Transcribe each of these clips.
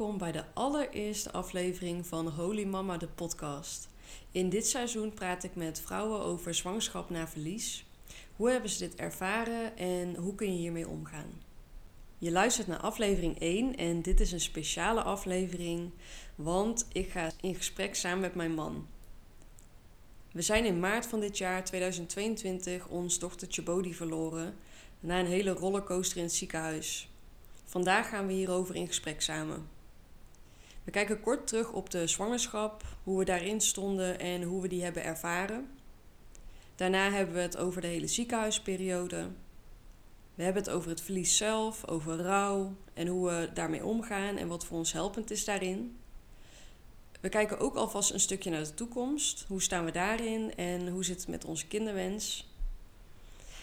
Welkom bij de allereerste aflevering van Holy Mama, de podcast. In dit seizoen praat ik met vrouwen over zwangerschap na verlies. Hoe hebben ze dit ervaren en hoe kun je hiermee omgaan? Je luistert naar aflevering 1 en dit is een speciale aflevering, want ik ga in gesprek samen met mijn man. We zijn in maart van dit jaar 2022 ons dochtertje Bodhi verloren na een hele rollercoaster in het ziekenhuis. Vandaag gaan we hierover in gesprek samen. We kijken kort terug op de zwangerschap, hoe we daarin stonden en hoe we die hebben ervaren. Daarna hebben we het over de hele ziekenhuisperiode. We hebben het over het verlies zelf, over rouw en hoe we daarmee omgaan en wat voor ons helpend is daarin. We kijken ook alvast een stukje naar de toekomst. Hoe staan we daarin en hoe zit het met onze kinderwens?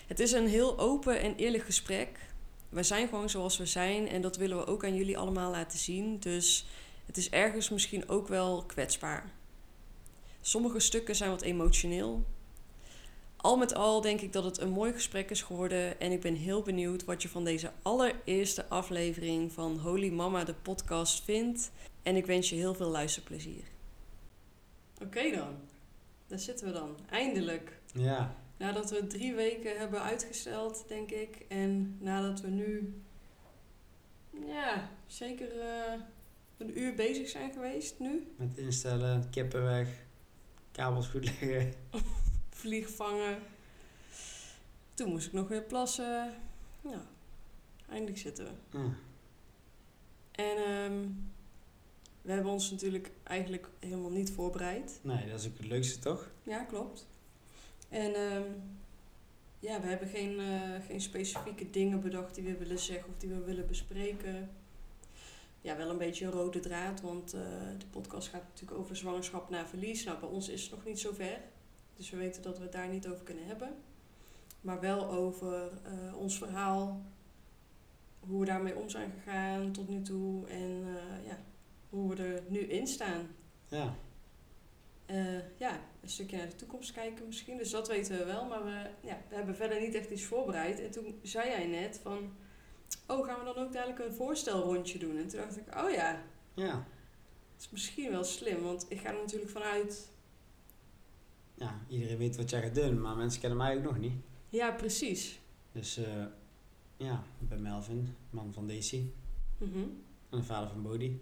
Het is een heel open en eerlijk gesprek wij zijn gewoon zoals we zijn en dat willen we ook aan jullie allemaal laten zien. Dus het is ergens misschien ook wel kwetsbaar. Sommige stukken zijn wat emotioneel. Al met al denk ik dat het een mooi gesprek is geworden en ik ben heel benieuwd wat je van deze allereerste aflevering van Holy Mama de podcast vindt. En ik wens je heel veel luisterplezier. Oké dan, daar zitten we dan. Eindelijk. Ja. Nadat we drie weken hebben uitgesteld, denk ik. En nadat we nu, ja, zeker uh, een uur bezig zijn geweest nu. Met instellen, kippen weg, kabels goed leggen. Vlieg vangen. Toen moest ik nog weer plassen. Ja, eindelijk zitten we. En um, we hebben ons natuurlijk eigenlijk helemaal niet voorbereid. Nee, dat is ook het leukste toch? Ja, klopt. En um, ja, we hebben geen, uh, geen specifieke dingen bedacht die we willen zeggen of die we willen bespreken. Ja, wel een beetje een rode draad, want uh, de podcast gaat natuurlijk over zwangerschap na verlies. Nou, bij ons is het nog niet zo ver. Dus we weten dat we het daar niet over kunnen hebben. Maar wel over uh, ons verhaal, hoe we daarmee om zijn gegaan tot nu toe en ja, hoe we er nu in staan. Ja. Ja, een stukje naar de toekomst kijken misschien. Dus dat weten we wel. Maar we, ja, we hebben verder niet echt iets voorbereid. En toen zei jij net van... Oh, gaan we dan ook dadelijk een voorstelrondje doen? En toen dacht ik, oh ja. Ja. Dat is misschien wel slim. Want ik ga er natuurlijk vanuit... Ja, iedereen weet wat jij gaat doen. Maar mensen kennen mij ook nog niet. Ja, precies. Dus uh, ja, ik ben Melvin, man van Daisy. Mm -hmm. En de vader van Bodhi.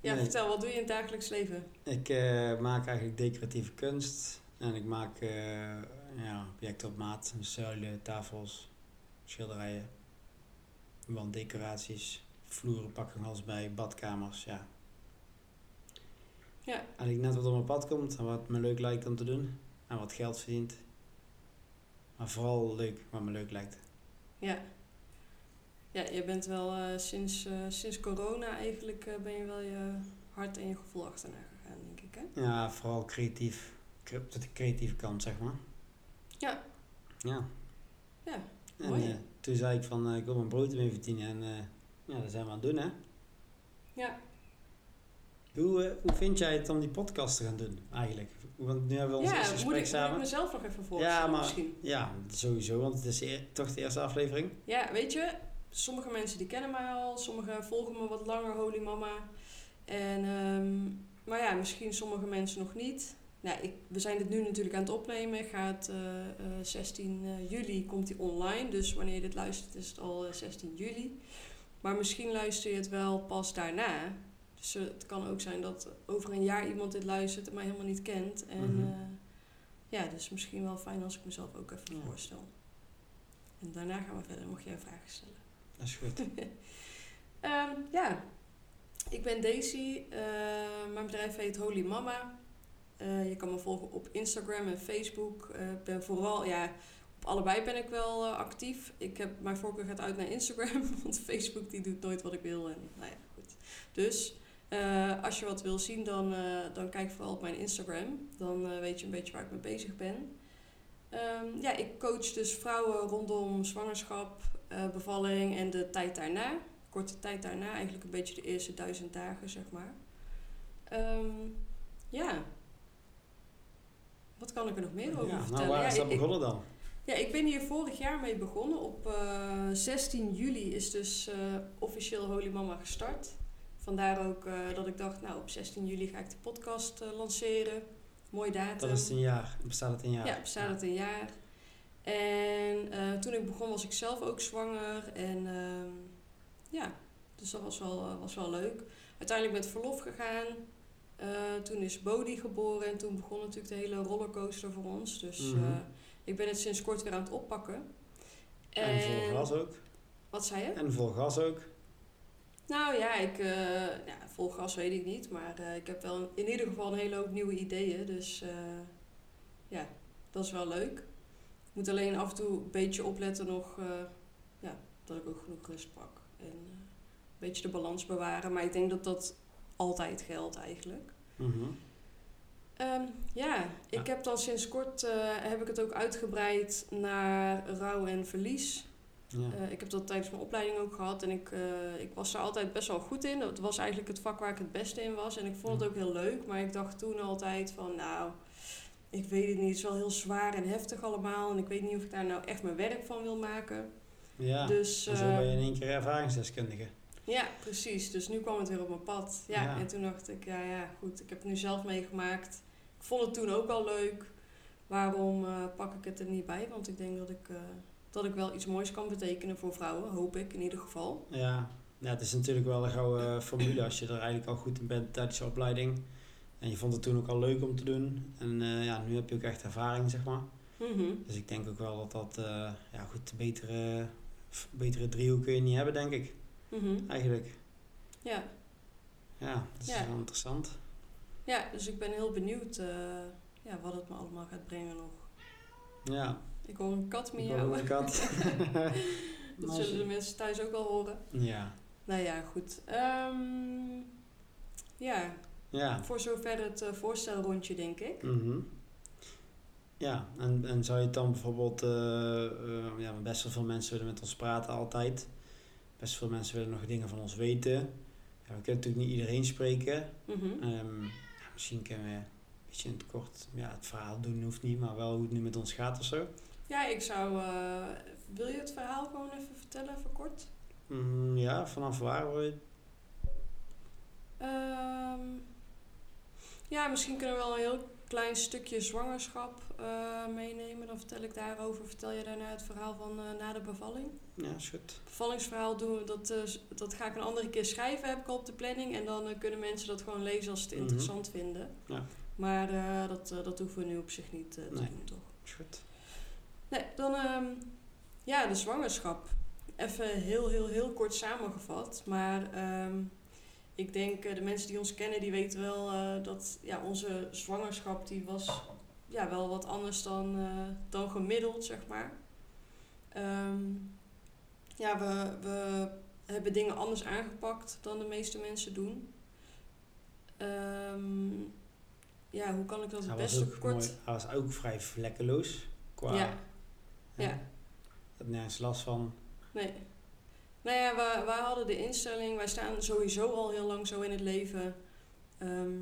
Ja, nee. vertel, wat doe je in het dagelijks leven? Ik uh, maak eigenlijk decoratieve kunst. En ik maak uh, ja, objecten op maat. Zuilen, tafels, schilderijen. Wanddecoraties, vloeren pakken als bij, badkamers, ja. Ja. Als ik net wat op mijn pad komt en wat me leuk lijkt om te doen. En wat geld verdient. Maar vooral leuk, wat me leuk lijkt. Ja. Ja, je bent wel uh, sinds, uh, sinds corona eigenlijk uh, ben je wel je hart en je gevoel achterna gegaan, denk ik. Hè? Ja, vooral creatief. Op de creatieve kant, zeg maar. Ja. Ja. Ja, en, mooi. toen zei ik van, ik wil mijn brood mee verdienen. En ja, dat zijn we aan het doen, hè. Ja. Hoe, hoe vind jij het om die podcast te gaan doen, eigenlijk? Want nu hebben we ons ja, eerste gesprek moet ik, samen. moet ik mezelf nog even voorstellen ja, maar, misschien? Ja, sowieso, want het is eer, toch de eerste aflevering. Ja, weet je, sommige mensen die kennen mij al, sommigen volgen me wat langer, Holy Mama. En, um, maar ja, misschien sommige mensen nog niet. Nou, ik, we zijn dit nu natuurlijk aan het opnemen. Gaat uh, uh, 16 uh, juli komt hij online. Dus wanneer je dit luistert is het al 16 juli. Maar misschien luister je het wel pas daarna. Dus het kan ook zijn dat over een jaar iemand dit luistert en mij helemaal niet kent. En Mhm. ja, dus misschien wel fijn als ik mezelf ook even Ja. voorstel. En daarna gaan we verder, mocht jij vragen stellen. Dat is goed. Ehm, ja, ik ben Daisy. Eh, mijn bedrijf heet Holy Mama. Eh, je kan me volgen op Instagram en Facebook. Eh, Ik ben vooral, ja, op allebei ben ik wel eh, actief. Ik heb, mijn voorkeur gaat uit naar Instagram, want Facebook die doet nooit wat ik wil. En, nou ja, goed. Dus als je wat wil zien, dan, dan kijk vooral op mijn Instagram. Dan weet je een beetje waar ik mee bezig ben. Ehm, ja, ik coach dus vrouwen rondom zwangerschap, bevalling en de tijd daarna. Korte tijd daarna, eigenlijk een beetje de eerste duizend dagen, zeg maar. Ehm, ja. Wat kan ik er nog meer over Ja, vertellen? nou, waar ja, is dat ik- ik- begonnen dan? Ja, ik ben hier vorig jaar mee begonnen. Op eh, 16 juli is dus eh, officieel Holy Mama gestart. Vandaar ook eh, dat ik dacht, nou op 16 juli ga ik de podcast lanceren. Mooi datum. Dat is een jaar. Bestaat het een jaar? Ja, bestaat het een jaar. En toen ik begon was ik zelf ook zwanger. En ehm, ja, dus dat was wel, was wel leuk. Uiteindelijk met verlof gegaan. Eh, toen is Bodhi geboren en toen begon natuurlijk de hele rollercoaster voor ons. Dus Mhm. eh, ik ben het sinds kort weer aan het oppakken. En vol gas ook. Wat zei je? En vol gas ook. Nou ja, ik, eh, ja, vol gas weet ik niet. Maar ik heb wel in ieder geval een hele hoop nieuwe ideeën. Dus ja, dat is wel leuk. Ik moet alleen af en toe een beetje opletten nog ja, dat ik ook genoeg rust pak. En een beetje de balans bewaren. Maar ik denk dat dat altijd geldt eigenlijk. Mhm. Ehm, ja, ik heb dan sinds kort eh, heb ik het ook uitgebreid naar rouw en verlies. Ja. Eh, ik heb dat tijdens mijn opleiding ook gehad en ik, eh, ik was daar altijd best wel goed in. Dat was eigenlijk het vak waar ik het beste in was. En ik vond het ook heel leuk, maar ik dacht toen altijd van nou, ik weet het niet, het is wel heel zwaar en heftig allemaal. En ik weet niet of ik daar nou echt mijn werk van wil maken. ja. Dus en zo ben je in één keer ervaringsdeskundige. Ja, precies. Dus nu kwam het weer op mijn pad. Ja, Ja. en toen dacht ik, ja, ja, goed, ik heb het nu zelf meegemaakt. Ik vond het toen ook al leuk. Waarom eh, pak ik het er niet bij? Want ik denk dat ik, eh, dat ik wel iets moois kan betekenen voor vrouwen, hoop ik in ieder geval. Ja. ja, het is natuurlijk wel een gouden formule als je er eigenlijk al goed in bent tijdens je opleiding. En je vond het toen ook al leuk om te doen. En eh, ja, nu heb je ook echt ervaring, zeg maar. Mhm. Dus ik denk ook wel dat dat, ja goed, betere, betere driehoek kun je niet hebben, denk ik. Mhm. Eigenlijk. Ja. Ja, dat is Ja. wel interessant. ja, dus ik ben heel benieuwd eh, ja, wat het me allemaal gaat brengen nog. Ja, Ik hoor een kat ik hoor miauwen. een kat. Dat Maar zullen de mensen thuis ook wel horen. Ja, Nou ja, goed. Ehm, ja, ja. voor zover het eh, voorstelrondje, denk ik. Mhm. Ja, en, en zou je het dan bijvoorbeeld, eh, ja, best wel veel mensen willen met ons praten altijd. Best veel mensen willen nog dingen van ons weten. Ja, we kunnen natuurlijk niet iedereen spreken. Mhm. Ehm, ja, misschien kunnen we een beetje in het kort ja, het verhaal doen, hoeft niet, maar wel hoe het nu met ons gaat of zo. Ja, ik zou... eh, wil je het verhaal gewoon even vertellen, even kort? Mm, ja, vanaf waar hoor je? Ehm, ja, misschien kunnen we wel een heel klein stukje zwangerschap eh, meenemen. Dan vertel ik daarover. Vertel je daarna het verhaal van eh, na de bevalling. Ja, is goed. Bevallingsverhaal doen we, dat, eh, dat ga ik een andere keer schrijven, heb ik al op de planning. En dan kunnen mensen dat gewoon lezen als ze het Mhm. interessant vinden. Ja. Maar dat, dat hoeven we nu op zich niet te Nee. doen, toch? Is goed. Nee, dan ehm, ja, de zwangerschap. Even heel, heel, heel kort samengevat. Maar ehm, ik denk, eh, de mensen die ons kennen, die weten wel eh, dat ja, onze zwangerschap die was ja, wel wat anders dan, eh, dan gemiddeld, zeg maar. Ehm, ja, we, we hebben dingen anders aangepakt dan de meeste mensen doen. Ehm, ja, hoe kan ik dat het beste kort... mooi, hij was ook vrij vlekkeloos. Qua, Ja. Ja. had nergens last van. Nee. Nou ja, wij, wij hadden de instelling, wij staan sowieso al heel lang zo in het leven. ehm,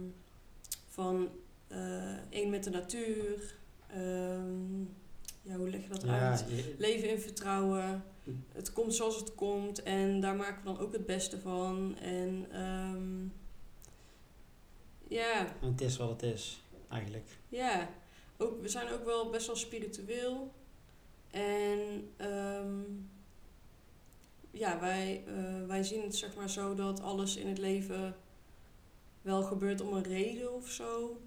van eh, één met de natuur. ehm, ja, hoe leg je dat Ja, uit? je- Leven in vertrouwen. Het komt zoals het komt en daar maken we dan ook het beste van. En ehm, ja, het is wat het is, eigenlijk. ja, ook, we zijn ook wel best wel spiritueel. En ehm, ja, wij, eh, wij zien het zeg maar zo dat alles in het leven wel gebeurt om een reden of zo.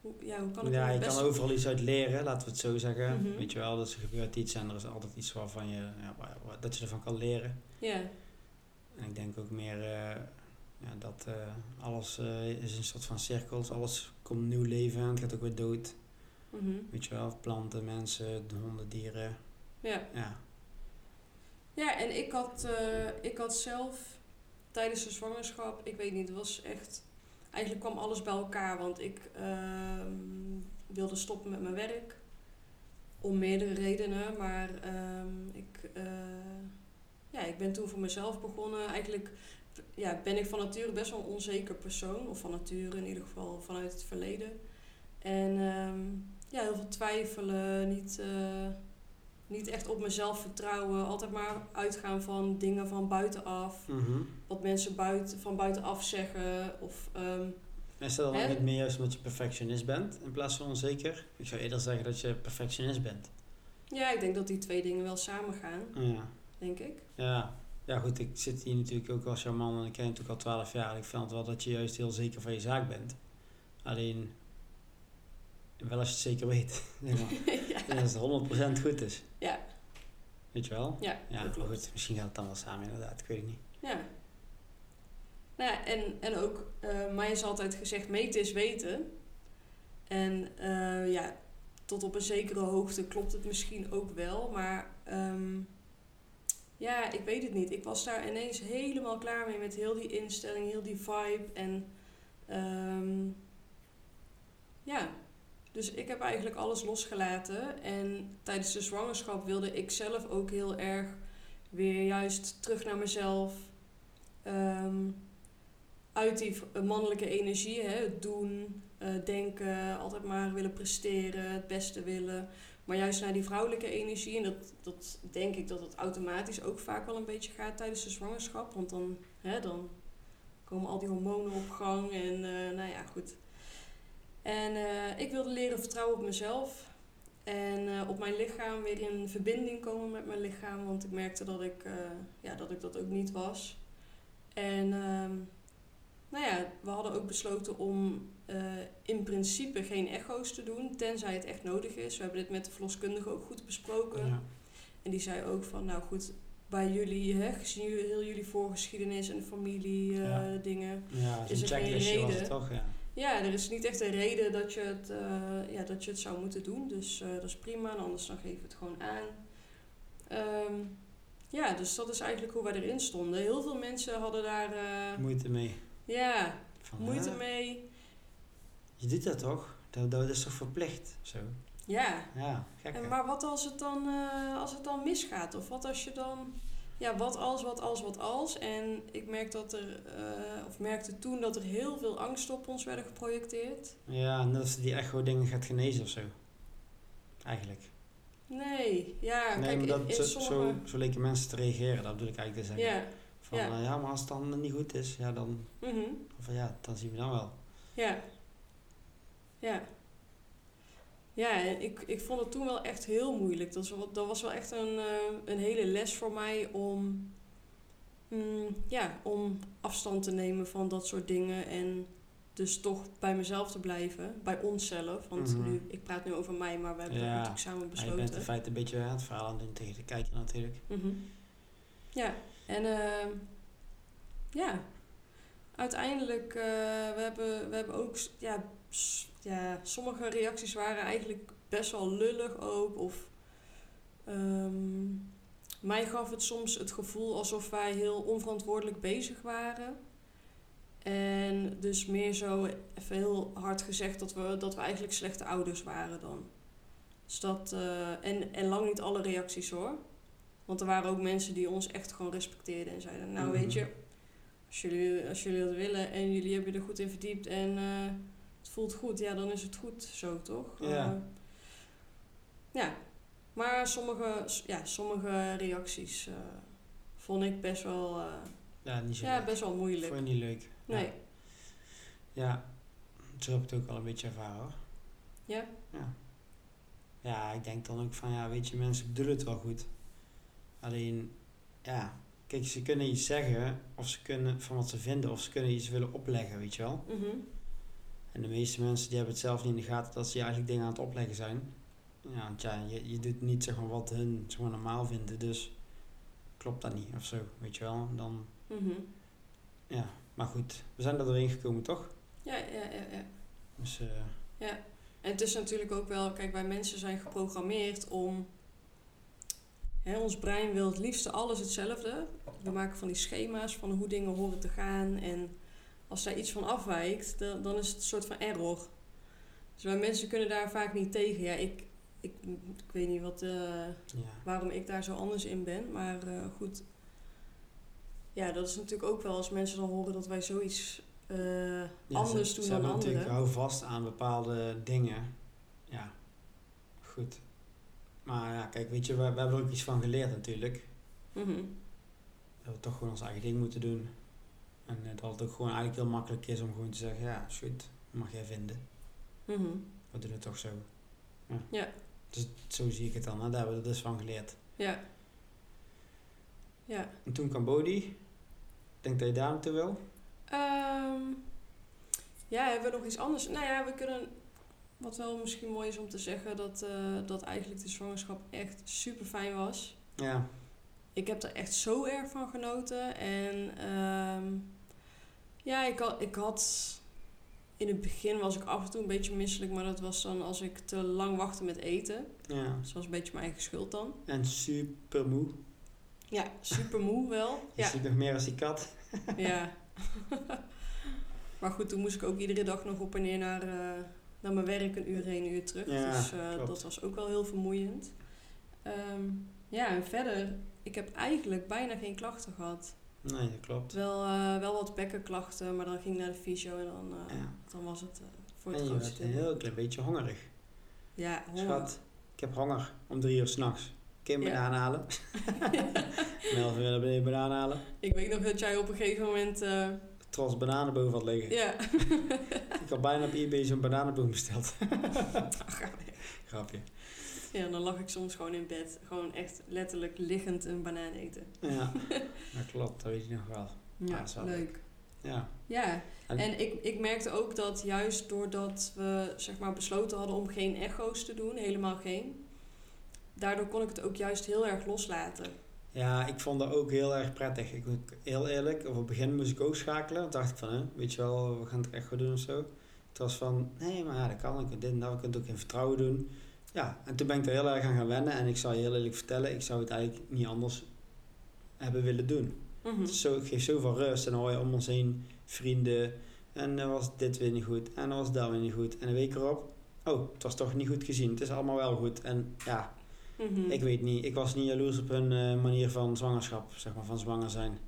Hoe, ja, hoe kan ik ja, dat je kan overal iets uit leren, laten we het zo zeggen. Mhm. Weet je wel, dus er gebeurt iets en er is altijd iets waarvan je, ja, dat je ervan kan leren. Ja, En ik denk ook meer eh, ja, dat eh, alles is een soort van cirkels, alles komt nieuw leven en het gaat ook weer dood. mhm, Weet je wel, planten, mensen, honden, dieren. ja. Ja, Ja, en ik had, eh, ik had zelf tijdens de zwangerschap, ik weet niet, het was echt. Eigenlijk kwam alles bij elkaar, want ik ehm, wilde stoppen met mijn werk. Om meerdere redenen, maar ehm, ik, eh, ja, ik ben toen voor mezelf begonnen. Eigenlijk ja, ben ik van nature best wel een onzeker persoon, of van nature in ieder geval vanuit het verleden. En ehm, ja, heel veel twijfelen, niet, eh, niet echt op mezelf vertrouwen. Altijd maar uitgaan van dingen van buitenaf. Mhm. Wat mensen buiten, van buitenaf zeggen. Of, ehm, Is dat dan Hè? niet meer juist omdat je perfectionist bent in plaats van onzeker? Ik zou eerder zeggen dat je perfectionist bent. ja, ik denk dat die twee dingen wel samen gaan. Ja. Denk ik. Ja. ja, goed, ik zit hier natuurlijk ook als jouw man en ik ken je natuurlijk al 12 jaar. Ik vind wel dat je juist heel zeker van je zaak bent. Alleen, wel als je het zeker weet. ja. En als het 100% goed is. Ja. Weet je wel? Ja, Ja, dat maar klopt. goed, misschien gaat het dan wel samen inderdaad, ik weet het niet. Ja. Nou ja, en, en ook, eh, mij is altijd gezegd, meten is weten. En eh, ja, tot op een zekere hoogte klopt het misschien ook wel. Maar ehm, ja, ik weet het niet. Ik was daar ineens helemaal klaar mee met heel die instelling, heel die vibe. En ehm, ja, dus ik heb eigenlijk alles losgelaten. En tijdens de zwangerschap wilde ik zelf ook heel erg weer juist terug naar mezelf. Ehm, uit die mannelijke energie, hè, het doen, eh, denken, altijd maar willen presteren, het beste willen. Maar juist naar die vrouwelijke energie. En dat, dat denk ik dat het automatisch ook vaak wel een beetje gaat tijdens de zwangerschap. Want dan, hè, dan komen al die hormonen op gang. En eh, nou ja, goed. En eh, ik wilde leren vertrouwen op mezelf. En eh, op mijn lichaam weer in verbinding komen met mijn lichaam. Want ik merkte dat ik, eh, ja, dat, ik dat ook niet was. En ehm, nou ja, we hadden ook besloten om in principe geen echo's te doen. Tenzij het echt nodig is. We hebben dit met de verloskundige ook goed besproken. Ja. En die zei ook van, nou goed, bij jullie, hè, gezien jullie, heel jullie voorgeschiedenis en familie Ja. dingen. Ja, Is er geen checklistje was het reden? toch, ja. Ja, er is niet echt een reden dat je het, eh, ja, dat je het zou moeten doen. Dus eh, dat is prima, en anders dan geef je het gewoon aan. Ehm, ja, dus dat is eigenlijk hoe wij erin stonden. Heel veel mensen hadden daar eh, Moeite mee. ja, Van, moeite mee. Je doet dat toch? Dat, dat is toch verplicht? Zo. Ja, Ja, gek En maar wat als het dan, als het dan misgaat? Of wat als je dan... Ja, wat als, wat als, wat als? En ik merk dat er, eh, of merkte toen dat er heel veel angst op ons werden geprojecteerd. Ja, net als die echo dingen gaat genezen of zo. Eigenlijk. Nee, ja, nee, kijk, maar dat, in, in zo, sommige... zo, zo leken mensen te reageren, dat bedoel ik eigenlijk te zeggen. ja, Van, ja. ja. ja, maar als het dan niet goed is, ja, dan, mhm, of, ja, dan zien we dan wel. ja, ja. Ja, ik, ik vond het toen wel echt heel moeilijk. Dat, wel- dat was wel echt een, eh, een hele les voor mij om, mm, ja, om afstand te nemen van dat soort dingen. En dus toch bij mezelf te blijven, bij onszelf. Want Mhm. nu, ik praat nu over mij, maar we hebben Ja, dat natuurlijk samen Maar je besloten. bent in feite een beetje hè, het verhaal aan het tegen de kijker natuurlijk. Mhm. Ja, en ehm, ja, uiteindelijk, eh, we, hebben, we hebben ook, ja, s- ja, sommige reacties waren eigenlijk best wel lullig ook. Of ehm, mij gaf het soms het gevoel alsof wij heel onverantwoordelijk bezig waren. En dus meer zo, even heel hard gezegd, dat we, dat we eigenlijk slechte ouders waren dan. Dus dat, eh, en, en lang niet alle reacties hoor. Want er waren ook mensen die ons echt gewoon respecteerden en zeiden: Nou, Mhm. weet je, als jullie, als jullie dat willen en jullie hebben je er goed in verdiept en eh, voelt goed, ja, dan is het goed zo, toch? Ja. Eh, ja, maar sommige, ja, sommige reacties eh, vond ik best wel, eh, Ja, niet zo ja, leuk. best wel moeilijk. Vond je niet leuk? Nee, Ja. ja, zo heb ik het ook wel een beetje ervaren hoor. ja? Ja. Ja, ik denk dan ook van, ja, weet je, mensen bedoelen het wel goed. Alleen, ja, kijk, ze kunnen iets zeggen, of ze kunnen van wat ze vinden, of ze kunnen iets willen opleggen, weet je wel. Mhm. En de meeste mensen die hebben het zelf niet in de gaten dat ze eigenlijk dingen aan het opleggen zijn. Ja, want ja, je, je doet niet zeg maar, wat hun zeg maar, normaal vinden, dus klopt dat niet of zo, weet je wel. Dan, Mhm. ja, maar goed, we zijn er doorheen gekomen, toch? Ja, ja, ja, ja. Dus, eh, Ja, en het is natuurlijk ook wel, kijk, wij mensen zijn geprogrammeerd om. Hè, ons brein wil het liefste alles hetzelfde. We maken van die schema's van hoe dingen horen te gaan. En als daar iets van afwijkt, dan, dan is het een soort van error. Dus wij mensen kunnen daar vaak niet tegen. Ja, ik, ik, ik weet niet wat, eh, ja. waarom ik daar zo anders in ben. Maar eh, goed. Ja, dat is natuurlijk ook wel als mensen dan horen dat wij zoiets eh, Ja, anders ze, doen ze dan anderen. hou vast aan bepaalde dingen. Ja, goed. Maar ja, kijk, weet je, we, we hebben er ook iets van geleerd natuurlijk. Mhm. Dat we toch gewoon ons eigen ding moeten doen. En dat het ook gewoon eigenlijk heel makkelijk is om gewoon te zeggen, ja, is goed, mag jij vinden. Mhm. We doen het toch zo. Ja. Ja. Dus zo zie ik het dan, hè. daar hebben we er dus van geleerd. Ja. Ja. En toen. Ik denk dat je daar naartoe wil. Ehm, ja, hebben we nog iets anders? Nou ja, we kunnen... Wat wel misschien mooi is om te zeggen, dat, eh, dat eigenlijk de zwangerschap echt super fijn was. Ja, Ik heb er echt zo erg van genoten. En ehm, ja, ik had, ik had... In het begin was ik af en toe een beetje misselijk, maar dat was dan als ik te lang wachtte met eten. ja. Dus dat was een beetje mijn eigen schuld dan. En super moe. Ja, super moe wel. Je Ja, ziet nog meer als die kat. ja. maar goed, toen moest ik ook iedere dag nog op en neer naar, eh, naar mijn werk, een uur heen, een uur terug. Ja, dus eh, dat was ook wel heel vermoeiend. Ehm, ja, en verder, ik heb eigenlijk bijna geen klachten gehad. Nee, dat klopt. Wel, eh, wel wat bekkenklachten, maar dan ging ik naar de fysio en dan, eh, Ja. dan was het eh, voor het En je grootste werd een heel klein beetje hongerig. Ja, honger. Schat, ik heb honger om drie uur s'nachts. Ja. banaan halen? Melvin wil een banaan halen. Ik weet nog dat jij op een gegeven moment... eh, Trots bananen boven had liggen. ja. Ik had bijna op eBay zo'n bananenboom besteld. Weg. Grapje. Ja, dan lag ik soms gewoon in bed. Gewoon echt letterlijk liggend een banaan eten. Ja, dat klopt. Dat weet je nog wel. Ja, leuk. Ja. Ja, En- en ik, ik merkte ook dat juist doordat we zeg maar, besloten hadden om geen echo's te doen, helemaal geen, daardoor kon ik het ook juist heel erg loslaten. Ja, ik vond dat ook heel erg prettig. Ik moet heel eerlijk, op het begin moest ik ook schakelen. Toen dacht ik van, hè, weet je wel, we gaan het echt goed doen of zo. Het was van, nee, maar ja, dat kan. Ik dit en dat. We kunnen het ook in vertrouwen doen. Ja, en toen ben ik er heel erg aan gaan wennen. En ik zal je heel eerlijk vertellen, ik zou het eigenlijk niet anders hebben willen doen. Het, is zo, geeft zoveel rust. En dan hoor je om ons heen vrienden. En dan was dit weer niet goed. En dan was dat weer niet goed. En een week erop, oh, het was toch niet goed gezien. Het is allemaal wel goed. En ja, Mhm. ik weet niet. Ik was niet jaloers op hun eh, manier van zwangerschap, zeg maar, van zwanger zijn.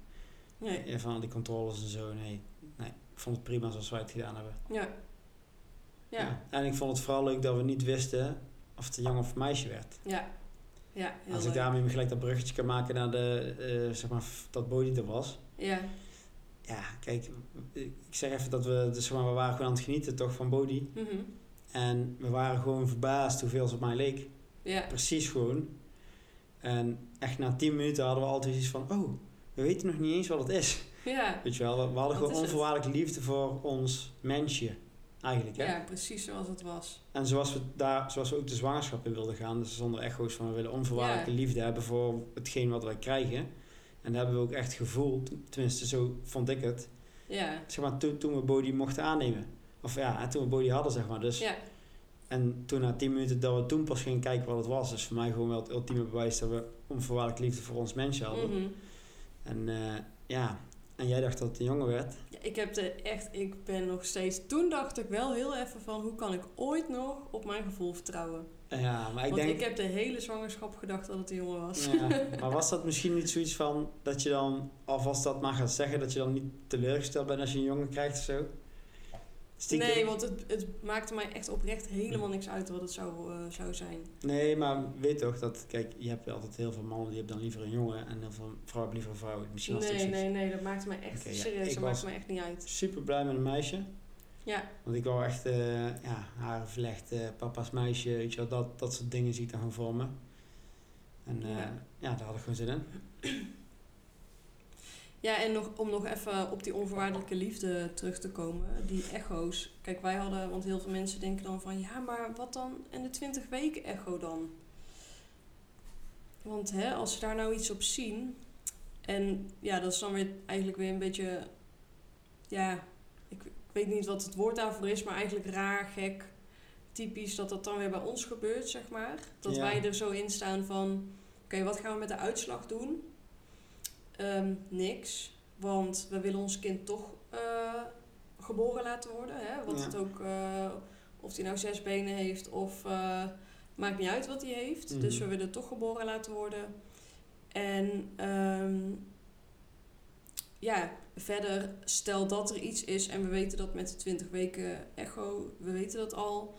Nee, Van die controles en zo. Nee, nee. Ik vond het prima zoals wij het gedaan hebben. ja. Ja, En ik vond het vooral leuk dat we niet wisten of het een jongen of een meisje werd. ja. Ja, Als ik daarmee gelijk dat bruggetje kan maken naar de, eh, zeg maar, dat Bodhi er was. Ja, Ja, kijk, ik zeg even dat we, dus, zeg maar, we waren gewoon aan het genieten toch van Bodhi. mhm. En we waren gewoon verbaasd hoeveel ze op mij leek. ja. Precies gewoon. En echt na 10 minuten hadden we altijd iets van, oh, we weten nog niet eens wat het is. Ja. Weet je wel, we, we hadden Wat gewoon onvoorwaardelijke liefde voor ons mensje. Eigenlijk, hè? ja, precies zoals het was. En zoals we, daar, zoals we ook de zwangerschap in wilden gaan, dus zonder echo's van we willen onvoorwaardelijke Ja. liefde hebben voor hetgeen wat wij krijgen. En dat hebben we ook echt gevoeld, tenminste zo vond ik het, Ja, zeg maar, toen, toen we Bodhi mochten aannemen. Of ja, en toen we Bodhi hadden, zeg maar. Dus, ja, En toen na 10 minuten dat we toen pas gingen kijken wat het was, is voor mij gewoon wel het ultieme bewijs dat we onvoorwaardelijke liefde voor ons mensje hadden. mhm. En eh, ja, en jij dacht dat het een jongen werd. Ik heb er echt, ik ben nog steeds. Toen dacht ik wel heel even van hoe kan ik ooit nog op mijn gevoel vertrouwen? Ja, maar ik Want denk... ik heb de hele zwangerschap gedacht dat het een jongen was. Ja, maar was dat misschien niet zoiets van dat je dan, alvast dat maar gaat zeggen, dat je dan niet teleurgesteld bent als je een jongen krijgt of zo? Stiekem? Nee, want het, het maakte mij echt oprecht helemaal niks uit wat het zou, eh, zou zijn. Nee, maar weet toch dat, kijk, je hebt altijd heel veel mannen die hebben dan liever een jongen en heel veel vrouwen hebben liever een vrouw. Misschien was Nee, nee, nee, dat maakte mij echt serieus. Dat maakte mij echt niet uit. Super blij met een meisje. Ja, Want ik wou echt, eh ja, haren vlechten, papa's meisje, weet je wel, dat, dat soort dingen zie ik dan gewoon voor me. En eh, Ja. ja. daar had ik gewoon zin in. Ja en nog, om nog even op die onvoorwaardelijke liefde terug te komen. Die echo's. Kijk, wij hadden, want heel veel mensen denken dan van ja, maar wat dan en de 20 weken echo dan? Want hè, als ze daar nou iets op zien. En ja, dat is dan weer eigenlijk weer een beetje. Ja, ik, ik weet niet wat het woord daarvoor is, maar eigenlijk raar, gek. Typisch dat dat dan weer bij ons gebeurt, zeg maar. Dat Ja. wij er zo in staan van: oké, wat gaan we met de uitslag doen? Ehm, niks. Want we willen ons kind toch eh, geboren laten worden. Hè? Wat Ja. het ook, eh, of hij nou zes benen heeft of eh, maakt niet uit wat hij heeft. Mhm. Dus we willen toch geboren laten worden. En ehm, ja, verder, stel dat er iets is en we weten dat met de 20 weken echo, we weten dat al,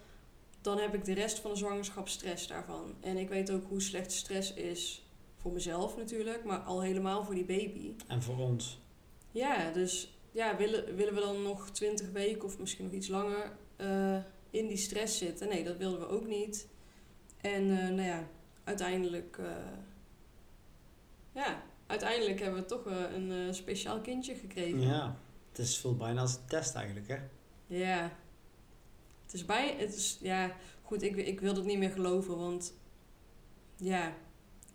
dan heb ik de rest van de zwangerschap stress daarvan. En ik weet ook hoe slecht stress is voor mezelf natuurlijk, maar al helemaal voor die baby. En voor ons. Ja, dus ja, willen, willen we dan nog 20 weken of misschien nog iets langer eh, in die stress zitten? Nee, dat wilden we ook niet. En eh, nou ja, uiteindelijk, eh, ja, uiteindelijk hebben we toch een speciaal kindje gekregen. Ja, het is voelt bijna als een test eigenlijk, hè? Ja. Het is bij, het is, ja, goed, ik, ik wil het niet meer geloven, want ja,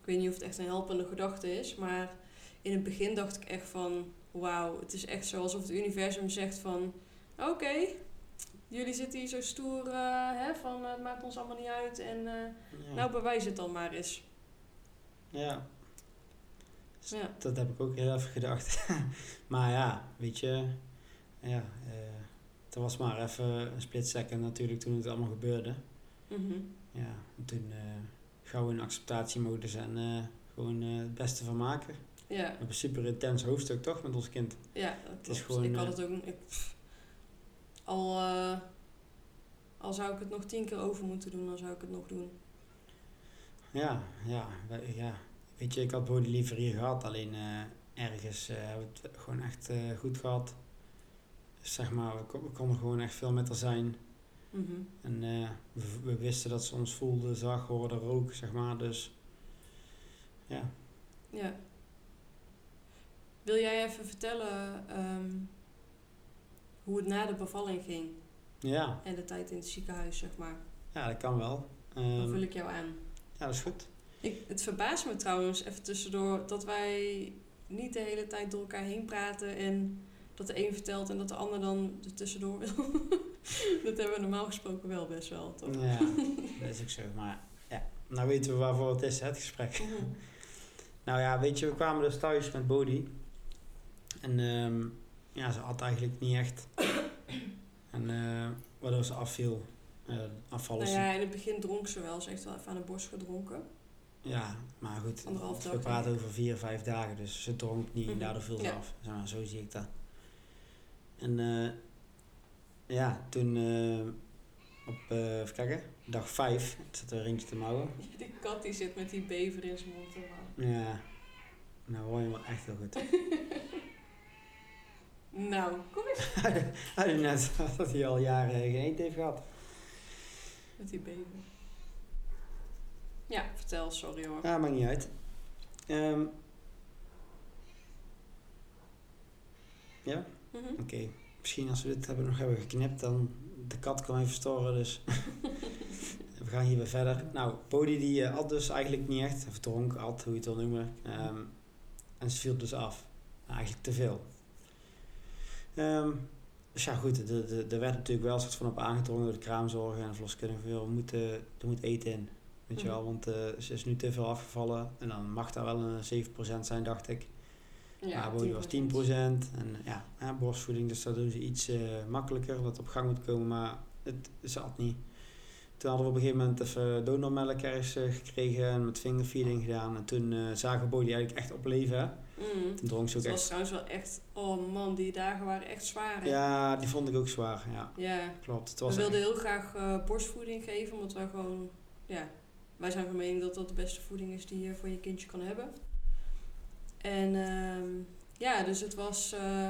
ik weet niet of het echt een helpende gedachte is, maar in het begin dacht ik echt van, wauw, het is echt zo alsof het universum zegt van, oké, jullie zitten hier zo stoer, eh, hè, van het maakt ons allemaal niet uit en eh, Ja. nou bewijs het dan maar eens. ja. Ja. Dat heb ik ook heel even gedacht. maar ja, weet je, ja, eh het was maar even een split second natuurlijk toen het allemaal gebeurde. Mhm. Ja, en toen eh gauw in acceptatiemodus en eh, gewoon eh, het beste van maken. We Ja, hebben een super intens hoofdstuk toch met ons kind. ja, dat is gewoon, ik had eh, het ook, ik, al, al zou ik het nog tien keer over moeten doen, dan zou ik het nog doen. Ja, ja, we- ja. Weet je, ik had Bodie liever hier gehad, alleen ergens hebben we het gewoon echt goed gehad. Dus zeg maar, we, we konden gewoon echt veel met haar zijn. Mhm. En eh, we, we wisten dat ze ons voelde, zag, hoorde, rook, zeg maar. Dus ja, Ja. Wil jij even vertellen ehm, hoe het na de bevalling ging ja, en de tijd in het ziekenhuis, zeg maar? ja dat kan wel. Dan Ehm, vul ik jou aan. ja, dat is goed. Ik, het verbaast me trouwens, even tussendoor, dat wij niet de hele tijd door elkaar heen praten en dat de een vertelt en dat de ander dan er tussendoor wil. dat hebben we normaal gesproken wel best wel, toch? Ja, dat is ook zo. Maar ja, nou weten we waarvoor het is, hè, het gesprek. Nou ja, weet je, we kwamen dus thuis met Bodie. En ehm, ja, ze had eigenlijk niet echt. En eh, waardoor ze afviel. eh afvallen. nou ja, in het begin dronk ze wel. Ze heeft wel even aan de borst gedronken. Ja, maar goed. Anderhalf we praten over vier, vijf dagen. Dus ze dronk niet en Mhm. daardoor viel ze Ja. af. Zo zie ik dat. En eh, ja, toen eh, op, eh even kijken, dag vijf, ik zat er een eentje te mouwen. Die kat die zit met die bever in zijn mond. mouwen. Ja, nou hoor je wel echt heel goed. Nou, kom eens Hij had net dat hij al jaren geen eten heeft gehad. met die bever. Ja, vertel, sorry hoor. Ja, maakt niet uit. Ehm, ja, Mhm. oké. Misschien als we dit hebben, nog hebben geknipt, dan de kat kan even storen, dus we gaan hier weer verder. Nou, Bodie die eh, at dus eigenlijk niet echt, of dronk, at, hoe je het wil noemen. Ehm, en ze viel dus af. Nou, eigenlijk te veel. Ehm, dus ja, goed, er- er er werd natuurlijk wel soort van op aangedrongen door de kraamzorgen en de verloskundige. We moeten, er moet eten in. Weet je Mhm. wel, want eh, ze is nu te veel afgevallen. En dan mag daar wel een 7% zijn, dacht ik. Ja, Bodie was 10%. En ja, borstvoeding, dus dat doen ze iets eh, makkelijker. Dat op gang moet komen, maar het zat niet. Toen hadden we op een gegeven moment even donormelk ergens eh, gekregen en met fingerfeeding gedaan. En toen eh, zagen we Bodie eigenlijk echt opleven. hè. Mm. Toen dronk ze ook Het was echt. trouwens wel echt... Oh man, die dagen waren echt zwaar. hè? Ja, die vond ik ook zwaar. Ja, Ja. klopt. Het We was wilden echt- heel graag borstvoeding geven, omdat wij gewoon... Ja, wij zijn van mening dat dat de beste voeding is die je voor je kindje kan hebben. En ehm, ja, dus het was... eh,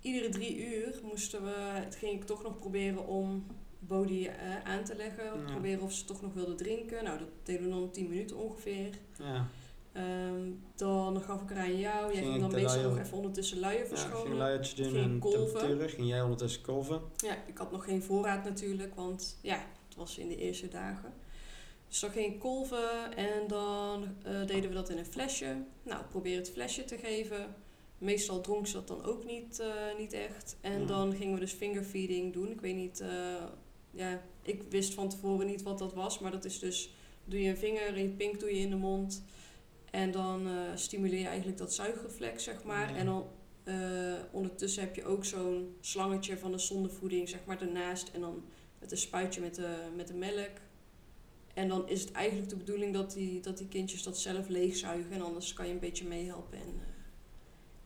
iedere drie uur moesten we... Het ging ik toch nog proberen om Bodie eh, aan te leggen. Ja. Proberen of ze toch nog wilde drinken. Nou, dat deden we dan 10 minuten ongeveer. Ja, Ehm, dan gaf ik er aan jou. Jij Ging dan meestal luier- nog even ondertussen luier ja ik ging verschonen. luiertje doen Ging en temperaturen. Ging jij ondertussen kolven. Ja, ik had nog geen voorraad natuurlijk, want ja, het was in de eerste dagen. Dus dan ging ik kolven en dan eh, deden we dat in een flesje. Nou, probeer het flesje te geven. Meestal dronk ze dat dan ook niet, eh, niet echt. En Ja. dan gingen we dus fingerfeeding doen. Ik weet niet, eh, ja, ik wist van tevoren niet wat dat was. Maar dat is dus, doe je een vinger en je pink doe je in de mond. En dan stimuleer je eigenlijk dat zuigreflex, zeg maar. Ja. En dan ondertussen heb je ook zo'n slangetje van de zondevoeding, zeg maar, ernaast. En dan met een spuitje met de, met de melk. En dan is het eigenlijk de bedoeling dat die, dat die kindjes dat zelf leegzuigen. En anders kan je een beetje meehelpen en,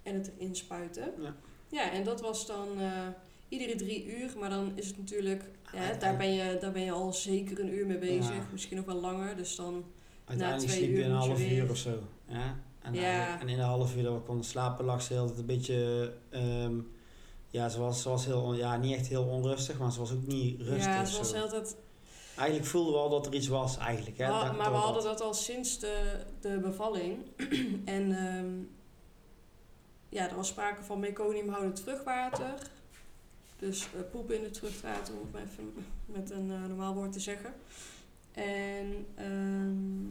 eh, en het erin spuiten. Ja. Ja, en dat was dan... eh, iedere drie uur. Maar dan is het natuurlijk, ja, Uiteindelijk- daar, ben je, daar ben je al zeker een uur mee bezig. Ja. Misschien nog wel langer. Dus dan, Uiteindelijk twee sliep je een half uur of zo. Ja? En, Ja. eigenlijk- en in de half uur dat we konden slapen lag ze heel een beetje... ehm, ja, ze was, ze was heel, ja, niet echt heel onrustig, maar ze was ook niet rustig. ja, zoals zo. altijd. Eigenlijk voelden we al dat er iets was, eigenlijk. Hè? Dat- maar we hadden dat al sinds de, de bevalling. en ehm, ja, er was sprake van meconiumhoudend terugwater. Dus eh, poep in het terugwater, om het even met een eh, normaal woord te zeggen. En ehm,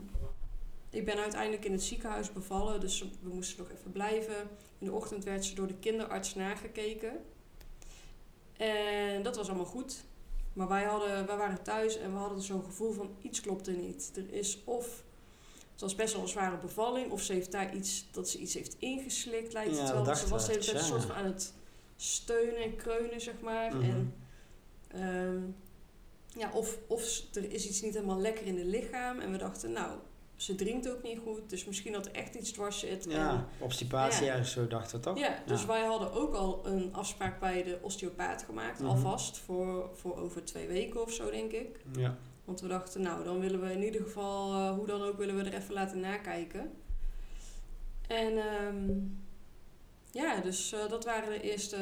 ik ben uiteindelijk in het ziekenhuis bevallen, dus we moesten nog even blijven. In de ochtend werd ze door de kinderarts nagekeken. En dat was allemaal goed. Maar wij, hadden, wij waren thuis en we hadden zo'n gevoel van iets klopte niet. Er is of, het was best wel een zware bevalling, of ze heeft daar iets, dat ze iets heeft ingeslikt lijkt het wel. ze was de hele tijd een soort van aan het steunen en kreunen, zeg maar. Mhm. En, ehm, ja, of, of er is iets niet helemaal lekker in het lichaam. En we dachten, nou, ze drinkt ook niet goed, dus misschien dat er echt iets dwars zit. En- Ja, obstipatie Ja. ergens zo dachten we toch? ja, dus Ja. wij hadden ook al een afspraak bij de osteopaat gemaakt, Mhm. alvast, voor, voor over twee weken of zo, denk ik. Ja. Want we dachten, nou, dan willen we in ieder geval, eh, hoe dan ook, willen we er even laten nakijken. En ehm, ja, dus eh, dat waren de eerste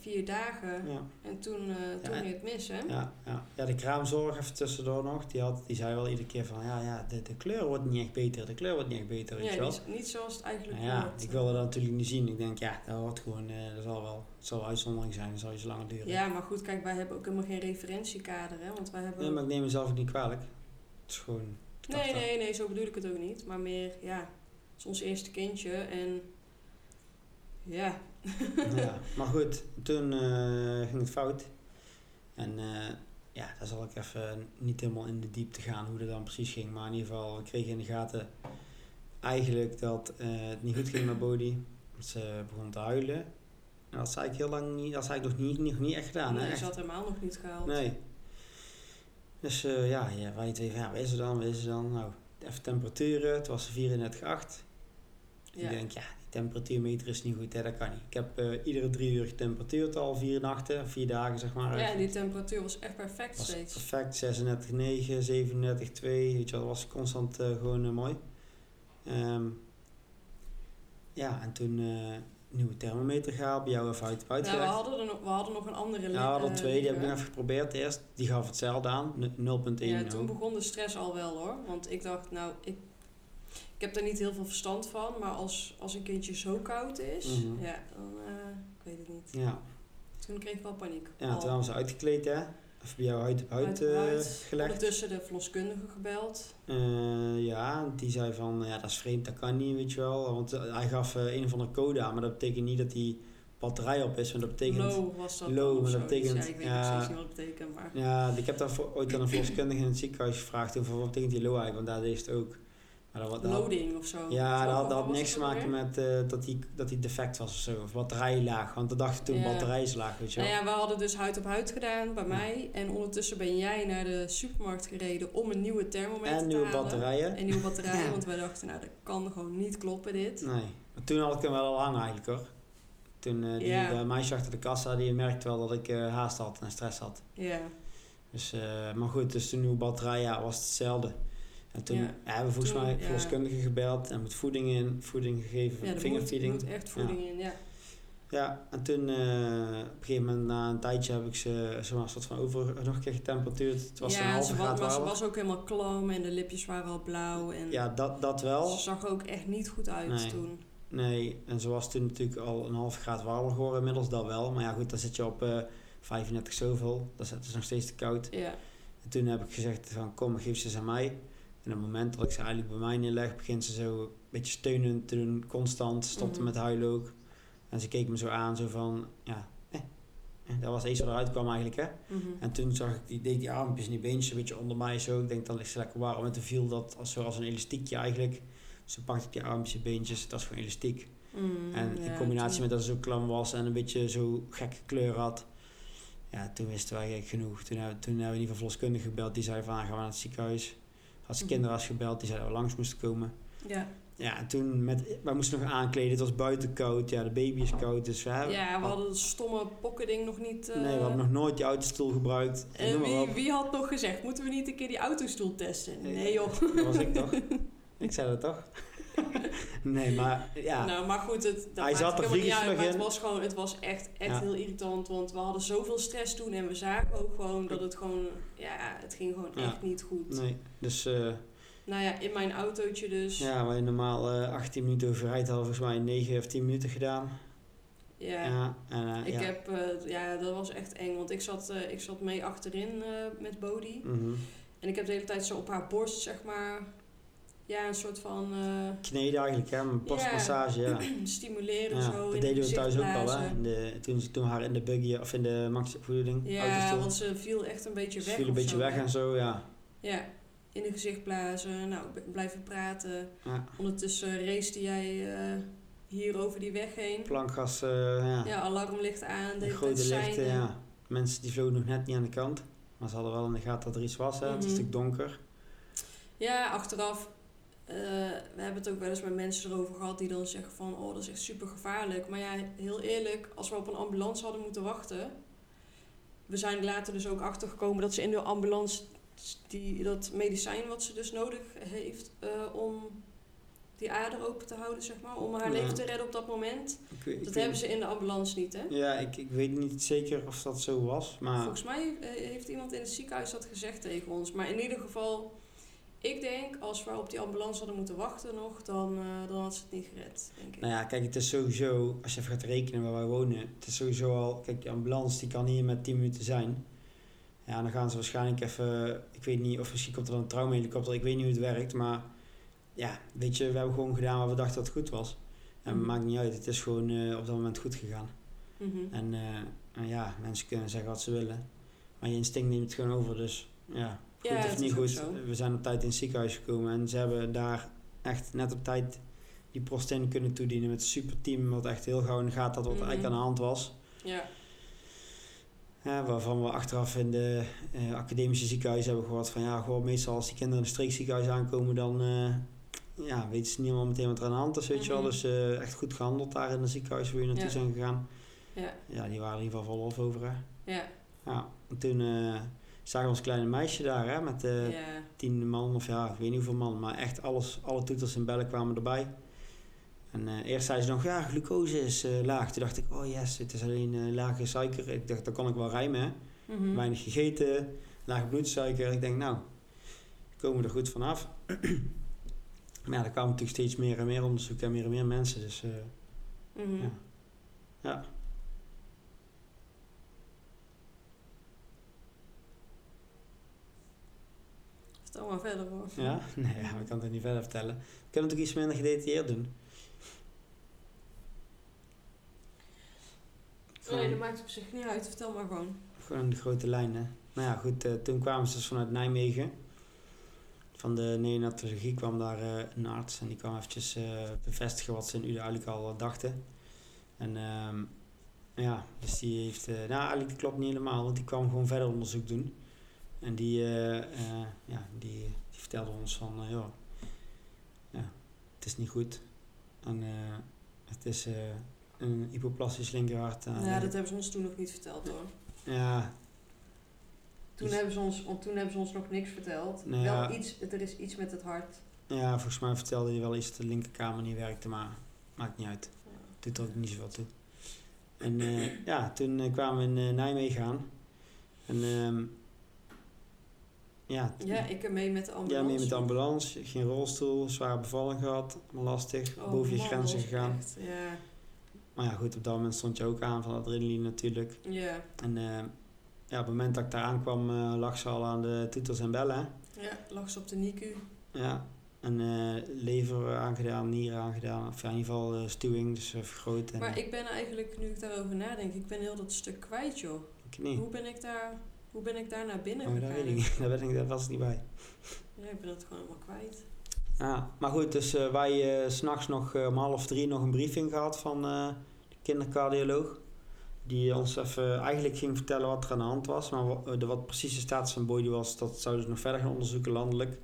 vier dagen. Ja. En toen, eh, toen en- ging het mis, hè? Ja, ja. ja, de kraamzorg even tussendoor nog, die, had, die zei wel iedere keer van, ja, ja de, de kleur wordt niet echt beter, de kleur wordt niet echt beter, weet je Ja, wel. niet, niet zoals het eigenlijk Nou ja, ik wilde dat natuurlijk niet zien. Ik denk, ja, dat hoort gewoon, eh, dat zal wel, het zal uitzondering zijn, dat zal iets langer duren. Ja, maar goed, kijk, wij hebben ook helemaal geen referentiekader, hè? Want wij hebben... Nee, maar ik neem mezelf ook niet kwalijk. Het is gewoon, nee, nee, nee, zo bedoel ik het ook niet. Maar meer, ja, het is ons eerste kindje en... Ja, ja. Maar goed, toen eh, ging het fout. En eh, ja, daar zal ik even niet helemaal in de diepte gaan hoe dat dan precies ging. Maar in ieder geval, we kregen in de gaten eigenlijk dat eh, het niet goed ging met. Dat Ze begon te huilen. En dat zei ik heel lang niet, dat zei ik nog niet, nog niet echt gedaan. hè, nee, echt. ze had helemaal nog niet gehaald. Nee. Dus ja, ja, wij twee van, ja, wat is er dan, wat is er dan? Nou, even temperaturen, het was 34,8. Ja. Ik denk, ja, temperatuurmeter is niet goed, hè, dat kan niet. Ik heb eh, iedere drie uur getemperatuurd al, vier nachten, vier dagen zeg maar. Ja, en die temperatuur was echt perfect was steeds. perfect, 36,9, 37,2, weet je wel, dat was constant eh, gewoon eh, mooi. Ehm, ja, en toen nieuwe thermometer gehaald, bij jou even uit Nou, we uitgelegd. hadden, er nog, we hadden nog een andere Ja, we hadden twee, die heb ik even geprobeerd eerst. Die gaf hetzelfde aan, n- 0,1. Ja, toen begon de stress al wel hoor. Want ik dacht, nou, ik heb daar niet heel veel verstand van. Maar als, als een kindje zo koud is, Mhm. ja, dan, eh, ik weet het niet. Ja, Toen kreeg ik wel paniek. ja toen we ze uitgekleed, hè. Even bij jou uit eh, huid. gelegd. Ondertussen de verloskundige gebeld. Eh, ja, die zei van, ja, dat is vreemd, dat kan niet, weet je wel. Want hij gaf een van de code aan, maar dat betekent niet dat die batterij op is. Want dat betekent... Low was dat low, of maar dat betekent- Ja, ik weet ja. niet wat het betekent. Maar Ja, ik heb daar ooit aan een verloskundige in het ziekenhuis gevraagd, toen van, wat betekent die low eigenlijk? Want daar deed het ook. Maar dat, loading of zo. ja, Zo, dat had, dat niks te maken weer? met eh, dat, die, dat die defect was of zo. Of batterij laag, want dat dacht ik toen Ja. batterij is laag, weet je wel. Nou ja, we hadden dus huid op huid gedaan bij mij. En ondertussen ben jij naar de supermarkt gereden om een nieuwe thermometer en nieuwe halen. batterijen. En nieuwe batterijen, Ja. want wij dachten, nou, dat kan gewoon niet kloppen dit. Nee, maar toen had ik hem wel al aan eigenlijk hoor. Toen eh, die eh, meisje achter de kassa, die merkte wel dat ik eh, haast had en stress had. Ja, Dus, eh, maar goed, dus de nieuwe batterij ja, was hetzelfde. En toen Ja. ja. hebben we volgens Toen, mij ja. verloskundige gebeld en met voeding in, voeding gegeven, ja er moet, vingerfeeding. moet echt voeding in, ja. Ja, en toen eh, op een gegeven moment, na een tijdje, heb ik ze zomaar een soort van over nog een keer getemperatuurd. Het was een ja, halve ze, wa- graad maar ze warmer. was ook helemaal klam en de lipjes waren al blauw. En Ja, dat, dat wel. ze zag ook echt niet goed uit Nee. toen. Nee, en ze was toen natuurlijk al een half graad warmer geworden, inmiddels dat wel. Maar ja, goed, dan zit je op eh 35 zoveel. Dat is, is nog steeds te koud. Ja, En toen heb ik gezegd van kom, geef ze ze aan mij. En op het moment dat ik ze eigenlijk bij mij neerleg, begint ze zo een beetje steunend te doen, constant. Stopte Mhm. met huilen ook. En ze keek me zo aan, zo van, ja, eh. En dat was eerste wat eruit kwam eigenlijk, hè. mhm. En toen zag ik, die, deed die armpjes en die beentjes een beetje onder mij zo. Ik denk, dan ligt ze lekker warm. En toen viel dat als, zo als een elastiekje eigenlijk. Dus toen pakte ik die armpjes en beentjes, het was gewoon elastiek. Mm, En in combinatie met dat ze zo klam was en een beetje zo gekke kleur had. Ja, toen wisten wij gek genoeg. Toen hebben, toen hebben we in ieder geval verloskundige gebeld. Die zei van, ah, gaan we naar het ziekenhuis. Had ze Mhm. kinderarts gebeld. Die zei dat we langs moesten komen. Ja, ja, en toen met, wij moesten nog aankleden. Het was buiten koud. Ja, de baby is koud. Dus we hebben, Ja, we hadden het stomme pokkending nog niet... eh, Nee, we hadden nog nooit die autostoel gebruikt. En Noem maar wie, wie had nog gezegd, moeten we niet een keer die autostoel testen? Nee joh. Dat was ik toch? Ik zei dat toch? nee, maar ja. Nou, maar goed, het, dat Hij zat er niet uit. het was gewoon, het was echt, echt Ja. heel irritant. Want we hadden zoveel stress toen en we zagen ook gewoon dat het gewoon, ja, het ging gewoon Ja. echt niet goed. Nee, dus eh, Nou ja, in mijn autootje dus. ja, waar je normaal eh 18 minuten over rijdt, hadden volgens mij 9 of 10 minuten gedaan. Ja. Ja, en, eh, Ik ja. heb, ja, dat was echt eng. Want ik zat, ik zat mee achterin met Bodie. Mhm. En ik heb de hele tijd zo op haar borst, zeg maar, ja, een soort van eh, Kneden eigenlijk, hè, met borstmassage, ja. stimuleren ja. zo. Dat deden we thuis ook al, hè. de, toen, ze- toen haar in de buggy, of in de max voeding, Ja, want ze viel echt een beetje Ze weg. viel een beetje zo, weg hè. en zo, ja. Ja, in het gezicht blazen, nou, blijven praten. ja. Ondertussen race jij eh, hier over die weg heen. Plankgas, eh, ja. Ja, alarmlicht aan, de de grote lichten, ja. Mensen die vlogen nog net niet aan de kant. Maar ze hadden wel in de gaten dat er iets was, hè. Het is Mhm. natuurlijk donker. Ja, achteraf, eh, we hebben het ook wel eens met mensen erover gehad die dan zeggen van, oh, dat is echt super gevaarlijk. Maar ja, heel eerlijk, als we op een ambulance hadden moeten wachten, we zijn er later dus ook achtergekomen dat ze in de ambulance die, dat medicijn wat ze dus nodig heeft eh, om die ader open te houden, zeg maar, om haar Ja. leven te redden op dat moment. Ik weet- ik Dat hebben ze in de ambulance niet, hè? Ja, ik, ik weet niet zeker of dat zo was, maar... Volgens mij eh, heeft iemand in het ziekenhuis dat gezegd tegen ons. Maar in ieder geval, ik denk als we op die ambulance hadden moeten wachten nog, dan, eh, dan had ze het niet gered, denk ik. Nou ja, kijk, het is sowieso, als je even gaat rekenen waar wij wonen, het is sowieso al, kijk, die ambulance die kan hier met 10 minuten zijn. Ja, dan gaan ze waarschijnlijk even, ik weet niet, of misschien komt er dan een traumahelikopter, ik weet niet hoe het werkt, maar ja, weet je, we hebben gewoon gedaan wat we dachten dat het goed was. En Mhm. maakt niet uit, het is gewoon eh, op dat moment goed gegaan. Mhm. En, eh, en ja, mensen kunnen zeggen wat ze willen, maar je instinct neemt het gewoon over, dus ja, goed Ja, of niet goed. We zijn op tijd in het ziekenhuis gekomen en ze hebben daar echt net op tijd die prostin kunnen toedienen met een superteam wat echt heel gauw in de gaten had wat Mhm. eigenlijk aan de hand was. Ja, Ja, waarvan we achteraf in de eh, academische ziekenhuizen hebben gehoord van ja, gewoon meestal als die kinderen in een streekziekenhuis aankomen dan eh, ja, weten ze niet helemaal meteen wat er aan de hand is, weet je wel. Mhm. Dus eh, echt goed gehandeld daar in het ziekenhuis waar je naartoe Ja. zijn gegaan. ja, Ja, die waren in ieder geval vol of over hè. ja, Ja, en toen eh, we ons kleine meisje daar hè, met de ja. tien man of ja, ik weet niet hoeveel man, maar echt alles, alle toeters en bellen kwamen erbij. En eh, eerst zei ze nog, ja, glucose is eh, laag. Toen dacht ik, oh yes, het is alleen eh, lage suiker. Ik dacht, dat kan ik wel rijmen, hè. Mhm. Weinig gegeten, lage bloedsuiker. Ik denk, nou, komen we er goed vanaf. maar ja, er kwamen natuurlijk steeds meer en meer onderzoeken en meer en meer mensen. Dus eh, Mhm. ja. ja. Vertel maar verder hoor. Ja? Nee, ja, we kan het niet verder vertellen. We kunnen natuurlijk iets minder gedetailleerd doen. Nee, dat maakt op zich niet uit. Vertel maar gewoon. Gewoon de grote lijnen. Nou ja, goed, eh, toen kwamen ze dus vanuit Nijmegen. Van de neonatologie kwam daar eh, een arts en die kwam eventjes eh, bevestigen wat ze in Uden eigenlijk al dachten. En ehm, ja, dus die heeft, nou eigenlijk klopt niet helemaal, want die kwam gewoon verder onderzoek doen. En die, eh, eh, ja, die, die vertelde ons van, eh, ja, ja, het is niet goed. En het is een hypoplastisch linkerhart. ja, dat hebben ze ons toen nog niet verteld hoor. ja, Toen, Dus- hebben ze ons, want toen hebben ze ons nog niks verteld. Nou Wel ja. iets, er is iets met het hart. Ja, volgens mij vertelde hij wel iets dat de linkerkamer niet werkte, maar maakt niet uit. Doet er ook niet zoveel toe. En ja, toen kwamen we in Nijmegen aan. En ehm, ja, Ja, ik er mee met de ambulance. ja, mee met de ambulance, geen rolstoel, zware bevalling gehad, lastig, Oh, boven je man, grenzen gegaan. echt, ja, Maar ja, goed, op dat moment stond je ook aan van adrenaline natuurlijk. ja, En eh, ja, op het moment dat ik daar aankwam, eh, lag ze al aan de toeters en bellen. ja, lag ze op de NICU. Ja, en eh, lever aangedaan, nieren aangedaan, of ja, in ieder geval stuwing, dus vergroot. En, Maar ik ben eigenlijk, nu ik daarover nadenk, ik ben heel dat stuk kwijt joh. ik niet. Hoe ben ik daar, hoe ben ik daar naar binnen Oh, dat weet ik niet. Daar, ben ik, daar was niet bij. Ja, ik ben het gewoon helemaal kwijt. Ja, maar goed, dus eh, wij s s'nachts nog eh, om half drie nog een briefing gehad van de kindercardioloog. Die ons even eigenlijk ging vertellen wat er aan de hand was. Maar wat, de, wat precies de status van Boydie was, dat zouden ze nog verder gaan onderzoeken landelijk.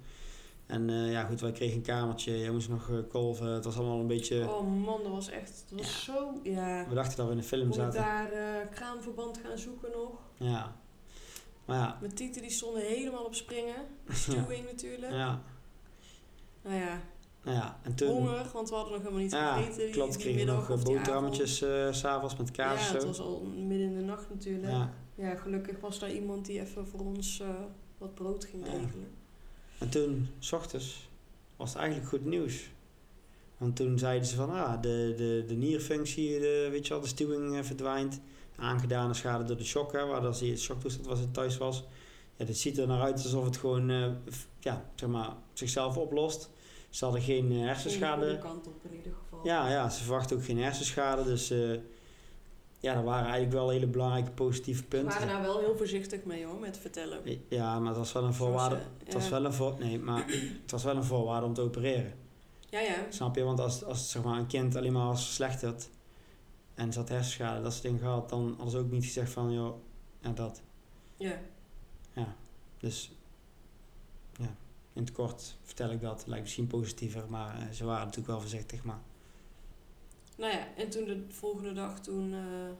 En ja, goed, wij kregen een kamertje. Jij moest nog kolven. Het was allemaal een beetje... Oh man, dat was echt... Dat was zo... Ja. We dachten dat we in een film Moet zaten. daar eh, kraamverband gaan zoeken nog. Ja. Ja. Mijn tieten die stonden helemaal op springen. Stewing natuurlijk. Ja. Nou ja, Nou ja, en toen... honger, want we hadden nog helemaal niet Ja, gegeten. die- klopt. Kregen nog eh, boterhammetjes eh, s s'avonds met kaas Ja, het was al midden in de nacht natuurlijk. Ja, Ja. gelukkig was daar iemand die even voor ons eh, wat brood ging regelen. En toen, s ochtends, was het eigenlijk goed nieuws. Want toen zeiden ze van, ah, de, de, de nierfunctie, de, weet je wel, de stuwing eh, verdwijnt. Aangedane schade door de shock, hè, waar dat in shocktoestand was het thuis was. Ja, dit ziet er naar uit alsof het gewoon, eh, ja, zeg maar, zichzelf oplost. Ze hadden geen eh, hersenschade. goede kant op in ieder geval. Ja, ja, ze verwachten ook geen hersenschade. Dus eh, ja, dat waren eigenlijk wel hele belangrijke positieve punten. waren daar wel heel voorzichtig mee hoor, met vertellen. Ja, maar het was wel een voorwaarde. Het was wel een voor, nee, maar het was wel een voorwaarde om te opereren. Ja, ja. Snap je? Want als, als zeg maar, een kind alleen maar was verslechterd en ze had hersenschade, dat soort dingen gehad, dan hadden ze ook niet gezegd van, joh, ja, dat. Ja. Dus ja, in het kort vertel ik dat. Lijkt misschien positiever, maar eh, ze waren natuurlijk wel voorzichtig. Maar Nou ja, en toen de volgende dag toen... eh,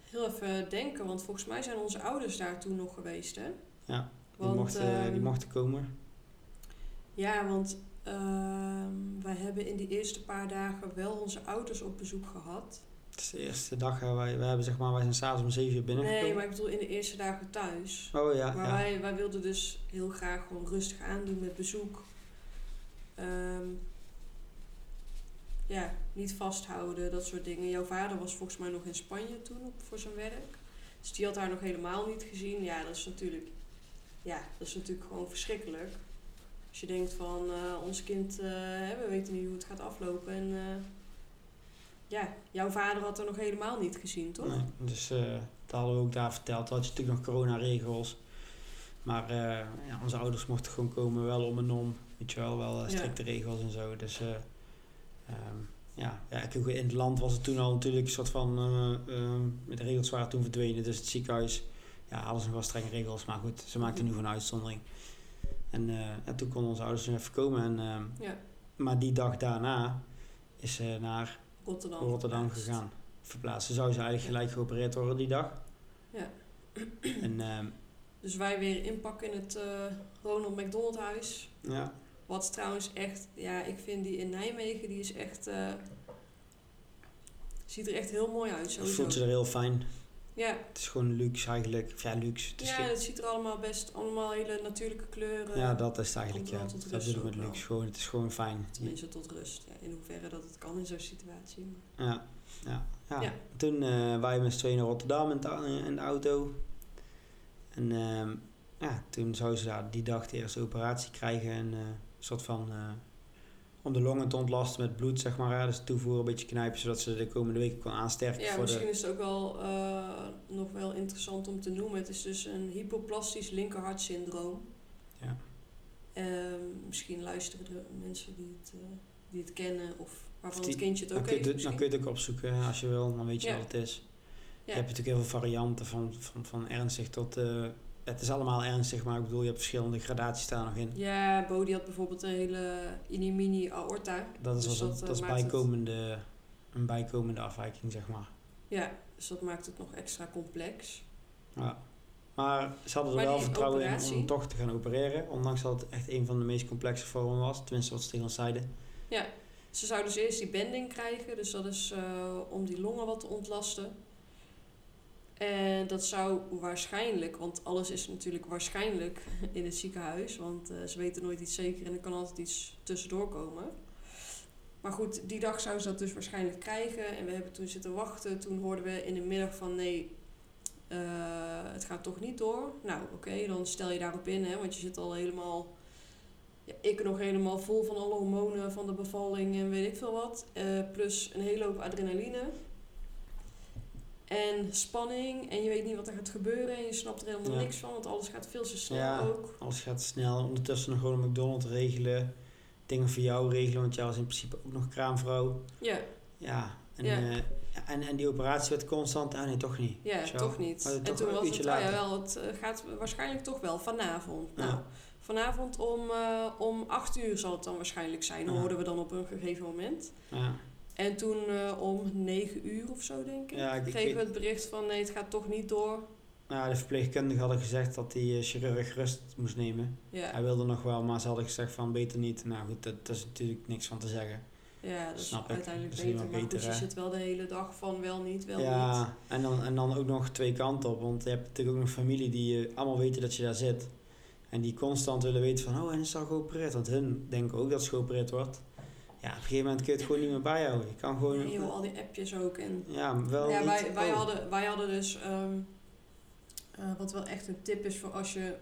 heel even denken, want volgens mij zijn onze ouders daar toen nog geweest, hè? ja, die, Want, mochten, die ehm, mochten komen. Ja, want ehm, wij hebben in die eerste paar dagen wel onze ouders op bezoek gehad. Het is de eerste dag, hè, wij, wij, hebben, zeg maar, wij zijn s'avonds om 7 uur binnengekomen. Nee, maar ik bedoel in de eerste dagen thuis. Oh ja, maar ja. wij, wij wilden dus heel graag gewoon rustig aandoen met bezoek. Ehm, ja, niet vasthouden, dat soort dingen. Jouw vader was volgens mij nog in Spanje toen op, voor zijn werk. Dus die had haar nog helemaal niet gezien. Ja, dat is natuurlijk, ja, dat is natuurlijk gewoon verschrikkelijk. Als je denkt van eh, ons kind, eh, we weten niet hoe het gaat aflopen. En eh, ja, jouw vader had haar nog helemaal niet gezien, toch? Nee, dus dat hadden we ook daar verteld. Toen had je natuurlijk nog coronaregels. Maar ja, onze ouders mochten gewoon komen, wel om en om. Weet je wel, wel Ja. strikte regels en zo. Dus ehm, ja, ja, ik- in het land was het toen al natuurlijk een soort van... eh, ehm, de regels waren toen verdwenen. Dus het ziekenhuis, ja, ze nog wel strenge regels. Maar goed, ze maakten nu gewoon een uitzondering. En eh, ja, toen konden onze ouders even komen. En, ehm, Ja, maar die dag daarna is ze naar Rotterdam. Rotterdam gegaan. Verplaatst. Ze zou ze eigenlijk gelijk geopereerd worden die dag. Ja. En ehm, Dus wij weer inpakken in het eh, Ronald McDonald huis. ja, Wat trouwens echt, ja, ik vind die in Nijmegen, die is echt, eh, ziet er echt heel mooi uit sowieso. voelt ze er heel fijn. Ja, Het is gewoon luxe eigenlijk. Of ja, luxe. Het ja, het ziet er allemaal best, allemaal hele natuurlijke kleuren. ja, dat is het eigenlijk. Ja. Dat bedoel ik ook met luxe. Gewoon, het is gewoon fijn. Tenminste tot rust. Ja, in hoeverre dat het kan in zo'n situatie. maar- Ja, ja, ja. Ja. Toen eh wij met z'n tweeën naar Rotterdam in, de- in de auto. En ehm, ja, toen zou ze daar die dag de eerste operatie krijgen. En eh, een soort van... eh, om de longen te ontlasten met bloed, zeg maar. Hè. Dus toevoeren, een beetje knijpen, zodat ze de komende weken kan aansterken. Ja, voor misschien de, is het ook wel eh, nog wel interessant om te noemen. Het is dus een hypoplastisch linkerhartsyndroom. Ja. Ehm, misschien luisteren er mensen die het, eh, die het kennen of waarvan Die- het kindje het ook kun heeft het- dan kun je het ook opzoeken hè, als je wil. Dan weet je Ja. wat het is. Ja. Je hebt natuurlijk heel veel varianten van, van, van ernstig tot... het is allemaal ernstig, maar ik bedoel, je hebt verschillende gradaties daar nog in. Ja, Bodie had bijvoorbeeld een hele mini-mini aorta. Dat is, Dus dat, een, eh, dat is het- bijkomende, een bijkomende afwijking, zeg maar. Ja, dus dat maakt het nog extra complex. Ja. Maar ze hadden er Maar wel vertrouwen in om toch te gaan opereren. Ondanks dat het echt een van de meest complexe vormen was. Tenminste, wat ze tegen ons zeiden. Ja, ze zou dus eerst die bending krijgen. Dus dat is eh, om die longen wat te ontlasten. En dat zou waarschijnlijk, want alles is natuurlijk waarschijnlijk in het ziekenhuis. Want eh, ze weten nooit iets zeker en er kan altijd iets tussendoor komen. Maar goed, die dag zou ze dat dus waarschijnlijk krijgen. En we hebben toen zitten wachten. Toen hoorden we in de middag van nee, eh, het gaat toch niet door. Nou oké, dan stel je daarop in. Hè, want je zit al helemaal ja, ik nog helemaal vol van alle hormonen van de bevalling en weet ik veel wat. Eh, plus een hele hoop adrenaline. En spanning. En je weet niet wat er gaat gebeuren. En je snapt er helemaal Ja. niks van. Want alles gaat veel te snel Ja. ook. Alles gaat snel. Ondertussen nog gewoon een McDonald's regelen. Dingen voor jou regelen, want jij was in principe ook nog kraamvrouw. Ja, Ja. En, Ja. eh, ja, en, en die operatie werd constant. Ah nee, toch niet. ja Zo. toch niet. Maar En toch toen was het, oh ja later. wel, het eh, gaat waarschijnlijk toch wel vanavond. Ja. Nou, Vanavond om, eh, om 8 uur zal het dan waarschijnlijk zijn. Ja. Hoorden we dan op een gegeven moment. Ja. En toen eh, om 9 uur of zo, denk ik, Ja, ik- ik kregen we het bericht van nee, het gaat toch niet door. Nou, de verpleegkundigen hadden gezegd dat die eh, chirurg rust moest nemen. Ja, Hij wilde nog wel, maar ze hadden gezegd van beter niet. Nou goed, dat, dat is natuurlijk niks van te zeggen. ja dat is snap ik. uiteindelijk Dat is beter. Maar goed, beter, je zit wel de hele dag van wel niet, wel ja, niet. En, dan, en dan ook nog twee kanten op. Want je hebt natuurlijk ook nog familie die eh, allemaal weten dat je daar zit. En die constant willen weten van, oh, en is al geopereerd? Want hun denken ook dat ze geopereerd wordt. Ja, op een gegeven moment kun je het gewoon niet meer bijhouden. Je kan gewoon... Nee, joh, al die appjes ook. En Ja, wel ja, wij, wij, oh. hadden, wij hadden dus, ehm, eh, wat wel echt een tip is voor als je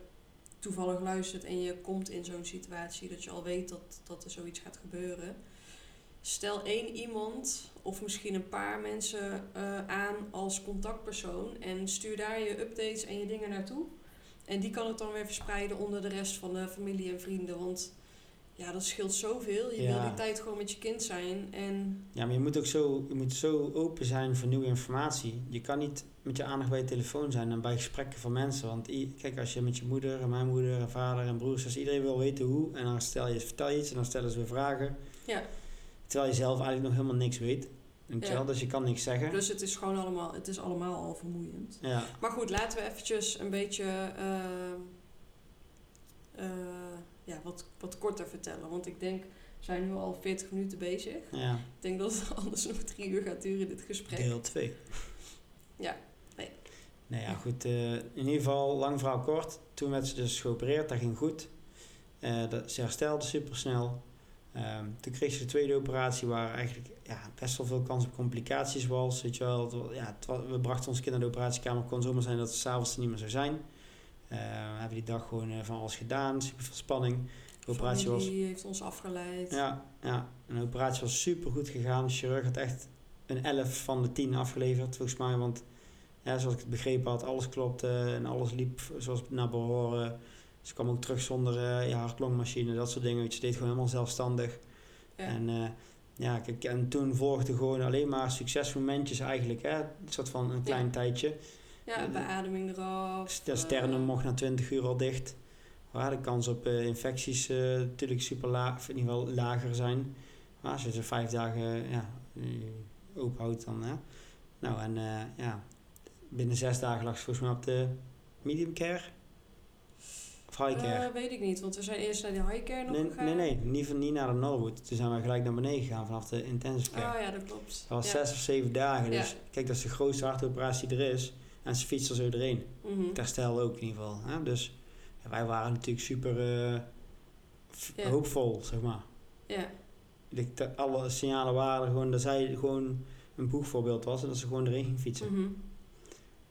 toevallig luistert en je komt in zo'n situatie, dat je al weet dat, dat er zoiets gaat gebeuren. Stel één iemand of misschien een paar mensen eh, aan als contactpersoon en stuur daar je updates en je dingen naartoe. En die kan het dan weer verspreiden onder de rest van de familie en vrienden. Want ja, dat scheelt zoveel. Je Ja. wil die tijd gewoon met je kind zijn. En Ja, maar je moet ook zo, je moet zo open zijn voor nieuwe informatie. Je kan niet met je aandacht bij je telefoon zijn en bij gesprekken van mensen. Want kijk, als je met je moeder en mijn moeder en vader en broers, als iedereen wil weten hoe, en dan stel je, vertel je iets en dan stellen ze weer vragen. ja, Terwijl je zelf eigenlijk nog helemaal niks weet. Ja. wel? Dus je kan niks zeggen. dus het is gewoon allemaal, het is allemaal al vermoeiend. Ja, Maar goed, laten we eventjes een beetje ehm, eh, ja, wat, wat korter vertellen. Want ik denk, we zijn nu al 40 minuten bezig. ja. Ik denk dat het anders nog drie uur gaat duren, dit gesprek. deel 2. Ja, nee. Nou ja, goed. eh, in ieder geval, lang verhaal kort. Toen werd ze dus geopereerd, dat ging goed. Eh, dat, ze herstelde supersnel. Ehm toen kreeg ze de tweede operatie waar eigenlijk ja, best wel veel kans op complicaties was. Weet je wel, het ja, het we brachten ons kind naar de operatiekamer. Het kon zomaar zijn dat het s'avonds er niet meer zou zijn. Eh, we hebben die dag gewoon eh, van alles gedaan. Super veel spanning. De operatie was Die heeft ons afgeleid. ja, ja. En de operatie was super goed gegaan. De chirurg had echt een 11 van de 10 afgeleverd, volgens mij. Want ja, zoals ik het begrepen had, alles klopte en alles liep zoals naar behoren. Ze kwam ook terug zonder eh ja, hart-longmachine, dat soort dingen. Ze deed gewoon helemaal zelfstandig. Ja. En, ja, kijk, en toen volgde gewoon alleen maar succesmomentjes eigenlijk. Hè? Een soort van een klein Ja. tijdje. Ja, beademing eraf. De eh, sternum mocht na 20 uur al dicht. Waar de kans op eh, infecties eh, natuurlijk super laag, of in ieder geval lager zijn. Maar als je ze vijf dagen ja, eh, open houdt, dan. Hè. Nou, en eh, ja, binnen zes dagen lag ze volgens mij op de medium care. Of high care. eh, weet ik niet, want we zijn eerst naar de high care nog nee, gegaan. nee, nee, niet, niet naar de Norwood. Toen zijn we gelijk naar beneden gegaan vanaf de intensive care. Oh ja, dat klopt. Dat was ja. zes of zeven dagen. Ja. Dus kijk, dat is de grootste hartoperatie er is. En ze fietst er zo doorheen. Mhm. Het herstel ook in ieder geval. Hè? Dus ja, wij waren natuurlijk super eh, hoopvol, zeg maar. Ja, alle signalen waren gewoon dat zij gewoon een boegvoorbeeld was en dat ze gewoon erin ging fietsen. mhm.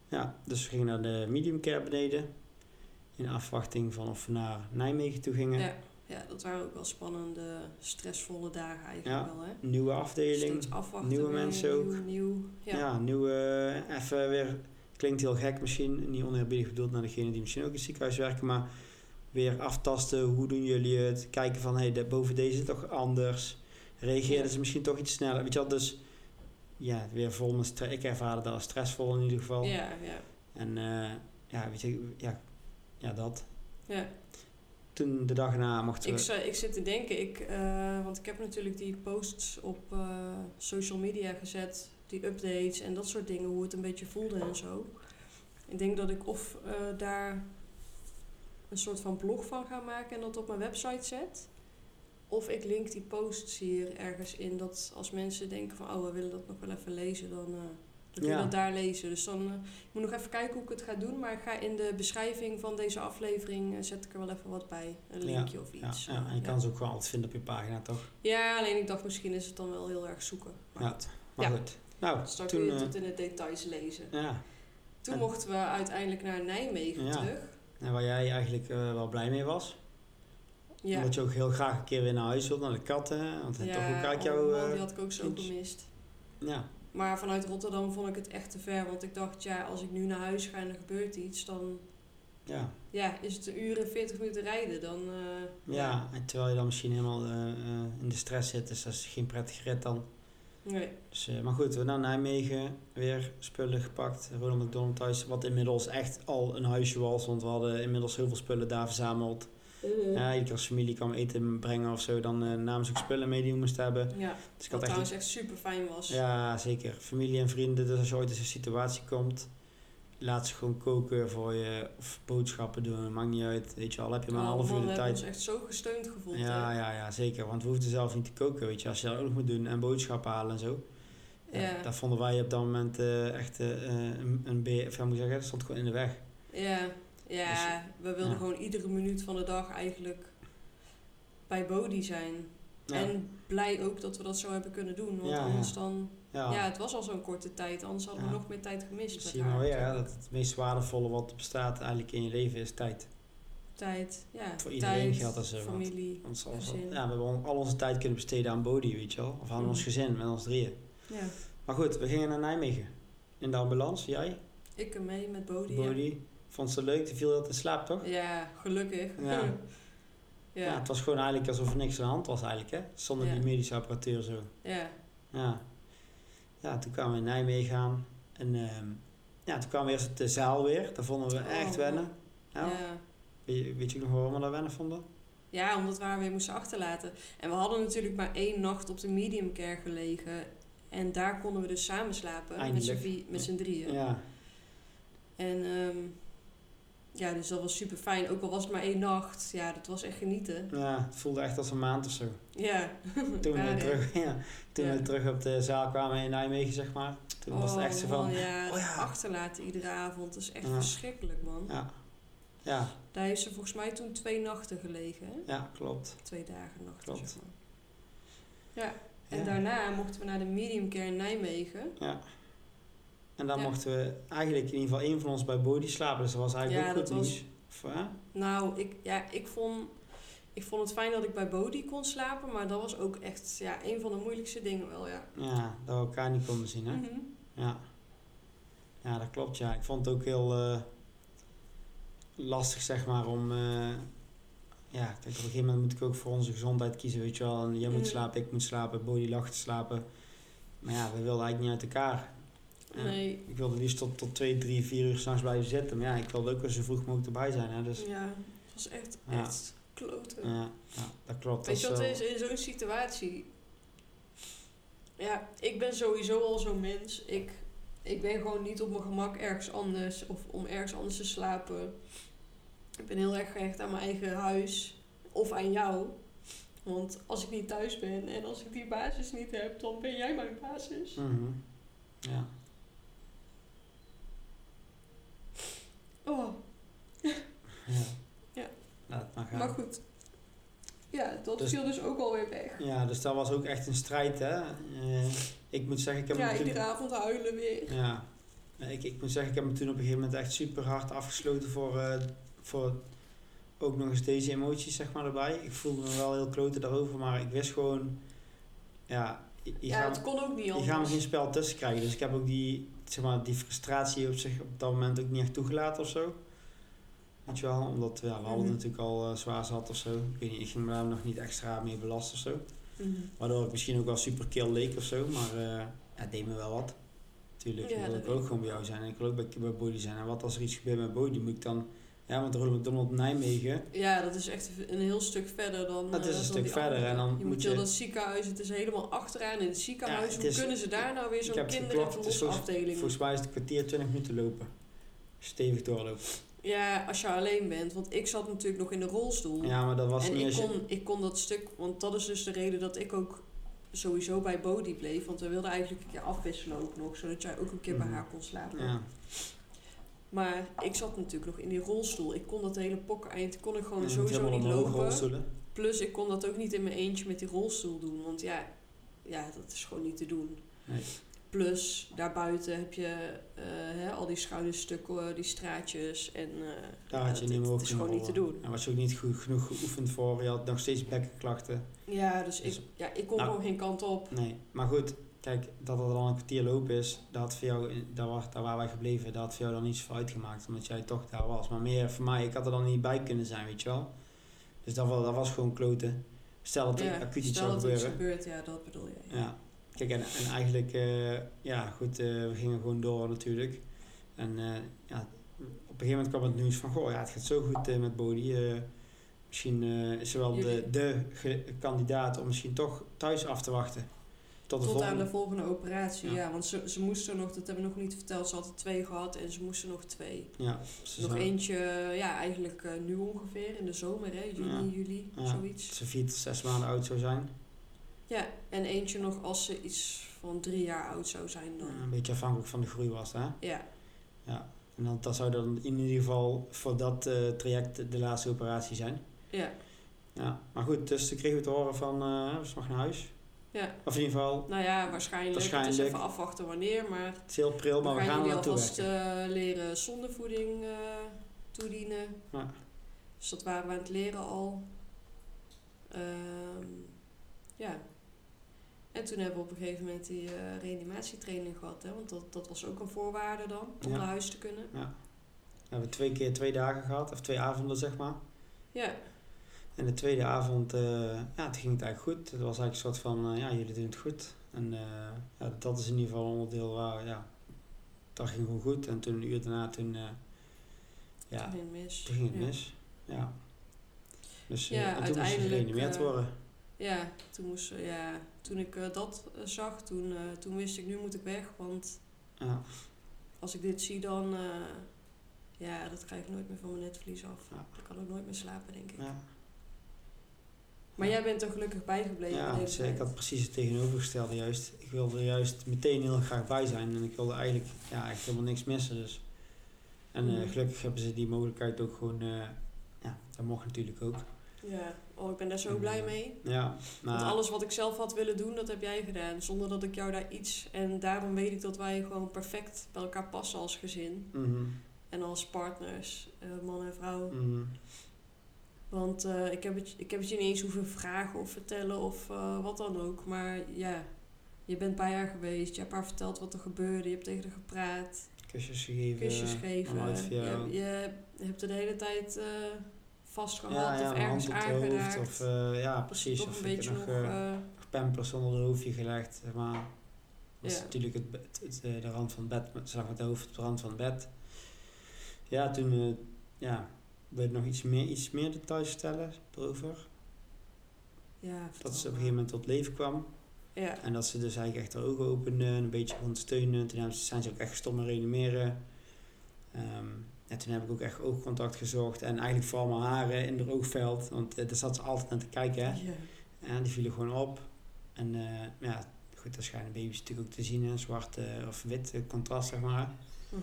Ja, dus we gingen naar de medium care beneden. In afwachting van of we naar Nijmegen toe gingen. ja. ja, dat waren ook wel spannende, stressvolle dagen eigenlijk Ja. wel. Hè? Nieuwe afdeling. Nieuwe mensen ook. Nieuw. Ja, nieuwe, eh, even weer, klinkt heel gek misschien, niet oneerbiedig bedoeld naar degene die misschien ook in het ziekenhuis werken, maar weer aftasten, hoe doen jullie het, kijken van, hé, hey, boven deze is toch anders, reageerden Ja. ze misschien toch iets sneller, weet je wel, dus ja, weer vol met stress, ik ervaarde dat als stressvol in ieder geval. Ja, ja, En eh, ja, weet je, ja, ja, dat. ja. Toen de dag na mochten we... Ik, zou- ik zit te denken, ik, eh, want ik heb natuurlijk die posts op eh, social media gezet, die updates en dat soort dingen, hoe het een beetje voelde en zo. Ik denk dat ik of eh, daar een soort van blog van ga maken en dat op mijn website zet. Of ik link die posts hier ergens in, dat als mensen denken van, oh, we willen dat nog wel even lezen, dan, eh dan kun je Ja. dat daar lezen. Dus dan eh, ik moet nog even kijken hoe ik het ga doen, maar ik ga in de beschrijving van deze aflevering, eh, zet ik er wel even wat bij. Een Ja, linkje of ja, iets. ja, en je kan ze ook gewoon altijd vinden op je pagina, toch? Ja, alleen ik dacht misschien is het dan wel heel erg zoeken. Maar Ja. goed, Maar Ja. goed. Nou, dus daar kun toen... je eh, tot in de details lezen. ja, Toen en- mochten we uiteindelijk naar Nijmegen Ja. terug. en waar jij eigenlijk eh, wel blij mee was. Ja, Omdat je ook heel graag een keer weer naar huis wilt, naar de katten. Want toch ook uit jouw... eh, die had ik ook zo gemist. ja, Maar vanuit Rotterdam vond ik het echt te ver. Want ik dacht, ja, als ik nu naar huis ga en er gebeurt iets, dan ja, ja, is het een uur en 40 minuten rijden. Dan, eh, ja. En terwijl je dan misschien helemaal eh, eh, in de stress zit, dus dat is geen prettige rit dan. Nee. Dus, eh, maar goed, we naar Nijmegen, weer spullen gepakt. Ronald McDonald thuis, wat inmiddels echt al een huisje was. Want we hadden inmiddels heel veel spullen daar verzameld. Uh, Ja, iedere keer als familie kwam eten brengen of zo, dan eh namen ze ook spullen mee die we moesten hebben. ja. Dus ik Wat had echt... trouwens echt super fijn was. Ja, zeker. Familie en vrienden, dus als je ooit in zo'n situatie komt, laat ze gewoon koken voor je of boodschappen doen, maakt niet uit. Weet je wel, heb je maar een Oh, half uur we de hebben tijd. ons echt zo gesteund gevoeld. Ja, hè. ja, ja, zeker. Want we hoefden zelf niet te koken, weet je. Als je dat ook nog moet doen en boodschappen halen en zo. Ja, Ja. Dat vonden wij op dat moment eh, echt eh, een, een beer, of ja, moet ik zeggen, dat stond gewoon in de weg. Ja, ja we wilden Dus, ja. gewoon iedere minuut van de dag eigenlijk bij Bodhi zijn. En blij ook dat we dat zo hebben kunnen doen. Want anders dan... ja. Ja. het was al zo'n korte tijd. Anders hadden we Ja. nog meer tijd gemist. zie je natuurlijk. dat het meest waardevolle wat bestaat eigenlijk in je leven is tijd. Tijd, ja. Voor iedereen tijd, geldt dat zo, want- familie. Gezin. ja, we hebben al onze tijd kunnen besteden aan Bodhi, weet je wel. Of aan ons gezin, met ons drieën. Ja. Maar goed, we gingen naar Nijmegen. In de ambulance, jij, Ik er mee met Bodhi. ja. Bodhi. Vond ze leuk, die viel heel in slaap toch? Ja, gelukkig. Ja. ja. Ja, het was gewoon eigenlijk alsof er niks aan de hand was eigenlijk, hè. Zonder Ja. die medische apparatuur zo. ja. Ja. Ja, toen kwamen we in Nijmegen aan. En ehm, ja, toen kwamen we eerst de zaal weer. Dat vonden we Oh, echt wennen. Ja. ja. Weet, je, weet je nog waarom we dat wennen vonden? Ja, omdat we haar weer moesten achterlaten. En we hadden natuurlijk maar één nacht op de medium care gelegen. En daar konden we dus samen slapen. Eindelijk. met z'n drieën. Ja. En ehm, ja, dus dat was super fijn. Ook al was het maar één nacht. Ja, dat was echt genieten. ja, het voelde echt als een maand of zo. Ja. Toen, Ja, we, nee. terug, ja, toen Ja. we terug op de zaal kwamen in Nijmegen, zeg maar. Toen was het echt zo Oh, van... man, ja, oh ja. achterlaten iedere avond. Dat is echt verschrikkelijk, man. Ja. Ja, Daar heeft ze volgens mij toen twee nachten gelegen. Hè? ja, klopt. Twee dagen nachten, Klopt. zeg maar. Ja, en daarna mochten we naar de medium care in Nijmegen. Ja. En dan Ja. mochten we eigenlijk in ieder geval één van ons bij Bodhi slapen. Dus dat was eigenlijk Ja, ook goed was- nieuws. Nou, ik, ja, ik, vond, ik vond het fijn dat ik bij Bodhi kon slapen. Maar dat was ook echt ja, een van de moeilijkste dingen wel, ja. Ja, dat we elkaar niet konden zien, hè? Mhm. Ja. Ja, dat klopt, ja. Ik vond het ook heel eh, lastig, zeg maar, om... eh, ja, kijk, op een gegeven moment moet ik ook voor onze gezondheid kiezen, weet je wel. En jij moet Mhm. slapen, ik moet slapen, Bodhi lag te slapen. Maar ja, we wilden eigenlijk niet uit elkaar. Nee, Ik wilde liefst tot, tot twee, drie, vier uur s'nachts blijven zitten. Maar ja, ik wilde ook wel zo vroeg mogelijk erbij zijn, hè. Dus ja, het was echt, Ja. echt kloten. ja, ja dat klopt. Weet je dat wat is in zo'n situatie? Ja, ik ben sowieso al zo'n mens. Ik, ik ben gewoon niet op mijn gemak ergens anders of om ergens anders te slapen. Ik ben heel erg gehecht aan mijn eigen huis of aan jou. Want als ik niet thuis ben en als ik die basis niet heb, dan ben jij mijn basis. Mhm. Ja. Oh, Ja. Ja. Laat maar gaan. maar goed. Ja, dat Dus- viel dus ook alweer weg. Ja, dus dat was ook echt een strijd, hè. Eh, ik moet zeggen, ik heb Ja, toen- iedere avond huilen weer. Ja. Ik, ik moet zeggen, ik heb me toen op een gegeven moment echt super hard afgesloten voor, eh, voor ook nog eens deze emoties, zeg maar, erbij. Ik voelde me wel heel kloten daarover, maar ik wist gewoon, ja, je, je Ja, gaat- het kon ook niet je anders. gaat me geen spel tussen krijgen. Dus ik heb ook die, zeg maar, die frustratie op zich op dat moment ook niet echt toegelaten of zo. Weet je wel, omdat ja, we hadden Mhm. natuurlijk al eh, zwaar zat of zo. Ik weet niet, ik ging me daar nog niet extra mee belasten of zo. Mhm. Waardoor ik misschien ook wel super kill leek of zo, maar ja, het deed me wel wat. Tuurlijk, Ja, ik wil ook, gewoon bij jou zijn en ik wil ook bij, bij zijn. En wat als er iets gebeurt met Bodhi, moet ik dan... Ja, want Ronald McDonald Nijmegen, Ja, dat is echt een heel stuk verder dan. Dat is eh, een stuk verder andere. en dan je moet je- dat ziekenhuis, het is helemaal achteraan in het ziekenhuis. Ja, het Hoe kunnen ze daar nou weer zo'n heb het kinder- en geklopt, het is volgens- mij is het een kwartier, 20 minuten lopen. Stevig doorlopen. Ja, als je alleen bent. Want ik zat natuurlijk nog in de rolstoel. Ja, maar dat was en niet ik je... kon, ik kon dat stuk, want dat is dus de reden dat ik ook sowieso bij Bodhi bleef. Want we wilden eigenlijk een keer afwisselen ook nog, zodat jij ook een keer bij Mhm. haar kon slapen. Ja, Maar ik zat natuurlijk nog in die rolstoel. Ik kon dat hele pokkeneind kon ik gewoon sowieso niet lopen. Plus ik kon dat ook niet in mijn eentje met die rolstoel doen. Want ja, ja dat is gewoon niet te doen. Nee. Plus daarbuiten heb je eh, hè, al die schouderstukken, die straatjes. En eh, Daar had je niet meer over is gewoon niet te doen. En was je ook niet goed, genoeg geoefend voor. Je had nog steeds bekkenklachten. Ja, dus Dus- ik, ja, ik kon Nou. gewoon geen kant op. Nee, maar goed. Kijk, dat er dan een kwartier lopen is, dat had voor jou, daar, waar, daar waar wij gebleven, dat had voor jou dan niet zoveel uitgemaakt, omdat jij toch daar was. Maar meer voor mij, ik had er dan niet bij kunnen zijn, weet je wel. Dus dat was, dat was gewoon kloten. Stel dat er Ja, acuut iets stel zou dat er iets gebeuren. gebeurt, ja, dat bedoel je. Ja. Kijk, en, en eigenlijk, eh, ja goed, eh, we gingen gewoon door natuurlijk. En eh, ja, op een gegeven moment kwam het nieuws van, goh, ja, het gaat zo goed met Bodhi. eh, Misschien is ze wel de, Jullie- de kandidaat om misschien toch thuis af te wachten. Tot de Tot aan de volgende operatie, Ja. ja. Want ze, ze moesten nog, dat hebben we nog niet verteld, ze had er twee gehad en ze moesten nog twee. Ja, ze nog eentje, ja, eigenlijk eh, nu ongeveer, in de zomer, hè, juni, Ja. juli, zoiets. ze vier tot zes maanden oud zou zijn. Ja, en eentje nog als ze iets van drie jaar oud zou zijn dan. Een beetje afhankelijk van de groei was, hè? Ja, Ja. En dan, dat zou dan in ieder geval voor dat eh, traject de laatste operatie zijn. ja, Ja, maar goed, dus toen kregen we te horen van, eh ze mag naar huis. Ja. Of in ieder geval, Nou ja, waarschijnlijk. Het is even afwachten wanneer, maar het is heel pril, maar we we gaan er naartoe alvast werken. eh, leren zondevoeding eh, toedienen. Ja. Dus dat waren we aan het leren al. Ehm, ja. En toen hebben we op een gegeven moment die eh, reanimatietraining gehad. Hè? Want dat, dat was ook een voorwaarde dan, om Ja. naar huis te kunnen. We hebben twee keer twee dagen gehad, of twee avonden zeg maar. Ja, En de tweede avond, eh, ja, het ging het eigenlijk goed. Het was eigenlijk een soort van, eh, ja, jullie doen het goed. En eh, ja, dat is in ieder geval een onderdeel waar, ja, dat ging gewoon goed. En toen een uur daarna, toen, ja, toen ging het mis. toen ging het mis. Ja. Dus Ja, en toen moest je gereanimeerd worden. Ja, toen, moest, ja, toen ik dat zag, toen, toen wist ik, nu moet ik weg. Want Ja, als ik dit zie, dan... ja, dat krijg ik nooit meer van mijn netvlies af. Ja. Ik kan ook nooit meer slapen, denk ik. ja. Maar jij bent er gelukkig bijgebleven. Ja, dus, eh, ik had precies het tegenovergestelde juist. Ik wilde er juist meteen heel graag bij zijn. En ik wilde eigenlijk ja, helemaal niks missen. Dus. En eh, Mhm. gelukkig hebben ze die mogelijkheid ook gewoon... eh, ja, dat mocht natuurlijk ook. Ja, oh, ik ben daar zo blij mee. Ja, maar... Want alles wat ik zelf had willen doen, dat heb jij gedaan. Zonder dat ik jou daar iets... En daarom weet ik dat wij gewoon perfect bij elkaar passen als gezin. Mhm, En als partners, man en vrouw. mhm. Want eh, ik, heb het, ik heb het je niet eens hoeven vragen of vertellen of eh, wat dan ook. Maar ja, je bent bij haar geweest. Je hebt haar verteld wat er gebeurde. Je hebt tegen haar gepraat. Kusjes gegeven. Kusjes uit Je, je hebt er de hele tijd eh, vastgehad Ja, ja, of ergens het hoofd. aangeraakt. Of, eh, ja, precies. Of een beetje nog... eh, eh, pampers onder het hoofdje gelegd. zeg Maar dat is natuurlijk het, het, eh, de rand van het bed. Ze lag met het hoofd op de rand van het bed. Ja, toen... eh, ja, wil je nog iets meer, iets meer details vertellen erover? ja, Dat ze op een gegeven moment tot leven kwam. Ja, En dat ze dus eigenlijk echt haar ogen opende en een beetje begon te steunen. Toen zijn ze ook echt gestopt met reanimeren. Ehm, en toen heb ik ook echt oogcontact gezocht. En eigenlijk vooral mijn haren in haar oogveld. Want eh, daar zat ze altijd naar te kijken. Hè? ja. En die vielen gewoon op. En eh, ja, goed, dat schijnen baby's natuurlijk ook te zien. Hè? Zwart eh, of wit contrast, zeg maar. Mhm.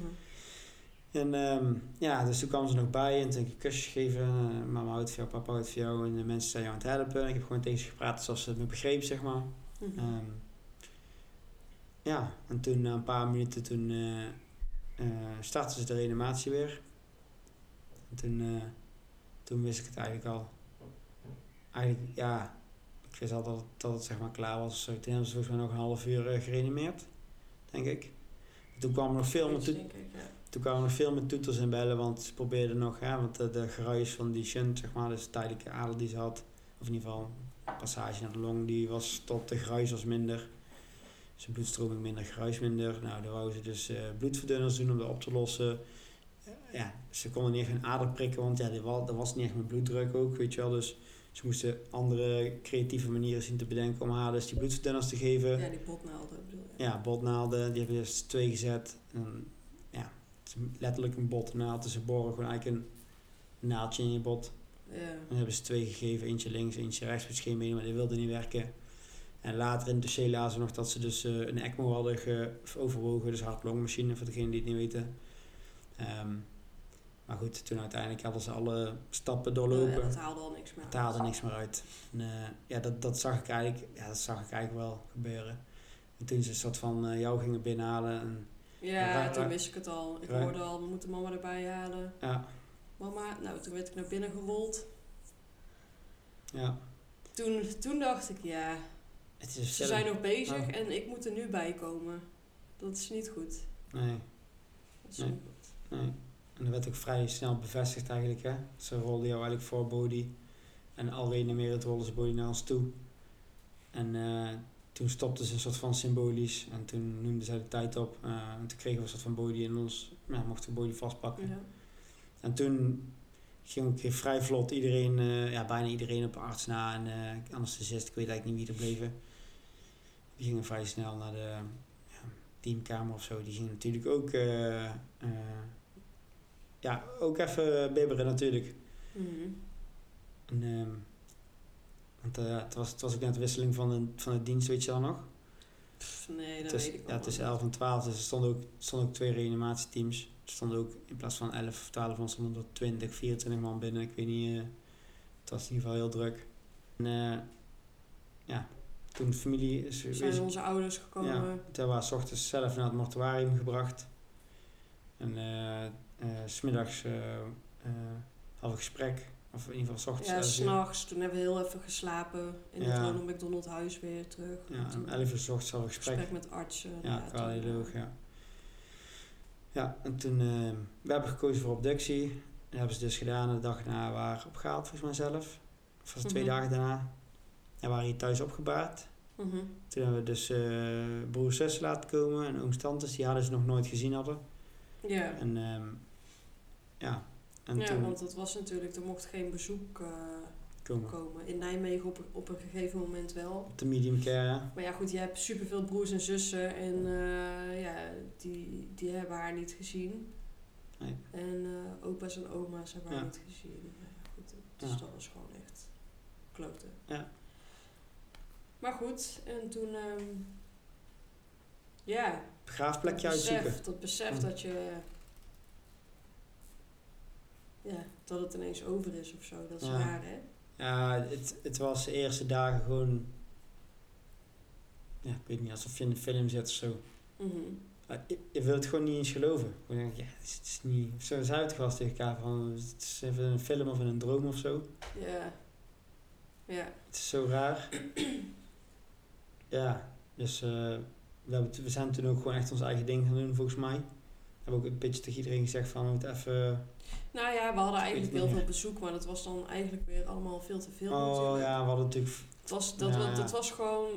En ehm, ja, dus toen kwam ze nog bij en toen heb ik een kusje gegeven. Eh, mama houdt van jou, papa houdt van jou. En de mensen zijn jou aan het helpen. En ik heb gewoon tegen ze gepraat zoals ze het me begreep, zeg maar. Mhm. Ehm, ja, en toen na een paar minuten toen eh, startte ze de reanimatie weer. En toen, toen wist ik het eigenlijk al. Eigenlijk, ja, ik wist al dat, het- dat het zeg maar klaar was. Toen hebben ze volgens mij nog een half uur gereanimeerd, denk ik. En toen kwamen er nog veel meer Toen kwamen er veel meer toeters en bellen, want ze probeerden nog, hè, want de, de geruis van die shunt, zeg maar, dus de tijdelijke ader die ze had, of in ieder geval passage naar de long, die was stopte, de geruis was minder. Zijn bloedstroming minder, geruis minder. Nou, dan wou ze dus eh, bloedverdunners doen om dat op te lossen. Eh, ja, ze konden niet echt een ader prikken, want ja, die wa- dat was niet echt met bloeddruk ook, weet je wel. Dus ze moesten andere creatieve manieren zien te bedenken om haar dus die bloedverdunners te geven. Ja, die potnaalden bedoel je. Ja, botnaalden, die hebben we dus twee gezet. En, is letterlijk een botnaald. Dus ze boren gewoon eigenlijk een naaldje in je bot. Ja. En dan hebben ze twee gegeven, eentje links, eentje rechts met scheenbenen, maar die wilde niet werken. En later in het dossier lazen we nog dat ze dus eh, een ECMO hadden ge- overwogen, dus hart-longmachine voor degenen die het niet weten. Ehm, maar goed, toen uiteindelijk hadden ze alle stappen doorlopen. Ja, dat haalde al niks meer Het haalde niks meer uit. En, eh, ja, dat, dat, zag ik eigenlijk, ja, dat zag ik eigenlijk wel gebeuren. En toen ze een soort van eh, jou gingen binnenhalen. En, Ja, toen wist ik het al. Ik hoorde al, we moeten mama erbij halen. ja, Mama, nou toen werd ik naar binnen gerold. ja, Toen, toen dacht ik, ja, het is ze zijn nog bezig Oh. en ik moet er nu bij komen. Dat is niet goed. Nee, Dat is Nee. niet goed. nee. En dat werd ook vrij snel bevestigd eigenlijk. Hè? Ze rolden jou eigenlijk voor body. En al reanimerend rolden ze body naar ons toe. En eh, toen stopten ze een soort van symbolisch. En toen noemden zij de tijd op. eh, en toen kregen we een soort van body in ons. Ja, mochten we body vastpakken. Ja. En toen ging ook vrij vlot iedereen, eh, ja, bijna iedereen op arts na. En uh, anesthesist, ik weet eigenlijk niet wie er bleven. Die gingen vrij snel naar de ja, teamkamer of zo. Die gingen natuurlijk ook, uh, ja, ook even bibberen natuurlijk. Mhm. En, want het, was, het was ook net de wisseling van de, van de dienst, weet je dan nog? Pff, nee, dat Tuss- weet ik Ja, wel. tussen 11 en 12. Dus er stonden ook, stonden ook twee reanimatieteams. Er stonden ook in plaats van 11 of 12 man stonden er 20, 24 man binnen. Ik weet niet. eh, het was in ieder geval heel druk. En eh, ja, toen de familie is, Zijn is- onze ouders gekomen. ja, toen waren 's ochtends zelf naar het mortuarium gebracht. En smiddags hadden we gesprek. Of in ieder geval 's ochtends. Ja, 11 uur. s'nachts. Toen hebben we heel even geslapen in het. Ronald McDonald huis weer terug. Ja, om 11 uur 's ochtends hadden we gesprek. gesprek met artsen. Ja, cardioloog, ja. Ja, en toen, eh, we hebben gekozen voor obductie. Dat hebben ze dus gedaan. De dag na waren opgehaald, volgens mij zelf. Of was twee Mhm. dagen daarna. En waren hier thuis opgebaard. Mhm. Toen hebben we dus eh broers zus laten komen en ooms tantes. Die hadden ze nog nooit gezien hadden. Ja. En ehm, ja, en ja, toen want het was natuurlijk, er mocht geen bezoek eh, komen komen. In Nijmegen op, op een gegeven moment wel. op de medium care. ja. Maar ja, goed, je hebt superveel broers en zussen en eh, ja, die, die hebben haar niet gezien. Nee. En eh, opa's en oma's hebben haar Ja. niet gezien. Nou ja, goed, dus Ja. dat was gewoon echt kloten. Ja. Maar goed, en toen, ehm, ja, Begraafplekje dat uitzoeken. besef, dat besef dat je, ja, dat het ineens over is of zo, dat is Ja. raar hè? Ja, het, het was de eerste dagen gewoon... Ja, ik weet niet, alsof je in een film zit of zo. Mhm. Je, je wilt het gewoon niet eens geloven. Gewoon denk ik, ja, het is, het is niet... Of zo zei het gewoon tegen elkaar van... Het is even een film of een droom of zo. Ja. Ja. Het is zo raar. ja, dus... eh, we, hebben, we zijn toen ook gewoon echt ons eigen ding gaan doen, volgens mij. We hebben ook een beetje tegen iedereen gezegd van... We moeten even... Nou ja, we hadden eigenlijk heel veel bezoek, maar dat was dan eigenlijk weer allemaal veel te veel Oh natuurlijk. ja, we hadden natuurlijk... Het was, dat, Ja, wa- dat ja. was gewoon,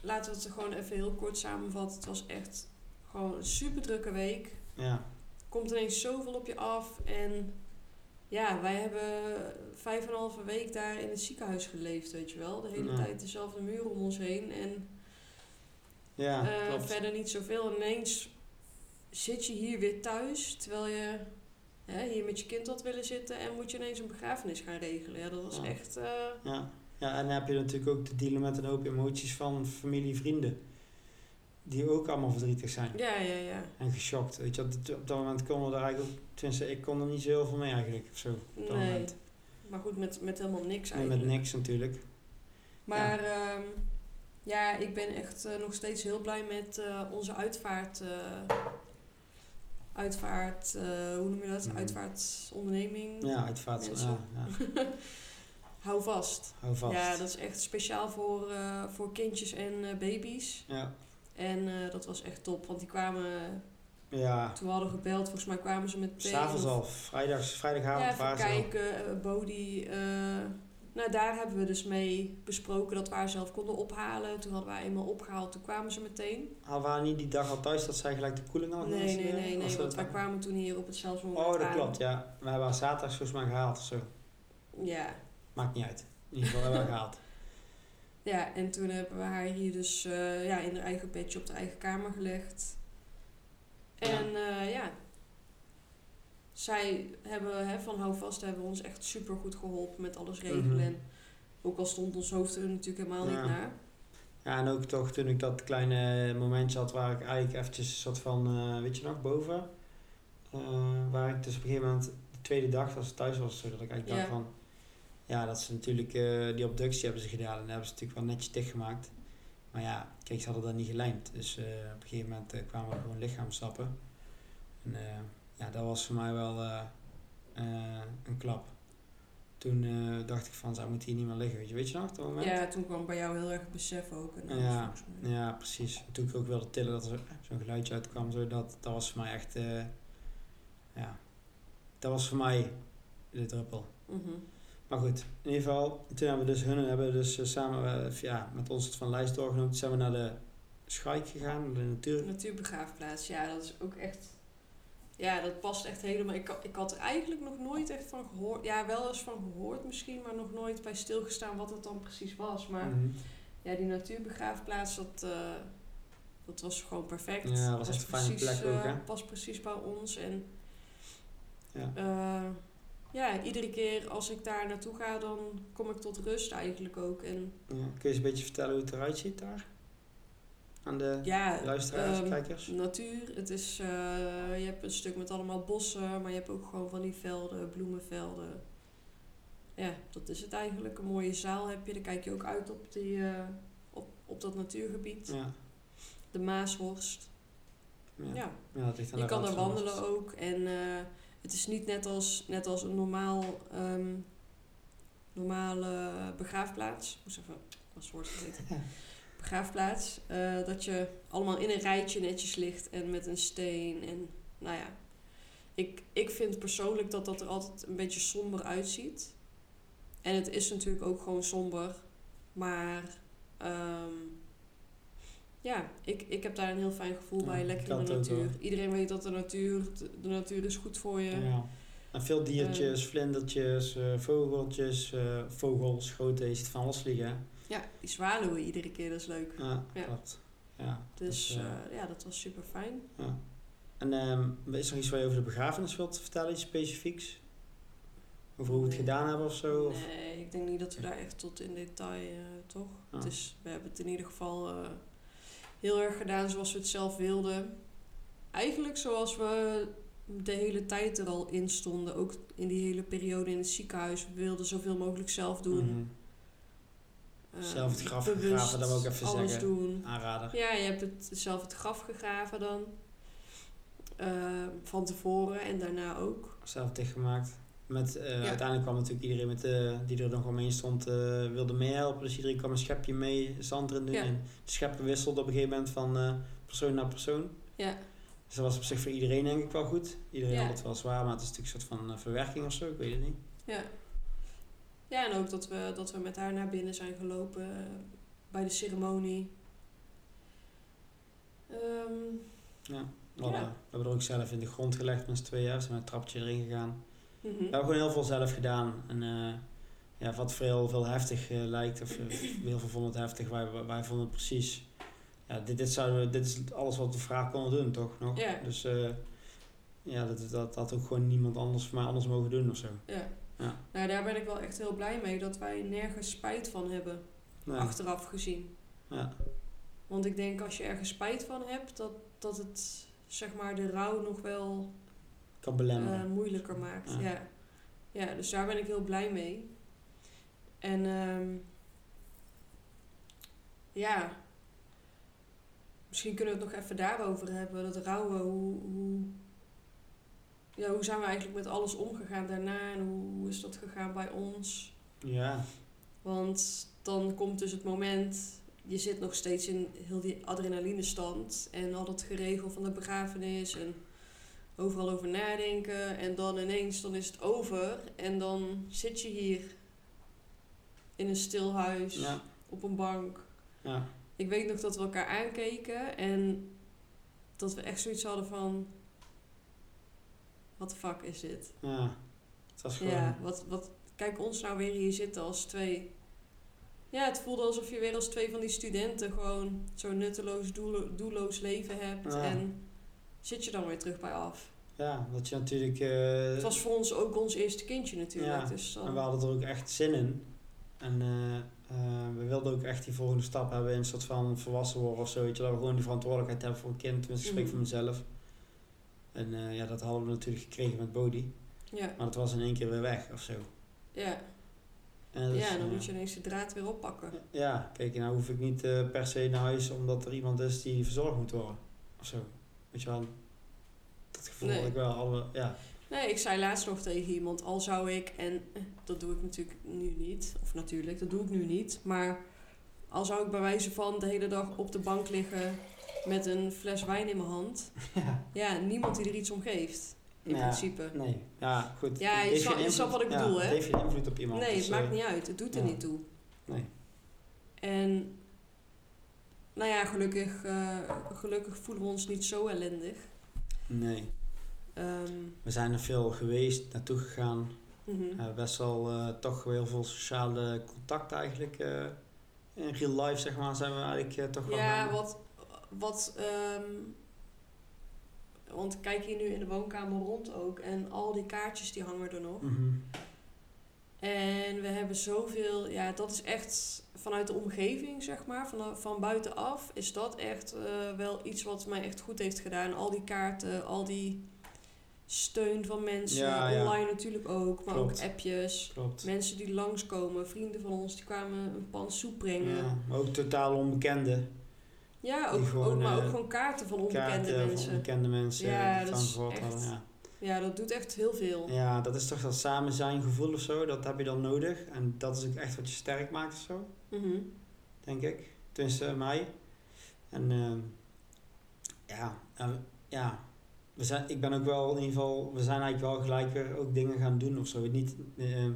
laten we het gewoon even heel kort samenvatten. Het was echt gewoon een super drukke week. Ja, Komt ineens zoveel op je af. En ja, wij hebben vijf en een halve week daar in het ziekenhuis geleefd, weet je wel. De hele Ja. tijd dezelfde muur om ons heen. En ja eh, verder niet zoveel. En ineens zit je hier weer thuis, terwijl je hè, hier met je kind had willen zitten. En moet je ineens een begrafenis gaan regelen. Ja, dat was Ja. echt... eh, Ja. ja, en dan heb je natuurlijk ook te dealen met een hoop emoties van familie, vrienden. Die ook allemaal verdrietig zijn. ja, ja, ja. En geschokt. Weet je, op, dat- moment konden we er eigenlijk. Tenminste, ik kon er niet zo heel veel mee eigenlijk. Of zo, op dat Nee. moment. Maar goed, met, met helemaal niks Nee, eigenlijk. met niks natuurlijk. Maar ja, ja ik ben echt eh, nog steeds heel blij met eh, onze uitvaart. Uitvaart, eh, hoe noem je dat? Mhm. Uitvaartonderneming. Ja, uitvaart. Ja, ja. Hou vast. Hou vast. Ja, dat is echt speciaal voor, eh, voor kindjes en eh, baby's. Ja. En dat was echt top, want die kwamen, Ja. toen we hadden gebeld, volgens mij kwamen ze met S'avonds al. Vrijdags, vrijdagavond Ja, even kijken, eh, nou, daar hebben we dus mee besproken dat we haar zelf konden ophalen. Toen hadden we haar eenmaal opgehaald, toen kwamen ze meteen. Al waren niet die dag al thuis dat zij gelijk de koeling al Nee, nee, nee, nee, want wij kwamen toen hier op het zelfs Oh, dat klopt, ja. We hebben haar zaterdag volgens mij gehaald of zo. Ja. Maakt niet uit. In ieder geval hebben we haar gehaald. ja, en toen hebben we haar hier dus eh, ja, in haar eigen bedje op de eigen kamer gelegd. En ja, ja zij hebben hè, van hou vast hebben ons echt super goed geholpen met alles regelen. Mhm. En ook al stond ons hoofd er natuurlijk helemaal Ja. niet naar. Ja, en ook toch toen ik dat kleine momentje had waar ik eigenlijk eventjes een soort van, eh, weet je nog, boven. eh, waar ik dus op een gegeven moment, de tweede dag als ik thuis was, zodat ik eigenlijk dacht van, ja, dat ze natuurlijk, eh, die obductie hebben ze gedaan en dat hebben ze natuurlijk wel netjes dichtgemaakt. Maar ja, kijk, ze hadden dat niet gelijmd. Dus op een gegeven moment kwamen er gewoon lichaamstappen. En ja, dat was voor mij wel eh, eh, een klap. Toen eh, dacht ik van, zij moet hier niet meer liggen, weet je, weet je nog, dat moment? Ja, toen kwam bij jou heel erg het besef ook. En Ja. Ja, precies. En toen ik ook wilde tillen dat er zo- zo'n geluidje uitkwam, zo, dat, dat was voor mij echt, ja, dat was voor mij de druppel. Mhm. Maar goed, in ieder geval, toen hebben we dus hun hebben we dus samen ja, met ons het van lijst doorgenomen. Toen zijn we naar de Schaik gegaan, naar de natuur. Natuurbegraafplaats, ja, dat is ook echt ja, dat past echt helemaal. Ik, ik had er eigenlijk nog nooit echt van gehoord. Ja, wel eens van gehoord misschien, maar nog nooit bij stilgestaan wat het dan precies was. Maar Mhm. ja, die natuurbegraafplaats, dat, eh, dat was gewoon perfect. Ja, dat was echt een fijne plek ook, hè? eh, past precies bij ons. En Ja. eh, ja, iedere keer als ik daar naartoe ga, dan kom ik tot rust eigenlijk ook. En Ja. Kun je eens een beetje vertellen hoe het eruit ziet daar? Aan de ja, luisteraars, ehm, kijkers? natuur. Het is, eh, je hebt een stuk met allemaal bossen, maar je hebt ook gewoon van die velden, bloemenvelden. Ja, dat is het eigenlijk. Een mooie zaal heb je. Dan kijk je ook uit op, die, eh, op, op dat natuurgebied. Ja. De Maashorst. Ja. Ja, Ja, dat ligt aan je kan er de wandelen ook. En eh, het is niet net als, net als een normaal, ehm, normale begraafplaats. Moest even, was woord. begraafplaats. eh, dat je allemaal in een rijtje netjes ligt en met een steen. En nou ja, ik, ik vind persoonlijk dat dat er altijd een beetje somber uitziet. En het is natuurlijk ook gewoon somber. Maar ehm, ja, ik, ik heb daar een heel fijn gevoel Ja, bij. Lekker in de natuur. Iedereen weet dat de natuur, de natuur is goed voor je. Ja. En veel diertjes, vlindertjes, eh, vogeltjes, eh, vogels, grote, van alles vliegen. Ja, die zwaluwen iedere keer, dat is leuk. Ja, Ja. klopt. Ja, Dus dat, eh, eh, ja, dat was super fijn. ja. En ehm, is er iets waar je over de begrafenis wilt vertellen, iets specifieks? Over hoe we het gedaan hebben of zo? Of? Nee, ik denk niet dat we daar echt tot in detail, eh, toch? Het is, we hebben het in ieder geval heel erg gedaan zoals we het zelf wilden. Eigenlijk zoals we de hele tijd er al in stonden. Ook in die hele periode in het ziekenhuis. We wilden zoveel mogelijk zelf doen. Mhm. Zelf het graf bewust gegraven, dat wil ik even alles zeggen. doen. Aanrader. Ja, je hebt het, zelf het graf gegraven dan. Eh, van tevoren en daarna ook. Zelf dichtgemaakt. Met, eh, Ja. Uiteindelijk kwam natuurlijk iedereen met, eh, die er nog omheen stond, eh, wilde meehelpen. Dus iedereen kwam een schepje mee, zand erin doen. Ja. En de scheppen wisselden op een gegeven moment van eh, persoon naar persoon. Ja, Dus dat was op zich voor iedereen denk ik wel goed. Iedereen Ja. had het wel zwaar, maar het is natuurlijk een soort van eh, verwerking of zo, ik weet het niet. ja. Ja, en ook dat we, dat we met haar naar binnen zijn gelopen eh, bij de ceremonie. Ehm, Ja. We, hadden- Ja. we hebben er ook zelf in de grond gelegd met z'n tweeën. We zijn met een trapje erin gegaan. mhm. We hebben gewoon heel veel zelf gedaan. En eh, ja, wat veel, veel heftig eh, lijkt, of heel veel vonden het heftig, wij, wij vonden het precies. Ja, dit, dit, zouden we, dit is alles wat we vraag konden doen, toch? Nog? Ja. Dus ja, dat, dat, dat had ook gewoon niemand anders voor mij anders mogen doen of zo. Ja. Ja. Nou, daar ben ik wel echt heel blij mee dat wij nergens spijt van hebben, Nee. achteraf gezien. Ja. Want ik denk als je ergens spijt van hebt, dat, dat het zeg maar de rouw nog wel Kan belemmeren. eh, moeilijker maakt. Ja. Ja. ja. dus daar ben ik heel blij mee. En ehm, ja, misschien kunnen we het nog even daarover hebben. Dat rouwen, hoe, hoe, ja, hoe zijn we eigenlijk met alles omgegaan daarna en hoe, is dat gegaan bij ons? ja. Want dan komt dus het moment, je zit nog steeds in heel die adrenalinestand en al dat geregel van de begrafenis en overal over nadenken. En dan ineens, dan is het over en dan zit je hier in een stil huis, Ja. op een bank. Ja. Ik weet nog dat we elkaar aankeken en dat we echt zoiets hadden van, wat de fuck is dit? Ja. Het was gewoon... Ja, wat, wat, kijk ons nou weer hier zitten als twee. Ja, het voelde alsof je weer als twee van die studenten gewoon zo'n nutteloos, doelo- doelloos leven hebt. Ja. En zit je dan weer terug bij af. Ja, dat je natuurlijk... eh, Het was voor ons ook ons eerste kindje natuurlijk. Ja, Dus dan, En we hadden er ook echt zin in. En eh, eh, we wilden ook echt die volgende stap hebben in een soort van volwassen worden of zo. Weet je, dat we gewoon die verantwoordelijkheid hebben voor een kind. Tenminste, ik spreek Mhm. voor mezelf. En eh, ja, dat hadden we natuurlijk gekregen met Bodhi. ja, Maar dat was in één keer weer weg of zo. ja. En is, ja, dan moet je ineens de draad weer oppakken. Ja, kijk, nou hoef ik niet eh, per se naar huis omdat er iemand is die verzorgd moet worden. Of zo. Weet je wel. Dat gevoel Nee. had ik wel. Alle, ja. Nee, ik zei laatst nog tegen iemand, al zou ik, en eh, dat doe ik natuurlijk nu niet, of natuurlijk, dat doe ik nu niet, maar al zou ik bij wijze van de hele dag op de bank liggen met een fles wijn in mijn hand, ja. ja, niemand die er iets om geeft, in Ja, principe. Nee. Ja, goed. Ja, je snap- je snapt wat ik bedoel, hè? Het heeft geen invloed op iemand. Nee, dus, het maakt eh, niet uit, het doet er niet toe. Nee. En, nou ja, gelukkig, eh, gelukkig voelen we ons niet zo ellendig. Nee. Ehm, We zijn er veel geweest, naartoe gegaan. mhm. Eh, best wel eh, toch heel veel sociale contact eigenlijk. In real life zeg maar zijn we eigenlijk eh, toch wel... Ja, wat, wat ehm, want kijk hier nu in de woonkamer rond ook en al die kaartjes die hangen er nog. Mhm. En we hebben zoveel, ja, dat is echt vanuit de omgeving, zeg maar, van, van buitenaf, is dat echt eh, wel iets wat mij echt goed heeft gedaan. Al die kaarten, al die steun van mensen, Ja, ja. online natuurlijk ook, maar Klopt. ook appjes. Klopt. Mensen die langskomen, vrienden van ons, die kwamen een pan soep brengen. Ja, maar ook totaal onbekende. Ja, ook, gewoon, ook, maar ook eh, gewoon kaarten van onbekende Kaarten van mensen. onbekende mensen. Ja, die dat is echt- ja. Ja, dat doet echt heel veel. ja, dat is toch dat samen zijn gevoel of zo. Dat heb je dan nodig. En dat is ook echt wat je sterk maakt of zo. Mhm. denk ik. Tenminste, mij. En ehm, ja, eh, ja. We zijn, ik ben ook wel in ieder geval, we zijn eigenlijk wel gelijk weer ook dingen gaan doen of zo. Niet, ehm,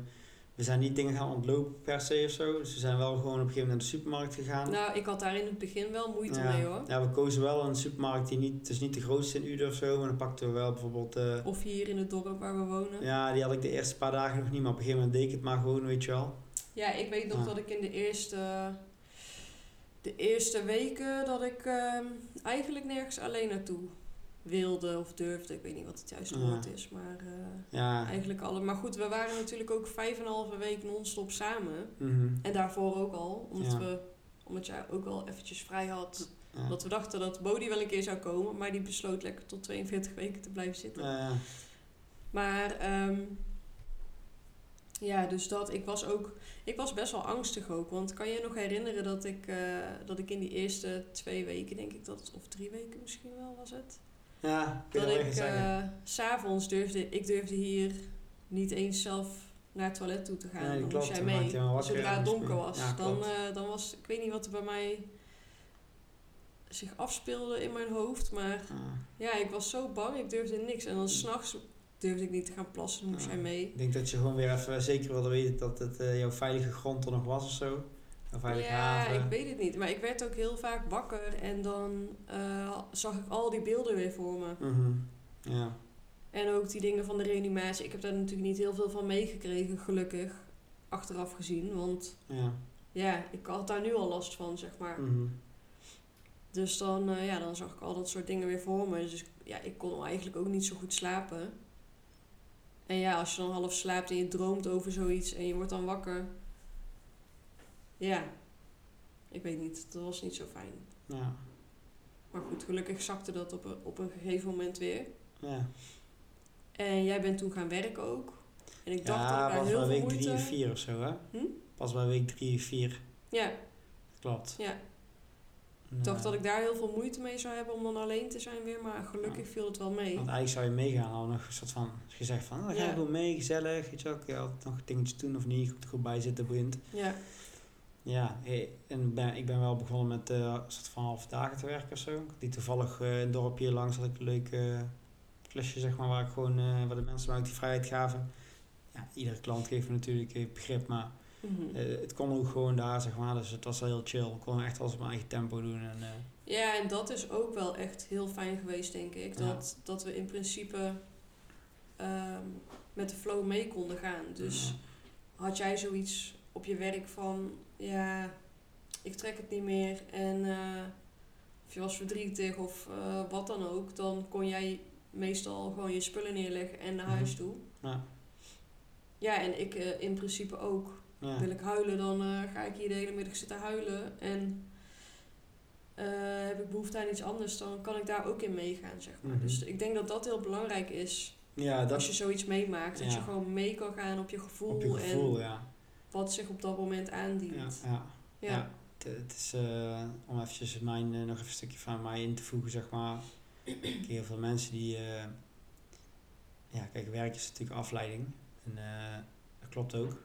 we zijn niet dingen gaan ontlopen per se of zo. Dus we zijn wel gewoon op een gegeven moment naar de supermarkt gegaan. Nou, ik had daar in het begin wel moeite ja, mee hoor. ja, we kozen wel een supermarkt die niet, is niet de grootste in Uden of zo. Maar dan pakten we wel bijvoorbeeld, eh, Of hier in het dorp waar we wonen. Ja, ja, die had ik de eerste paar dagen nog niet. Maar op een gegeven moment deed ik het maar gewoon, weet je wel. ik weet nog Ja. dat ik in de eerste, de eerste weken dat ik ehm, eigenlijk nergens alleen naartoe wilde of durfde. Ik weet niet wat het juiste woord is, maar eh, Ja, eigenlijk alle. Maar goed, we waren natuurlijk ook vijf en een halve week non-stop samen. mhm, En daarvoor ook al, omdat Ja. we omdat jij ook wel eventjes vrij had. ja. Dat we dachten dat Bodie wel een keer zou komen, maar die besloot lekker tot 42 weken te blijven zitten. Maar ehm, ja, dus dat, ik was ook, ik was best wel angstig ook. Want kan je nog herinneren dat ik, eh, dat ik in die eerste twee weken, denk ik dat of drie weken misschien wel was het. Ja Dat ik s s'avonds durfde, ik durfde hier niet eens zelf naar het toilet toe te gaan. Nee, dan klopt, moest jij mee. Zodra het donker was. Ja, dan, eh, dan was, ik weet niet wat er bij mij zich afspeelde in mijn hoofd. Maar Ja. ja, ik was zo bang, ik durfde niks. En dan s'nachts durfde ik niet te gaan plassen, dan moest jij mee. Ik denk dat je gewoon weer even zeker wilde weten dat het eh, jouw veilige grond er nog was of zo. Ja, ik weet het niet. Maar ik werd ook heel vaak wakker en dan eh, zag ik al die beelden weer voor me. Mhm. Ja. En ook die dingen van de reanimatie. Ik heb daar natuurlijk niet heel veel van meegekregen, gelukkig. Achteraf gezien, want Ja. ja, ik had daar nu al last van, zeg maar. Mhm. Dus dan, eh, ja, dan zag ik al dat soort dingen weer voor me. Dus ja, ik kon eigenlijk ook niet zo goed slapen. En ja, als je dan half slaapt en je droomt over zoiets en je wordt dan wakker. Ja, ik weet niet. Dat was niet zo fijn. Ja. Maar goed, gelukkig zakte dat op een, op een gegeven moment weer. Ja. En jij bent toen gaan werken ook. En ik dacht dat ik Ja, daar heel bij veel week drie moeite... of vier of zo, hè? Hm? Pas bij week drie of vier. Ja, Klopt. ja. Ik dacht dat ik daar heel veel moeite mee zou hebben om dan alleen te zijn weer. Maar gelukkig viel het wel mee. Want eigenlijk zou je meegaan, al nog een soort van gezegd van, oh, dan ga je gewoon mee, gezellig, weet je wel, kun je altijd nog dingetjes doen of niet, goed, goed bij zitten, boeiend. Ja, Ja, en ben, ik ben wel begonnen met een soort van half dagen te werken of zo. Die toevallig in het dorpje hier langs had ik een leuk klusje, zeg maar, waar ik gewoon, eh, waar de mensen mij ook die vrijheid gaven. Ja, iedere klant geeft me natuurlijk begrip, maar mhm. het kon ook gewoon daar, zeg maar, dus het was wel heel chill. Ik kon echt alles op mijn eigen tempo doen en ja, en dat is ook wel echt heel fijn geweest, denk ik. Ja. Dat, dat we in principe ehm, met de flow mee konden gaan. Dus ja. had jij zoiets op je werk van, ja, ik trek het niet meer en eh, of je was verdrietig of eh, wat dan ook, dan kon jij meestal gewoon je spullen neerleggen en naar huis Mhm. toe. Ja. Ja, en ik eh, in principe ook. Ja. Wil ik huilen, dan ga ik hier de hele middag zitten huilen. En heb ik behoefte aan iets anders, dan kan ik daar ook in meegaan, zeg maar. Mhm. Dus ik denk dat dat heel belangrijk is. ja, als dat je zoiets meemaakt, dat je gewoon mee kan gaan op je gevoel, op je gevoel, en ja. Wat zich op dat moment Ja, aandient. ja. Ja. Ja. Het, het is, eh, om eventjes mijn, eh, nog even een stukje van mij in te voegen, zeg maar. Kijk, heel veel mensen die... eh, ja, kijk, werk is natuurlijk afleiding. En dat klopt ook.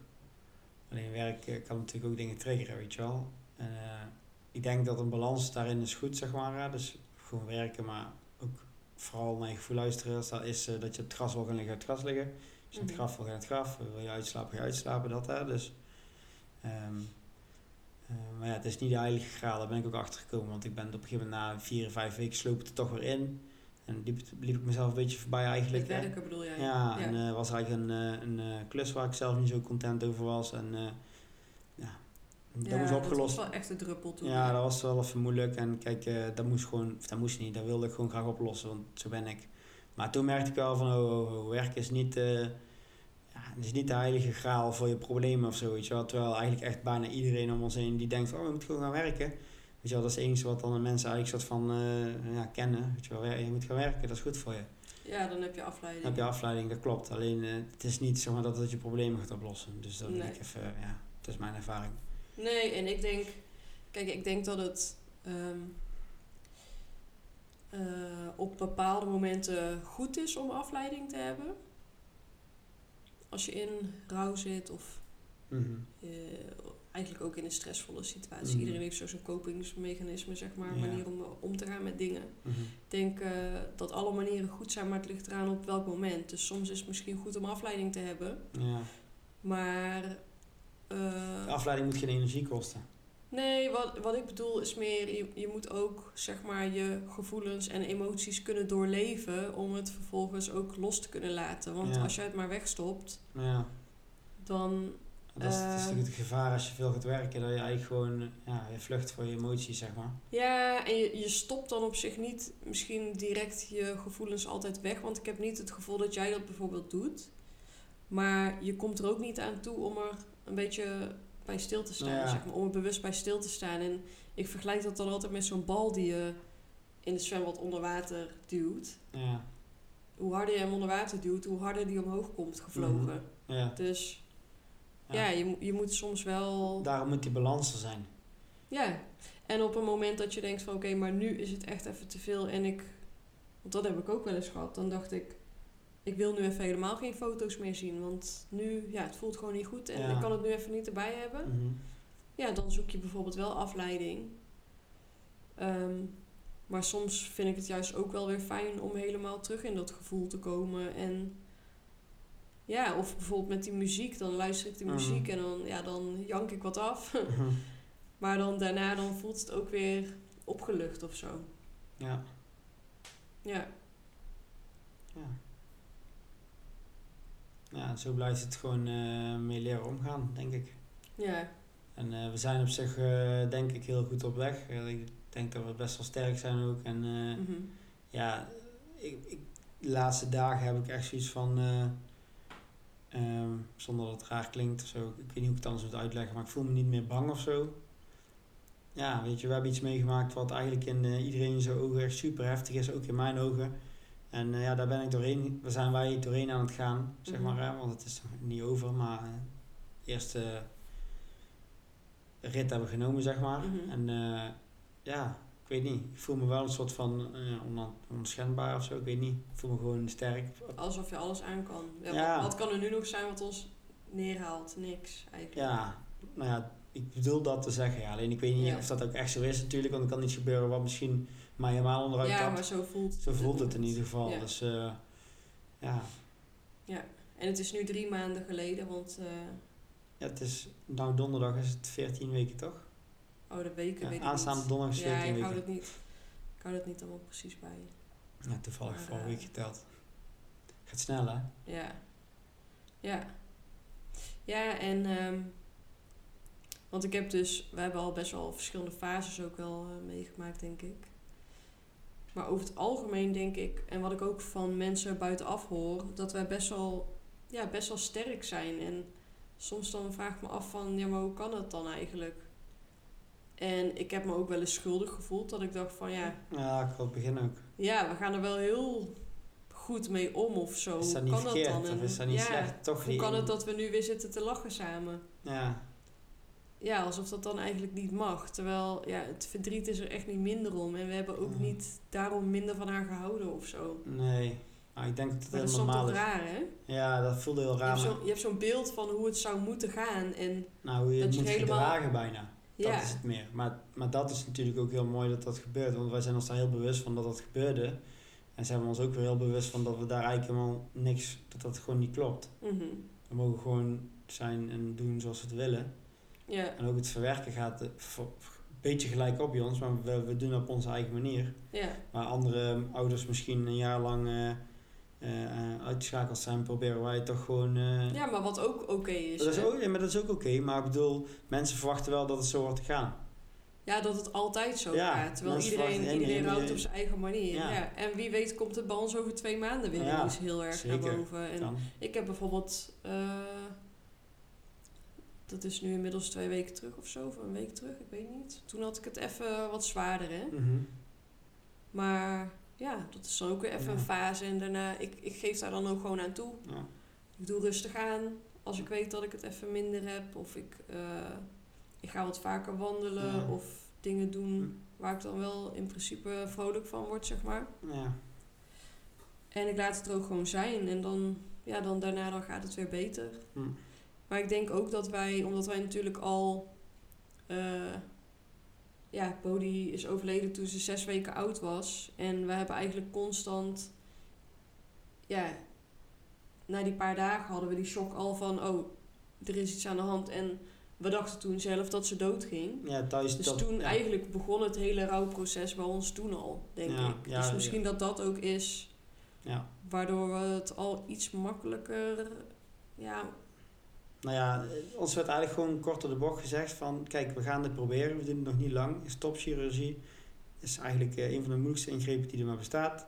Alleen werk kan natuurlijk ook dingen triggeren, weet je wel. En ik denk dat een balans daarin is goed, zeg maar. Dus gewoon werken, maar ook vooral naar je gevoel luisteren. Als dat is dat je het gras wil gaan liggen, het gras liggen. Als je in het Mhm. graf wil gaan, in het graf. Wil je uitslapen, ga je uitslapen, dat hè. Dus... ehm, eh, maar ja, het is niet de heilige graal, daar ben ik ook achter gekomen. Want ik ben op een gegeven moment na vier, vijf weken sloop het er toch weer in. En liep, liep ik mezelf een beetje voorbij eigenlijk. Hè. werken bedoel jij? Ja, en eh, was eigenlijk een, eh, een eh, klus waar ik zelf niet zo content over was. En ja, dat Ja, moest opgelost Dat was wel echt de druppel toen. ja, dat was wel even moeilijk. En kijk, dat moest gewoon, of dat moest niet, dat wilde ik gewoon graag oplossen, want zo ben ik. Maar toen merkte ik wel van, oh, oh, oh, werk is niet, eh, ja, het is niet de heilige graal voor je problemen of zo, weet je wel. Terwijl eigenlijk echt bijna iedereen om ons heen die denkt van, oh, je moet gewoon gaan werken. Weet je wel, dat is het enige wat dan de mensen eigenlijk soort van, eh, ja, kennen. Weet je wel, je moet gaan werken, dat is goed voor je. Ja, dan heb je afleiding. Dan heb je afleiding, dat klopt. Alleen, eh, het is niet zeg maar dat het je problemen gaat oplossen. Dus dat Nee. ik even, ja, dat is mijn ervaring. Nee, en ik denk, kijk, ik denk dat het ehm, eh, op bepaalde momenten goed is om afleiding te hebben. Als je in rouw zit of Mhm. eh, eigenlijk ook in een stressvolle situatie. Mhm. Iedereen heeft zo zijn kopingsmechanisme, zeg maar, Ja. manier om eh, om te gaan met dingen. Mhm. Ik denk dat alle manieren goed zijn, maar het ligt eraan op welk moment. Dus soms is het misschien goed om afleiding te hebben, Ja. maar... De afleiding moet geen energie kosten. Nee, wat, wat ik bedoel is meer, je, je moet ook zeg maar je gevoelens en emoties kunnen doorleven om het vervolgens ook los te kunnen laten. Want Ja. als je het maar wegstopt, Ja. dan. Dat is, dat is Eh, natuurlijk het gevaar als je veel gaat werken, dat je eigenlijk gewoon ja, je vlucht voor je emoties, zeg maar. Ja, en je, je stopt dan op zich niet misschien direct je gevoelens altijd weg. Want ik heb niet het gevoel dat jij dat bijvoorbeeld doet. Maar je komt er ook niet aan toe om er een beetje bij stil te staan. Ja. Zeg maar, om er bewust bij stil te staan. En ik vergelijk dat dan altijd met zo'n bal die je in het zwembad onder water duwt. Ja, Hoe harder je hem onder water duwt, hoe harder die omhoog komt gevlogen. ja. Dus Ja. je, je moet soms wel... Daarom moet die balans er zijn. Ja, en op een moment dat je denkt van oké, maar nu is het echt even te veel en ik, want dat heb ik ook wel eens gehad, dan dacht ik, ik wil nu even helemaal geen foto's meer zien, want nu, ja, het voelt gewoon niet goed en Ja. ik kan het nu even niet erbij hebben. Mhm. Ja, dan zoek je bijvoorbeeld wel afleiding. Ehm, maar soms vind ik het juist ook wel weer fijn om helemaal terug in dat gevoel te komen en ja, of bijvoorbeeld met die muziek, dan luister ik die Mhm. muziek en dan, ja, dan jank ik wat af. Mhm. Maar dan daarna dan voelt het ook weer opgelucht of zo. Ja, Ja, ja. Ja, zo blijft het gewoon eh, mee leren omgaan, denk ik. ja, En eh, we zijn op zich, eh, denk ik, heel goed op weg. Ik denk dat we best wel sterk zijn ook. En mhm. ja, ik, ik, de laatste dagen heb ik echt zoiets van, eh, ehm, zonder dat het raar klinkt of zo, ik weet niet hoe ik het anders moet uitleggen, maar ik voel me niet meer bang of zo. Ja, weet je, we hebben iets meegemaakt wat eigenlijk in iedereen in zijn ogen echt super heftig is, ook in mijn ogen. En eh, ja, daar ben ik doorheen, daar zijn wij doorheen aan het gaan, zeg Mhm. maar, hè, want het is niet over, maar eh, eerste rit hebben we genomen, zeg maar. Mhm. En eh, ja, ik weet niet. Ik voel me wel een soort van uh, on onschendbaar of zo. Ik weet niet. Ik voel me gewoon sterk. Alsof je alles aan kan. Ja, Ja. Wat, wat kan er nu nog zijn wat ons neerhaalt? Niks eigenlijk. Ja, nou ja, ik bedoel dat te zeggen. Ja. Alleen ik weet niet Ja. of dat ook echt zo is natuurlijk. Want er kan iets gebeuren wat misschien mij helemaal onderuit Ja, tapt. maar zo voelt Zo voelt het in ieder geval. Ja. Dus eh, ja. En het is nu drie maanden geleden, want... eh, ja, het is, nou donderdag is het 14 weken toch? oh, de weken Ja, weet ik aanstaande niet. donderdag is Ja, 14 ik hou weken. dat niet. Ik hou dat niet allemaal precies bij. Ja, toevallig Maar, vorige eh, week geteld. Gaat snel hè? Ja. Ja. Ja, en... ehm, want ik heb dus... We hebben al best wel verschillende fases ook wel meegemaakt, denk ik. Maar over het algemeen denk ik... En wat ik ook van mensen buitenaf hoor... Dat wij best wel... Ja, best wel sterk zijn. En soms dan vraag ik me af van... Ja, maar hoe kan dat dan eigenlijk? En ik heb me ook wel eens schuldig gevoeld. Dat ik dacht van... Ja, Ja, ik wil het begin ook. ja we gaan er wel heel goed mee om of zo. Is dat Hoe niet kan dat dan? Of is dat niet ja, slecht? Toch hoe kan het dat we nu weer zitten te lachen samen? Ja, Ja, alsof dat dan eigenlijk niet mag. Terwijl ja, het verdriet is er echt niet minder om. En we hebben ook Mhm. niet daarom minder van haar gehouden of zo. nee. Maar ik denk dat het Maar dat is heel normaal toch is. raar, hè? Ja, dat voelde heel Je raar. hebt, maar- zo, je hebt zo'n beeld van hoe het zou moeten gaan. En Nou, hoe je dat het je moet helemaal- gedragen bijna. ja, Dat is het meer. Maar, maar dat is natuurlijk ook heel mooi dat dat gebeurt. Want wij zijn ons daar heel bewust van dat dat gebeurde. En zijn we ons ook weer heel bewust van dat we daar eigenlijk helemaal niks... Dat dat gewoon niet klopt. mhm. We mogen gewoon zijn en doen zoals we het willen. Ja, En ook het verwerken gaat eh, voor- beetje gelijk op bij ons, maar we, we doen het op onze eigen manier. Ja, Waar andere ouders misschien een jaar lang eh, eh, uitgeschakeld zijn, proberen wij toch gewoon... ja maar wat ook oké is. dat is ook, ja, maar dat is ook oké, maar ik bedoel, mensen verwachten wel dat het zo wordt gegaan. Ja, dat het altijd zo Ja, gaat. Terwijl iedereen, iedereen en- rouwt op zijn eigen manier. Ja. Ja. En wie weet komt het bij ons over twee maanden weer Ja, eens heel erg naar boven. En Kan. ik heb bijvoorbeeld... dat is nu inmiddels twee weken terug of zo. Of een week terug, ik weet niet. Toen had ik het even wat zwaarder, hè. Mhm. Maar ja, dat is dan ook weer even Ja. een fase. En daarna, ik, ik geef daar dan ook gewoon aan toe. Ja. Ik doe rustig aan. Als ik weet dat ik het even minder heb. Of ik, eh, ik ga wat vaker wandelen. Ja. Of dingen doen Hm. waar ik dan wel in principe vrolijk van word, zeg maar. Ja. En ik laat het er ook gewoon zijn. En dan, ja, dan daarna dan gaat het weer beter. Hm. Maar ik denk ook dat wij, omdat wij natuurlijk al... eh, ja, Bodhi is overleden toen ze zes weken oud was. En we hebben eigenlijk constant... Ja, na die paar dagen hadden we die shock al van... Oh, er is iets aan de hand. En we dachten toen zelf dat ze doodging. ja, thuis Dus dat... toen ja. eigenlijk begon het hele rouwproces bij ons toen al, denk Ja, ik. ja, dus misschien dat dat ook is Ja. waardoor we het al iets makkelijker... Ja, Nou ja, ons werd eigenlijk gewoon kort door de bocht gezegd van... Kijk, we gaan dit proberen, we doen het nog niet lang. Stopchirurgie is eigenlijk eh, een van de moeilijkste ingrepen die er maar bestaat.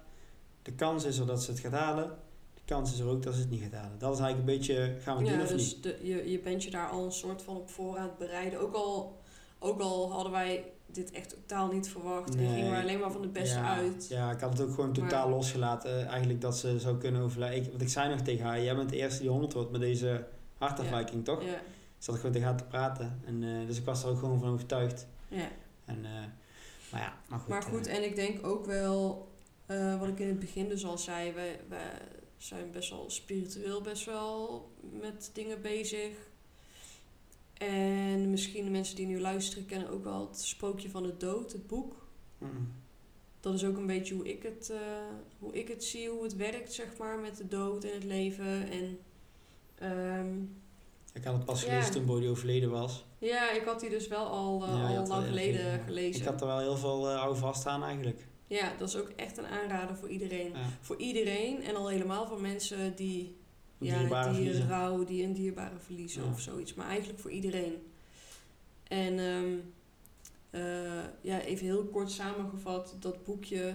De kans is er dat ze het gaat halen. De kans is er ook dat ze het niet gaat halen. Dat is eigenlijk een beetje, gaan we het ja doen of dus niet? de, je, je bent je daar al een soort van op voorraad bereiden. Ook al, ook al hadden wij dit echt totaal niet verwacht. En gingen we alleen maar van het beste ja, uit. Ja, ik had het ook gewoon totaal Maar- losgelaten. Eigenlijk dat ze zou kunnen overlijden. Ik, want ik zei nog tegen haar, jij bent de eerste die 100 wordt met deze hartafwijking, toch? Ja, Zat ik gewoon tegen haar te praten. En, eh, dus ik was er ook gewoon van overtuigd. ja. En, eh, maar ja, maar goed. Maar goed, eh, en ik denk ook wel, wat ik in het begin dus al zei, wij, wij zijn best wel spiritueel best wel met dingen bezig. En misschien de mensen die nu luisteren kennen ook wel het Sprookje van de Dood, het boek. mm, Dat is ook een beetje hoe ik het, hoe ik het zie, hoe het werkt, zeg maar, met de dood en het leven. En ehm, ik had het pas Ja. gelezen toen Bodhi overleden was. ja, ik had die dus wel al, eh, Ja, al lang geleden gelezen. Ik had er wel heel veel uh, over vast aan eigenlijk. Ja, dat is ook echt een aanrader voor iedereen. Ja. Voor iedereen en al helemaal voor mensen die, Dierbare ja, die verliezen. rouw, die een dierbare verliezen of zoiets. Maar eigenlijk voor iedereen. En ehm, eh, ja, even heel kort samengevat, dat boekje.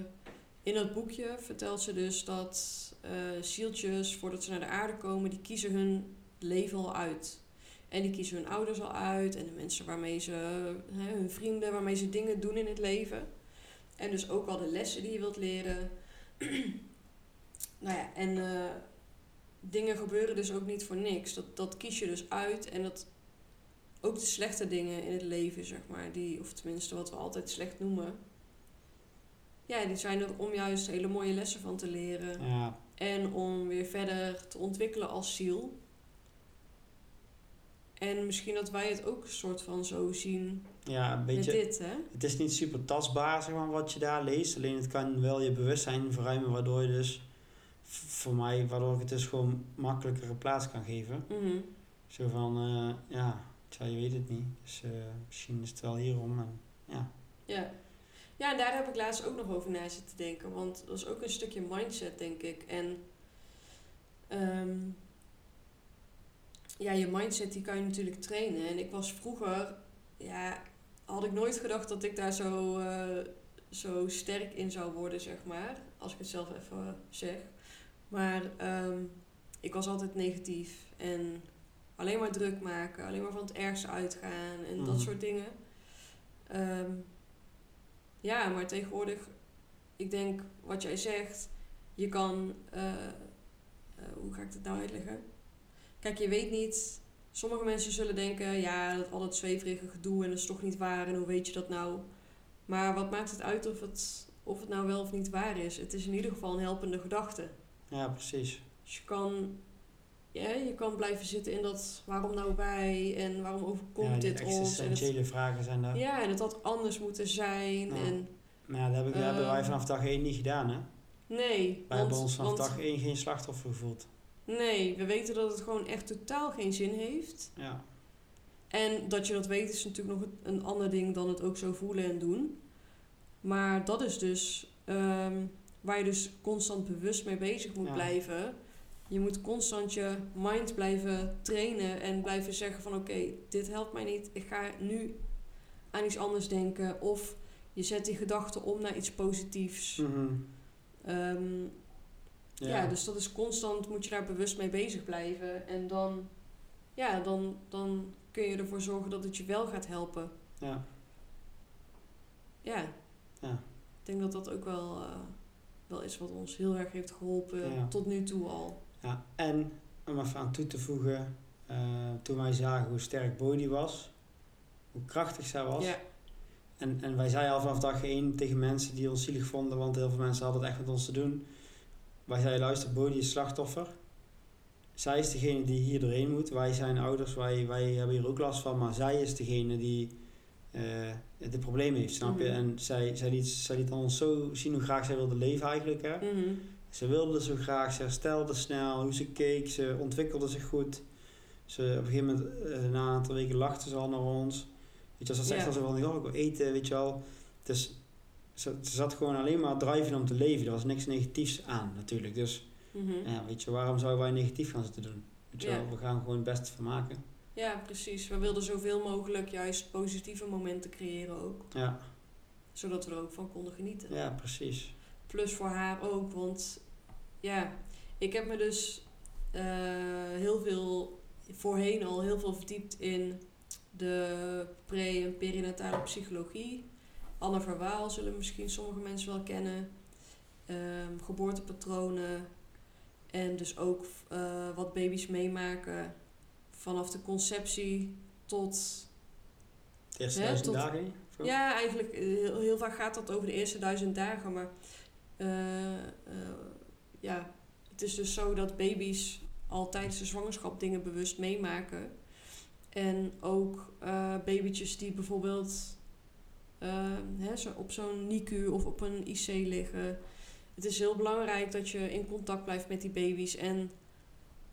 In dat boekje vertelt ze dus dat eh zieltjes, voordat ze naar de aarde komen, die kiezen hun leven al uit. En die kiezen hun ouders al uit en de mensen waarmee ze, hè, hun vrienden, waarmee ze dingen doen in het leven. En dus ook al de lessen die je wilt leren. nou ja, en eh, dingen gebeuren dus ook niet voor niks. Dat, dat kies je dus uit. En dat ook de slechte dingen in het leven, zeg maar, die, of tenminste wat we altijd slecht noemen. Ja, die zijn er om juist hele mooie lessen van te leren. Ja, En om weer verder te ontwikkelen als ziel. En misschien dat wij het ook een soort van zo zien ja, een met beetje. dit, hè? Het is niet super tastbaar zeg maar, wat je daar leest. Alleen het kan wel je bewustzijn verruimen, waardoor je dus, voor mij, waardoor ik het dus gewoon makkelijker een plaats kan geven. Mhm. Zo van, eh, ja, je weet het niet. Dus eh, misschien is het wel hierom. En, ja. Ja. Ja, en daar heb ik laatst ook nog over na zitten denken. Want dat is ook een stukje mindset, denk ik. En ehm, ja, je mindset die kan je natuurlijk trainen. En ik was vroeger, ja, had ik nooit gedacht dat ik daar zo, eh, zo sterk in zou worden, zeg maar. Als ik het zelf even zeg. Maar ehm, ik was altijd negatief. En alleen maar druk maken, alleen maar van het ergste uitgaan en dat Mhm. soort dingen. Ehm, ja, maar tegenwoordig, ik denk wat jij zegt, je kan, eh, eh, hoe ga ik het nou uitleggen? Kijk, je weet niet, sommige mensen zullen denken, ja, dat al dat zweverige gedoe en dat is toch niet waar en hoe weet je dat nou? Maar wat maakt het uit of het, of het nou wel of niet waar is? Het is in ieder geval een helpende gedachte. ja, precies. Dus je kan, ja, je kan blijven zitten in dat waarom nou wij en waarom overkomt ja, dit ons? Het, existentiële vragen zijn daar. ja, en het had anders moeten zijn. Ja. En ja, dat, heb ik, dat hebben wij Ehm, vanaf dag 1 niet gedaan, hè? nee, Wij want, hebben ons vanaf want- dag 1 geen slachtoffer gevoeld. nee, we weten dat het gewoon echt totaal geen zin heeft. Ja. En dat je dat weet is natuurlijk nog een ander ding dan het ook zo voelen en doen. Maar dat is dus ehm, waar je dus constant bewust mee bezig moet Ja. blijven. Je moet constant je mind blijven trainen en blijven zeggen van oké, dit helpt mij niet. Ik ga nu aan iets anders denken. Of je zet die gedachte om naar iets positiefs. Mhm. Ehm, ja. dus dat is constant, moet je daar bewust mee bezig blijven. En dan, ja, dan, dan kun je ervoor zorgen dat het je wel gaat helpen. ja. Ja. Ja. Ik denk dat dat ook wel, eh, wel is wat ons heel erg heeft geholpen Ja. tot nu toe al. Ja, en om even aan toe te voegen, eh, toen wij zagen hoe sterk Bodhi was, hoe krachtig zij was. Ja. En, en wij zeiden al vanaf dag één tegen mensen die ons zielig vonden, want heel veel mensen hadden het echt met ons te doen. Wij zeiden, luister, Bodhi is slachtoffer. Zij is degene die hier doorheen moet. Wij zijn ouders, wij, wij hebben hier ook last van, maar zij is degene die eh de problemen heeft, snap je? Mhm. En zij, zij, liet, zij liet ons zo zien hoe graag zij wilde leven eigenlijk, hè? Mhm. Ze wilde zo graag, ze herstelde snel, hoe ze keek, ze ontwikkelde zich goed. Ze, op een gegeven moment, eh, na een aantal weken, lachte ze al naar ons. Weet je, ze zegt Ja. al zo van, joh, ik wil eten, weet je wel. Dus ze, ze zat gewoon alleen maar drijven om te leven. Er was niks negatiefs aan, natuurlijk. Dus Mhm. ja, weet je, waarom zouden wij negatief gaan zitten doen? Weet je Ja. wel, we gaan gewoon het beste van maken. Ja, precies. We wilden zoveel mogelijk juist positieve momenten creëren ook. Ja, Zodat we er ook van konden genieten. ja precies. Plus voor haar ook, want ja, ik heb me dus eh, heel veel, voorheen al heel veel verdiept in de pre- en perinatale psychologie. Anne Verwaal zullen misschien sommige mensen wel kennen. Ehm, geboortepatronen. En dus ook eh, wat baby's meemaken vanaf de conceptie tot Het eerste Hè, duizend tot- dagen. of ja, eigenlijk eh, heel, heel vaak gaat dat over de eerste duizend dagen. Maar ja, het is dus zo dat baby's al tijdens de zwangerschap dingen bewust meemaken. En ook eh babytjes die bijvoorbeeld eh, hè, zo op zo'n NICU of op een IC liggen. Het is heel belangrijk dat je in contact blijft met die baby's en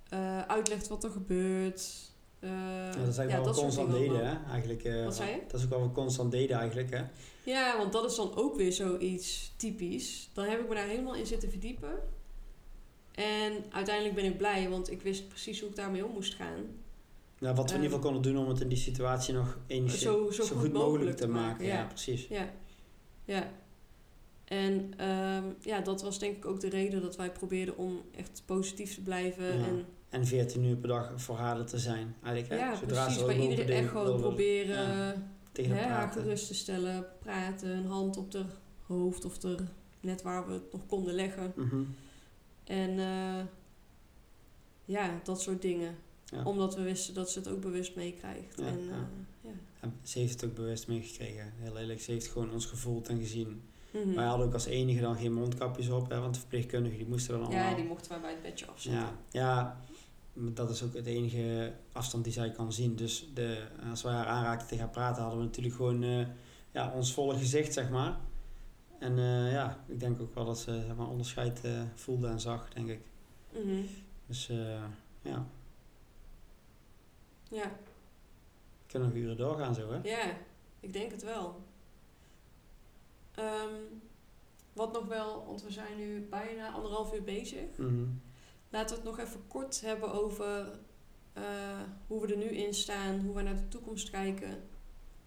eh, uitlegt wat er gebeurt. Eh, Ja, dat is eigenlijk wel soort constant deden, hè? Eigenlijk, eh, Wat zei je? Dat is ook wel wat we constant deden, eigenlijk, hè? Ja, want dat is dan ook weer zoiets typisch. Dan heb ik me daar helemaal in zitten verdiepen. En uiteindelijk ben ik blij, want ik wist precies hoe ik daarmee om moest gaan. Nou, wat we in ieder Ehm, geval konden doen om het in die situatie nog enigszins Zo, zo, goed, mogelijk te maken. Ja, Ja. precies. ja. ja. En ehm, ja, dat was denk ik ook de reden dat wij probeerden om echt positief te blijven. Ja. En En 14 uur per dag voor haar te zijn. Eigenlijk, hè? ja, Zodra precies bij iedere echo wilde proberen ja, tegen hè, haar gerust te stellen, praten, een hand op haar hoofd of er net waar we het nog konden leggen. Mhm. En eh, ja, dat soort dingen. Ja. Omdat we wisten dat ze het ook bewust meekrijgt. Ja, en, ja. eh, ja. Ze heeft het ook bewust meegekregen. Heel eerlijk, ze heeft gewoon ons gevoeld en gezien. Mhm. Wij hadden ook als enige dan geen mondkapjes op, hè, want de verpleegkundigen die moesten dan allemaal. ja, die mochten wij bij het bedje afzetten. ja, ja, dat is ook het enige afstand die zij kan zien. Dus de, als wij haar aanraakten tegen haar praten, hadden we natuurlijk gewoon eh, ja, ons volle gezicht, zeg maar. En eh, ja, ik denk ook wel dat ze zeg maar, onderscheid eh, voelde en zag, denk ik. Mhm. Dus eh, ja, ja. we kunnen nog uren doorgaan zo, hè? Ja, ik denk het wel. Ehm, wat nog wel, want we zijn nu bijna anderhalf uur bezig. Mhm. Laten we het nog even kort hebben over hoe we er nu in staan, hoe we naar de toekomst kijken.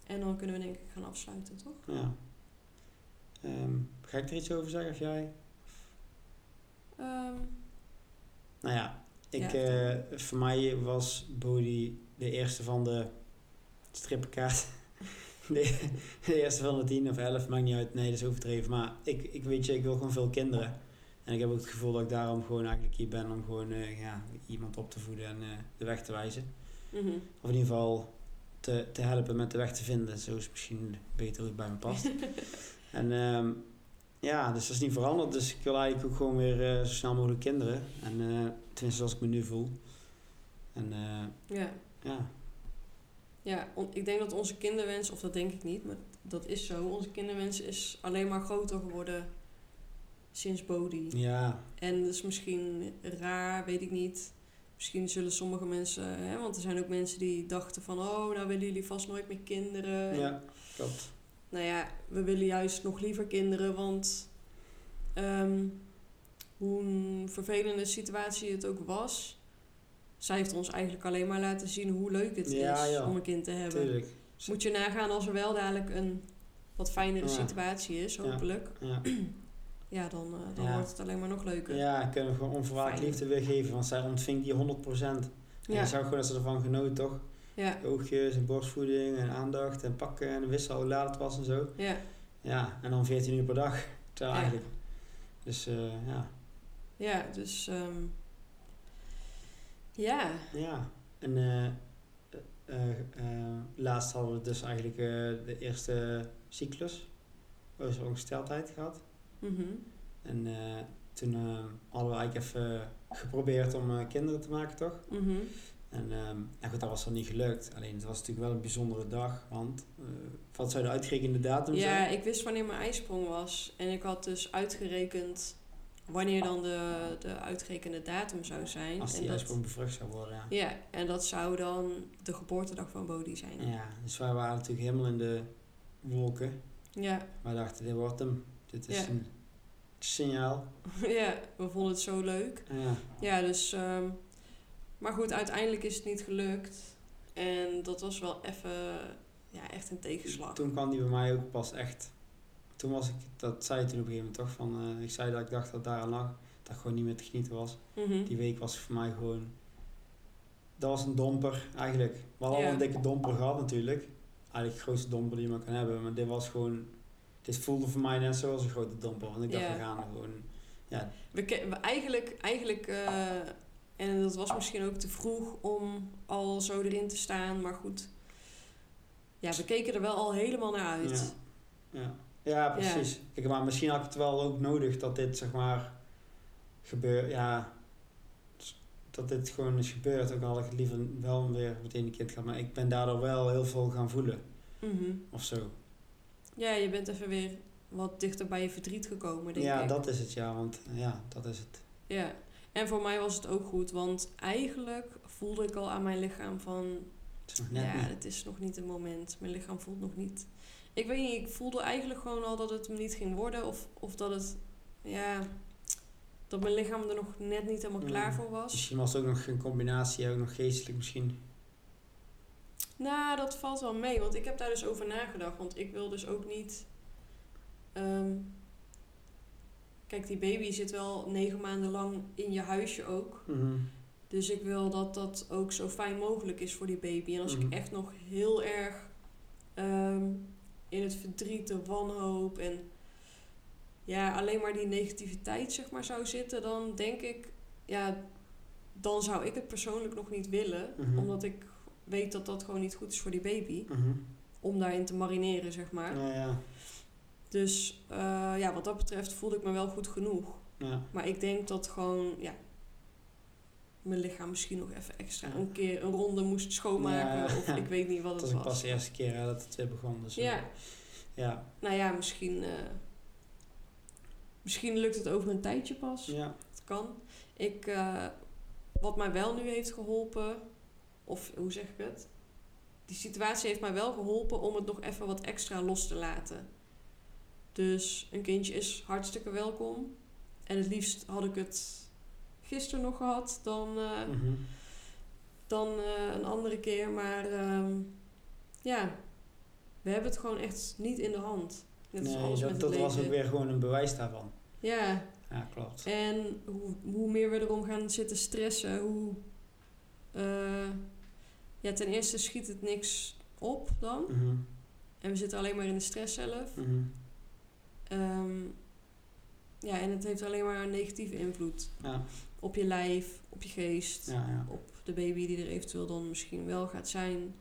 En dan kunnen we denk ik gaan afsluiten, toch? Ja. Ehm, ga ik er iets over zeggen of jij? Ehm, Nou ja, ik, Ja, eh, voor mij was Bodhi de eerste van de strippenkaart. De, de eerste van de tien of elf, maakt niet uit. Nee, dat is overdreven. Maar ik, ik weet je, ik wil gewoon veel kinderen. En ik heb ook het gevoel dat ik daarom gewoon eigenlijk hier ben om gewoon eh, ja, iemand op te voeden en eh, de weg te wijzen. mhm. Of in ieder geval te, te helpen met de weg te vinden. Zo is misschien beter hoe het bij me past. en ehm, ja, dus dat is niet veranderd. Dus ik wil eigenlijk ook gewoon weer eh, zo snel mogelijk kinderen. En eh, tenminste zoals ik me nu voel. En eh, Ja. ja, Ja, ik denk dat onze kinderwens, of dat denk ik niet, maar dat is zo. Onze kinderwens is alleen maar groter geworden sinds Bodhi. ja, En dat is misschien raar, weet ik niet. misschien zullen sommige mensen, hè, want er zijn ook mensen die dachten van, oh, nou willen jullie vast nooit meer kinderen. En, Ja, klopt. Nou ja, we willen juist nog liever kinderen, want ehm, hoe een vervelende situatie het ook was, zij heeft ons eigenlijk alleen maar laten zien hoe leuk het Ja, is ja. om een kind te hebben. Tuurlijk. Moet je nagaan als er wel dadelijk een wat fijnere Ja. situatie is, hopelijk. Ja. Ja, dan, eh, dan wordt het alleen maar nog leuker. Ja, kunnen we gewoon onvoorwaardelijk Fijn. liefde weer geven, want zij ontving die 100%. En ja. je zag gewoon dat ze ervan genoot, toch? Ja. Oogjes en borstvoeding en aandacht en pakken en wissel hoe laat het was en zo. ja. Ja, en dan 14 uur per dag. Terwijl eigenlijk. Dus eh, ja. Ja, dus ehm, ja. Ja. En eh, laatst hadden we dus eigenlijk de eerste cyclus. Dus ongesteldheid gehad. Mhm. En eh, toen hadden we eigenlijk even geprobeerd om kinderen te maken, toch? Mhm. En ehm, ja, goed, dat was dan niet gelukt. Alleen het was natuurlijk wel een bijzondere dag, want eh, wat zou de uitgerekende datum Ja, zijn? ik wist wanneer mijn ijsprong was. En ik had dus uitgerekend wanneer dan de, de uitgerekende datum zou zijn. Als en die dat, ijsprong bevrucht zou worden, ja. Ja, en dat zou dan de geboortedag van Bodhi zijn. Ja, dus wij waren natuurlijk helemaal in de wolken. Ja, Wij dachten, dit wordt hem. Dit is Ja. een signaal. ja, we vonden het zo leuk. Ja, Ja, dus... ehm, maar goed, uiteindelijk is het niet gelukt. En dat was wel even... Ja, echt een tegenslag. toen kwam die bij mij ook pas echt. Toen was ik, dat zei je toen op een gegeven moment toch, van, eh, ik zei dat ik dacht dat daar aan lag. Dat ik gewoon niet meer te genieten was. Mhm. Die week was voor mij gewoon, dat was een domper eigenlijk. We hadden al een dikke domper gehad natuurlijk. Eigenlijk de grootste domper die je maar kan hebben. Maar dit was gewoon, dit voelde voor mij net zoals een grote domper. Want ik dacht, we gaan gewoon, ja, we eigenlijk, eigenlijk eh, en dat was misschien ook te vroeg om al zo erin te staan, maar goed. Ja, we keken er wel al helemaal naar uit. Ja, ja precies. Maar misschien had ik het wel ook nodig dat dit zeg maar gebeurt. Ja, dat dit gewoon is gebeurd. Ook al had ik het liever wel weer meteen een kind gehad. Maar ik ben daardoor wel heel veel gaan voelen. Mhm. Of zo. Ja, je bent even weer wat dichter bij je verdriet gekomen, denk Ja, ik. dat is het ja. Want ja, dat is het. Ja, en voor mij was het ook goed, want eigenlijk voelde ik al aan mijn lichaam van... Ja, het is nog niet het moment. Mijn lichaam voelt nog niet... Ik weet niet, ik voelde eigenlijk gewoon al dat het hem niet ging worden. Of, of dat het, ja... Dat mijn lichaam er nog net niet helemaal klaar Mm. voor was. Misschien was het ook nog een combinatie, ook nog geestelijk misschien. Nou, dat valt wel mee, want ik heb daar dus over nagedacht. Want ik wil dus ook niet. ehm, kijk, die baby zit wel negen maanden lang in je huisje ook. Mhm. Dus ik wil dat dat ook zo fijn mogelijk is voor die baby. En als Mhm. ik echt nog heel erg ehm, in het verdriet, de wanhoop en ja, alleen maar die negativiteit zeg maar zou zitten, dan denk ik, ja, dan zou ik het persoonlijk nog niet willen. Mhm. Omdat ik weet dat dat gewoon niet goed is voor die baby. Mhm. Om daarin te marineren, zeg maar. Ja, ja. Dus eh, ja, wat dat betreft voelde ik me wel goed genoeg. ja. Maar ik denk dat gewoon, ja, mijn lichaam misschien nog even extra Ja. een keer een ronde moest schoonmaken. Ja. Of ik weet niet wat het was ook was. pas de eerste keer hè, dat het weer begon. Dus, eh, Ja, ja. nou ja, misschien, eh, misschien lukt het over een tijdje pas. Ja. Het kan. Ik, wat mij wel nu heeft geholpen, of hoe zeg ik het? Die situatie heeft mij wel geholpen om het nog even wat extra los te laten. Dus een kindje is hartstikke welkom. En het liefst had ik het gisteren nog gehad dan, eh, Mhm. dan eh, een andere keer. Maar ehm, ja, we hebben het gewoon echt niet in de hand. Net Nee, dat, dat was ook weer gewoon een bewijs daarvan. Ja, Ja, klopt. en hoe, hoe meer we erom gaan zitten stressen, hoe. eh, ja, ten eerste schiet het niks op dan. Mhm. En we zitten alleen maar in de stress zelf. Mhm. Ehm, ja, en het heeft alleen maar een negatieve invloed Ja, op je lijf, op je geest, ja, ja. op de baby die er eventueel dan misschien wel gaat zijn.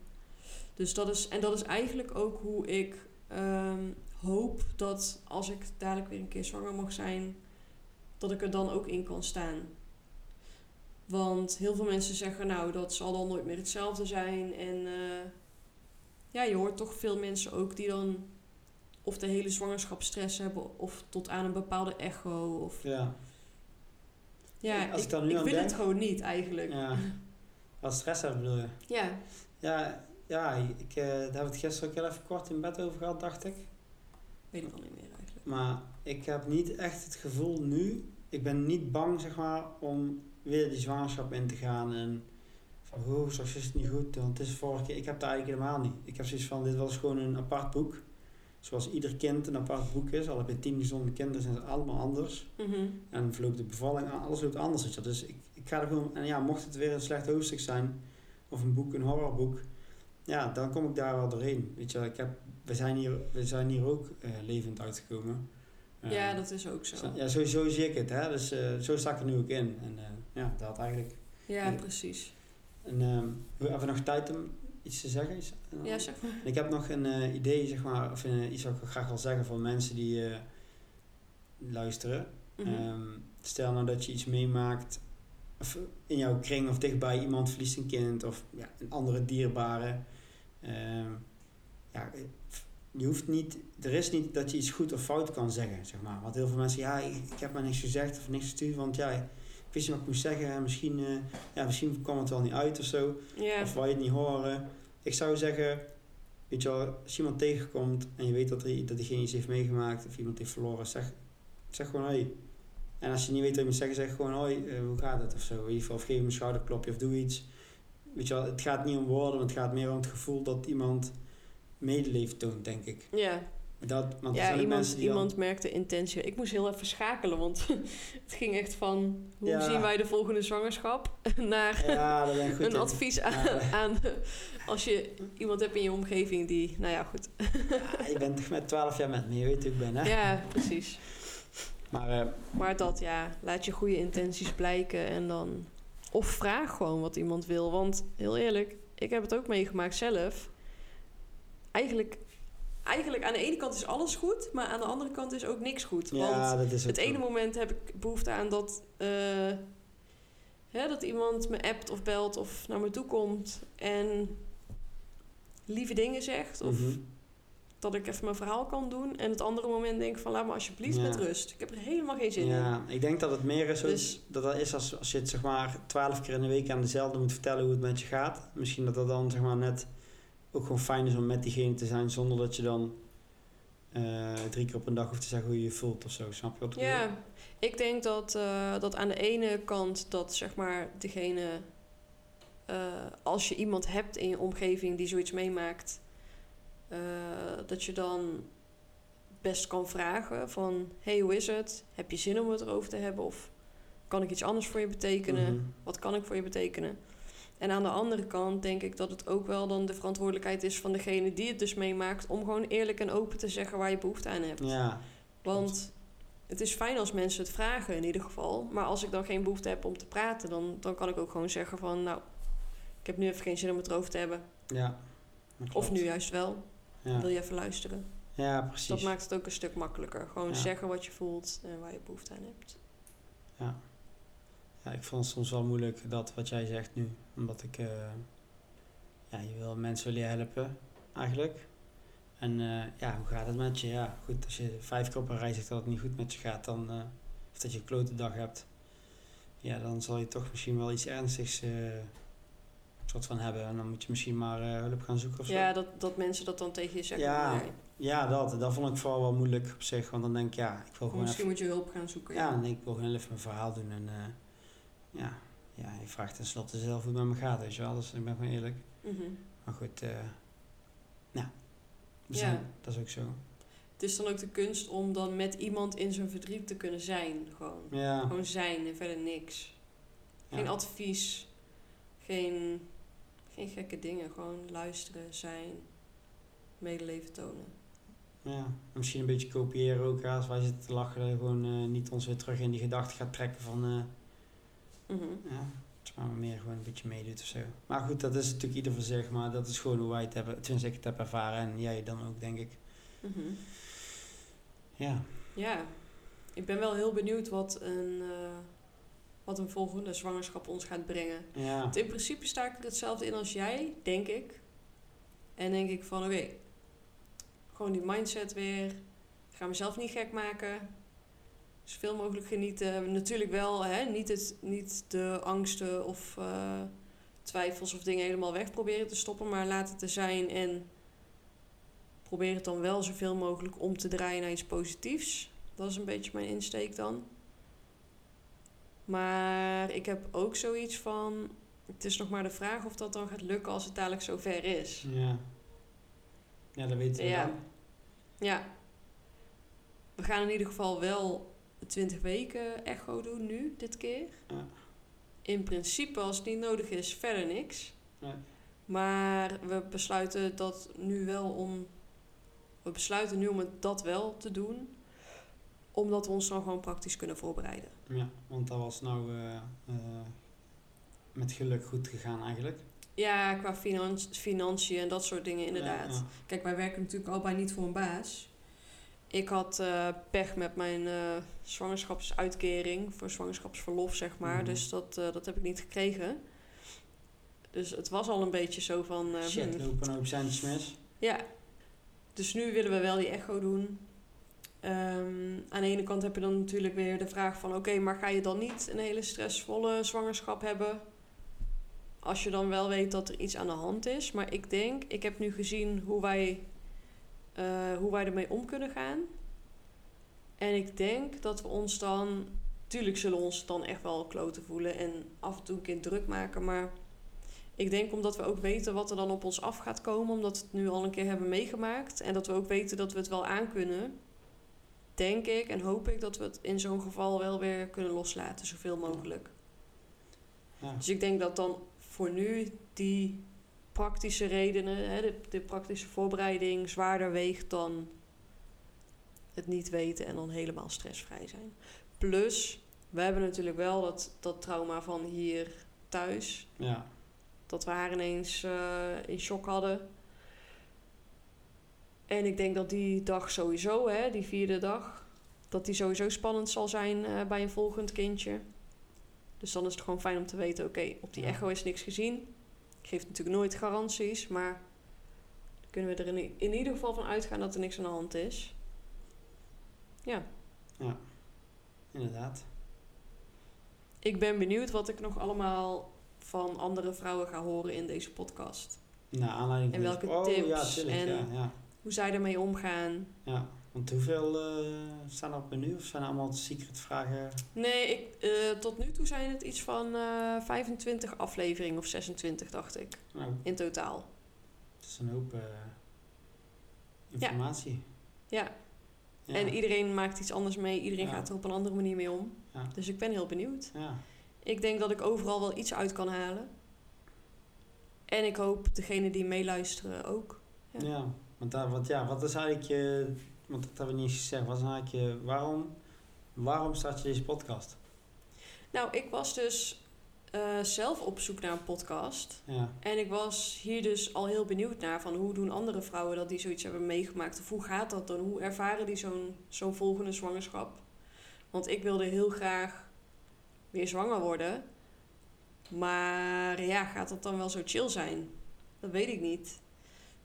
Dus dat is, en dat is eigenlijk ook hoe ik ehm, hoop dat als ik dadelijk weer een keer zwanger mag zijn, dat ik er dan ook in kan staan. Want heel veel mensen zeggen, nou, dat zal dan nooit meer hetzelfde zijn. En eh, ja, je hoort toch veel mensen ook die dan of de hele zwangerschap stress hebben, of tot aan een bepaalde echo. Of, Ja, Ja, Als ik ik, daar wil denk- het gewoon niet eigenlijk. Ja. Wat stress hebben bedoel je? Ja. Ja, ja ik, eh, daar hebben we het gisteren ook heel even kort in bed over gehad, dacht ik. weet ik al niet meer eigenlijk. Maar ik heb niet echt het gevoel nu, ik ben niet bang zeg maar om weer die zwangerschap in te gaan en van oh, straks is het niet goed, want het is de vorige keer, ik heb dat eigenlijk helemaal niet. Ik heb zoiets van, dit was gewoon een apart boek. Zoals ieder kind een apart boek is, al heb je tien gezonde kinderen, zijn ze allemaal anders. Mhm. En verloopt de bevalling, alles loopt anders. Dus ik, ik ga er gewoon, en ja, mocht het weer een slecht hoofdstuk zijn, of een boek, een horrorboek, ja, dan kom ik daar wel doorheen. Weet je, ik heb, we, zijn hier, we zijn hier ook eh, levend uitgekomen. Eh, ja, dat is ook zo. Ja, sowieso zie ik het, hè. Dus eh, zo sta ik er nu ook in. En ja, dat eigenlijk. Ja, precies. En ehm, we hebben nog tijd om iets te zeggen? Iets, Ja, zeg maar. ik heb nog een eh, idee, zeg maar, of eh, iets wat ik graag wil zeggen voor mensen die eh, luisteren. Mhm. Ehm, stel nou dat je iets meemaakt, of in jouw kring of dichtbij iemand verliest een kind of ja, een andere dierbare. Ehm, ja, je hoeft niet, er is niet dat je iets goed of fout kan zeggen, zeg maar. Want heel veel mensen, ja, ik, ik heb maar niks gezegd of niks gestuurd, want ja, wist niet wat ik moest zeggen en misschien, eh, ja, misschien kwam het wel niet uit of zo. Of wou je het niet horen. Ik zou zeggen, weet je wel, als je iemand tegenkomt en je weet dat, er, dat diegene iets heeft meegemaakt of iemand heeft verloren, zeg, zeg gewoon hoi. En als je niet weet wat je moet zeggen, zeg gewoon hoi, eh, hoe gaat het of zo. In ieder geval, of geef hem een schouderklopje of doe iets. Weet je wel, het gaat niet om woorden, het gaat meer om het gevoel dat iemand medeleven toont, denk ik. ja. Dat, want ja iemand, dan- iemand merkte intentie. Ik moest heel even schakelen, want het ging echt van... Hoe Ja. zien wij de volgende zwangerschap? Naar Ja, een in. advies aan, Ja. aan... Als je iemand hebt in je omgeving die... Nou ja, goed. Ja, je bent toch met 12 jaar met me, je weet ik ben, hè? Ja, precies. Maar eh, Maar dat, ja, laat je goede intenties blijken en dan... Of vraag gewoon wat iemand wil. Want heel eerlijk, ik heb het ook meegemaakt zelf. Eigenlijk, eigenlijk aan de ene kant is alles goed, maar aan de andere kant is ook niks goed. Want ja, dat is het ene moment heb ik behoefte aan dat, eh, hè, dat iemand me appt of belt of naar me toe komt en lieve dingen zegt. Of Mhm. dat ik even mijn verhaal kan doen. En het andere moment denk ik van laat me alsjeblieft Ja. met rust. Ik heb er helemaal geen zin in. Ja, ik denk dat het meer is, Dus- dat dat is als, als je het zeg maar twaalf keer in de week aan dezelfde moet vertellen hoe het met je gaat. Misschien dat dat dan zeg maar net ook gewoon fijn is om met diegene te zijn zonder dat je dan eh, drie keer op een dag hoeft te zeggen hoe je je voelt of zo. Snap je wat ik bedoel? Ja, ik denk dat, eh, dat aan de ene kant dat zeg maar degene, eh, als je iemand hebt in je omgeving die zoiets meemaakt, dat je dan best kan vragen van, hey, hoe is het? Heb je zin om het erover te hebben? Of kan ik iets anders voor je betekenen? Mhm. Wat kan ik voor je betekenen? En aan de andere kant denk ik dat het ook wel dan de verantwoordelijkheid is van degene die het dus meemaakt, om gewoon eerlijk en open te zeggen waar je behoefte aan hebt. Ja, Want het is fijn als mensen het vragen in ieder geval. Maar als ik dan geen behoefte heb om te praten, dan, dan kan ik ook gewoon zeggen van... nou, ik heb nu even geen zin om het erover te hebben. ja. Of nu juist wel. Ja, Wil je even luisteren? ja precies. Dat maakt het ook een stuk makkelijker. Gewoon Ja. zeggen wat je voelt en waar je behoefte aan hebt. Ja. Ja, ik vond het soms wel moeilijk dat wat jij zegt nu. Omdat ik, eh, ja, je wil mensen willen helpen, eigenlijk. En eh, ja, hoe gaat het met je? Ja, goed, als je vijf keer op een rij zegt dat het niet goed met je gaat, dan, eh, of dat je een klote dag hebt, ja, dan zal je toch misschien wel iets ernstigs soort van hebben. En dan moet je misschien maar hulp gaan zoeken of zo. Ja, dat, dat mensen dat dan tegen je zeggen. Ja, maar Ja, dat, dat vond ik vooral wel moeilijk op zich. Want dan denk ik, ja, ik wil gewoon misschien even moet je hulp gaan zoeken. ja, nee, ik wil gewoon even mijn verhaal doen. En ja, ja, je vraagt tenslotte zelf hoe het met me gaat, weet je wel. Dus ik ben gewoon eerlijk. Mhm. Maar goed, eh nou, we Ja. dat is ook zo. Het is dan ook de kunst om dan met iemand in zijn verdriet te kunnen zijn. Gewoon, Ja, gewoon zijn en verder niks. Geen ja. advies, geen, geen gekke dingen. Gewoon luisteren, zijn, medeleven tonen. ja. En misschien een beetje kopiëren ook. Als wij zitten te lachen, gewoon eh, niet ons weer terug in die gedachte gaat trekken van... eh, Mhm. ja, het maar meer gewoon een beetje meedoet of zo. Maar goed, dat is natuurlijk ieder voor zich. Maar dat is gewoon hoe wij het hebben, tenminste ik het heb ervaren. En jij dan ook, denk ik. Mhm. Ja, Ja, ik ben wel heel benieuwd wat een, eh, wat een volgende zwangerschap ons gaat brengen. ja. Want in principe sta ik er hetzelfde in als jij, denk ik. En denk ik van, oké, gewoon die mindset weer. Ik ga mezelf niet gek maken. Zoveel mogelijk genieten. Natuurlijk wel, hè, niet, het, niet de angsten of eh, twijfels of dingen helemaal weg proberen te stoppen, maar laat het er zijn en probeer het dan wel zoveel mogelijk om te draaien naar iets positiefs. Dat is een beetje mijn insteek dan. Maar ik heb ook zoiets van. Het is nog maar de vraag of dat dan gaat lukken als het dadelijk zover is. Ja. Ja, dat weten we Ja. dan. Ja. We gaan in ieder geval wel 20 weken echo doen nu, dit keer. Ja. In principe, als het niet nodig is, verder niks. Ja. Maar we besluiten dat nu wel om. We besluiten nu om het dat wel te doen. Omdat we ons dan gewoon praktisch kunnen voorbereiden. Ja, want dat was nou eh, eh, met geluk goed gegaan eigenlijk. Ja, qua finan- financiën en dat soort dingen inderdaad. Ja. Kijk, wij werken natuurlijk allebei niet voor een baas. Ik had eh, pech met mijn eh, zwangerschapsuitkering voor zwangerschapsverlof, zeg maar. Mhm. Dus dat, eh, dat heb ik niet gekregen. Dus het was al een beetje zo van... Shit, hmm. lopen een hoop centjes mis. Ja, dus nu willen we wel die echo doen. Ehm, aan de ene kant heb je dan natuurlijk weer de vraag van... oké, maar ga je dan niet een hele stressvolle zwangerschap hebben... als je dan wel weet dat er iets aan de hand is? Maar ik denk, ik heb nu gezien hoe wij, eh, hoe wij ermee om kunnen gaan. En ik denk dat we ons dan... Tuurlijk zullen we ons dan echt wel kloten voelen... en af en toe een keer druk maken, maar... Ik denk omdat we ook weten wat er dan op ons af gaat komen, omdat we het nu al een keer hebben meegemaakt. En dat we ook weten dat we het wel aankunnen. Denk ik en hoop ik dat we het in zo'n geval wel weer kunnen loslaten, zoveel mogelijk. Ja. Dus ik denk dat dan voor nu die praktische redenen, hè, de, de praktische voorbereiding, zwaarder weegt dan het niet weten en dan helemaal stressvrij zijn. Plus, we hebben natuurlijk wel dat, dat trauma van hier thuis Ja, dat we haar ineens eh, in shock hadden. En ik denk dat die dag sowieso, hè, die vierde dag, dat die sowieso spannend zal zijn eh, bij een volgend kindje. Dus dan is het gewoon fijn om te weten, oké, op die Ja. echo is niks gezien. Geeft natuurlijk nooit garanties, maar kunnen we er in, in ieder geval van uitgaan dat er niks aan de hand is. Ja, inderdaad. ik ben benieuwd wat ik nog allemaal van andere vrouwen ga horen in deze podcast. Naar aanleiding En van welke dit- oh, tips ja, tuurlijk, en- ja, ja, Hoe zij ermee omgaan. ja. Want hoeveel eh, staan er op menu? Of zijn er allemaal secret vragen? Nee, ik, eh, tot nu toe zijn het iets van eh 25 afleveringen of 26, dacht ik, Nou, in totaal. het is een hoop informatie. Ja, Ja. en iedereen maakt iets anders mee. Iedereen Ja. gaat er op een andere manier mee om. Dus ik ben heel benieuwd. Ja. Ik denk dat ik overal wel iets uit kan halen. En ik hoop degene die meeluisteren ook. Ja. Ja. want daar, wat, ja, wat is eigenlijk je, want dat hebben we niet eens gezegd, wat is eigenlijk je, waarom, waarom start je deze podcast? Nou, ik was dus eh, zelf op zoek naar een podcast. Ja, En ik was hier dus al heel benieuwd naar van hoe doen andere vrouwen dat die zoiets hebben meegemaakt. Of hoe gaat dat dan? Hoe ervaren die zo'n zo'n volgende zwangerschap? Want ik wilde heel graag weer zwanger worden. Maar ja, gaat dat dan wel zo chill zijn? Dat weet ik niet.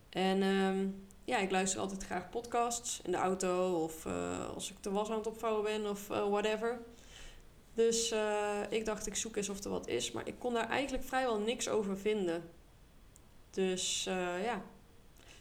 En ehm, ja, ik luister altijd graag podcasts in de auto of eh, als ik de was aan het opvouwen ben of eh, whatever. Dus eh, ik dacht, ik zoek eens of er wat is. Maar ik kon daar eigenlijk vrijwel niks over vinden. Dus ja,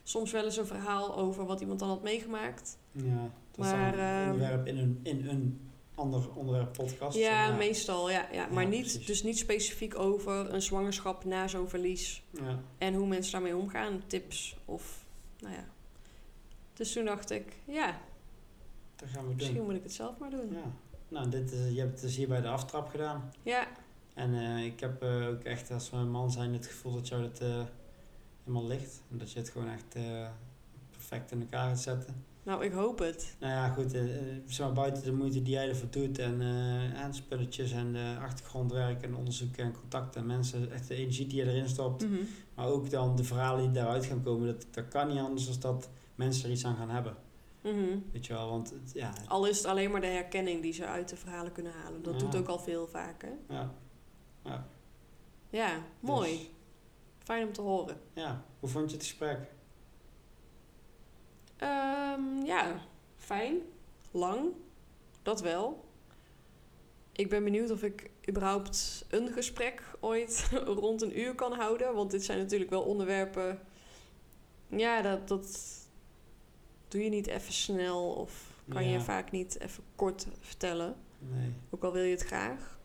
soms wel eens een verhaal over wat iemand dan had meegemaakt. ja dat Maar, is dan een ehm, onderwerp in een, in een ander onderwerp podcast. ja, meestal. Ja, ja. Maar Ja, niet, precies. dus niet specifiek over een zwangerschap na zo'n verlies. Ja, En hoe mensen daarmee omgaan. Tips of, nou ja. Dus toen dacht ik, ja, dat gaan we misschien doen. moet ik het zelf maar doen. Ja. Nou, dit is, je hebt het dus hier bij de aftrap gedaan. Ja, En eh, ik heb eh, ook echt als we een man zijn het gevoel dat jou het eh, helemaal ligt. En dat je het gewoon echt perfect in elkaar gaat zetten. nou ik hoop het. Nou ja, goed, zeg maar buiten de moeite die jij ervoor doet en, en spulletjes en de achtergrondwerk en onderzoeken en contacten en mensen, echt de energie die je erin stopt. Mhm. Maar ook dan de verhalen die daaruit gaan komen, dat, dat kan niet anders dan dat mensen er iets aan gaan hebben. Mhm. Weet je wel, want het- ja, Al is het alleen maar de herkenning die ze uit de verhalen kunnen halen. Dat Ja. doet ook al veel vaak, hè? ja, ja. Ja, mooi. Dus, Fijn om te horen. ja, hoe vond je het gesprek? Ehm, ja, fijn. Lang. Dat wel. ik ben benieuwd of ik überhaupt een gesprek ooit rond een uur kan houden. Want dit zijn natuurlijk wel onderwerpen. Ja, dat, dat doe je niet even snel of kan je vaak niet even kort vertellen. Nee. Ook al wil je het graag.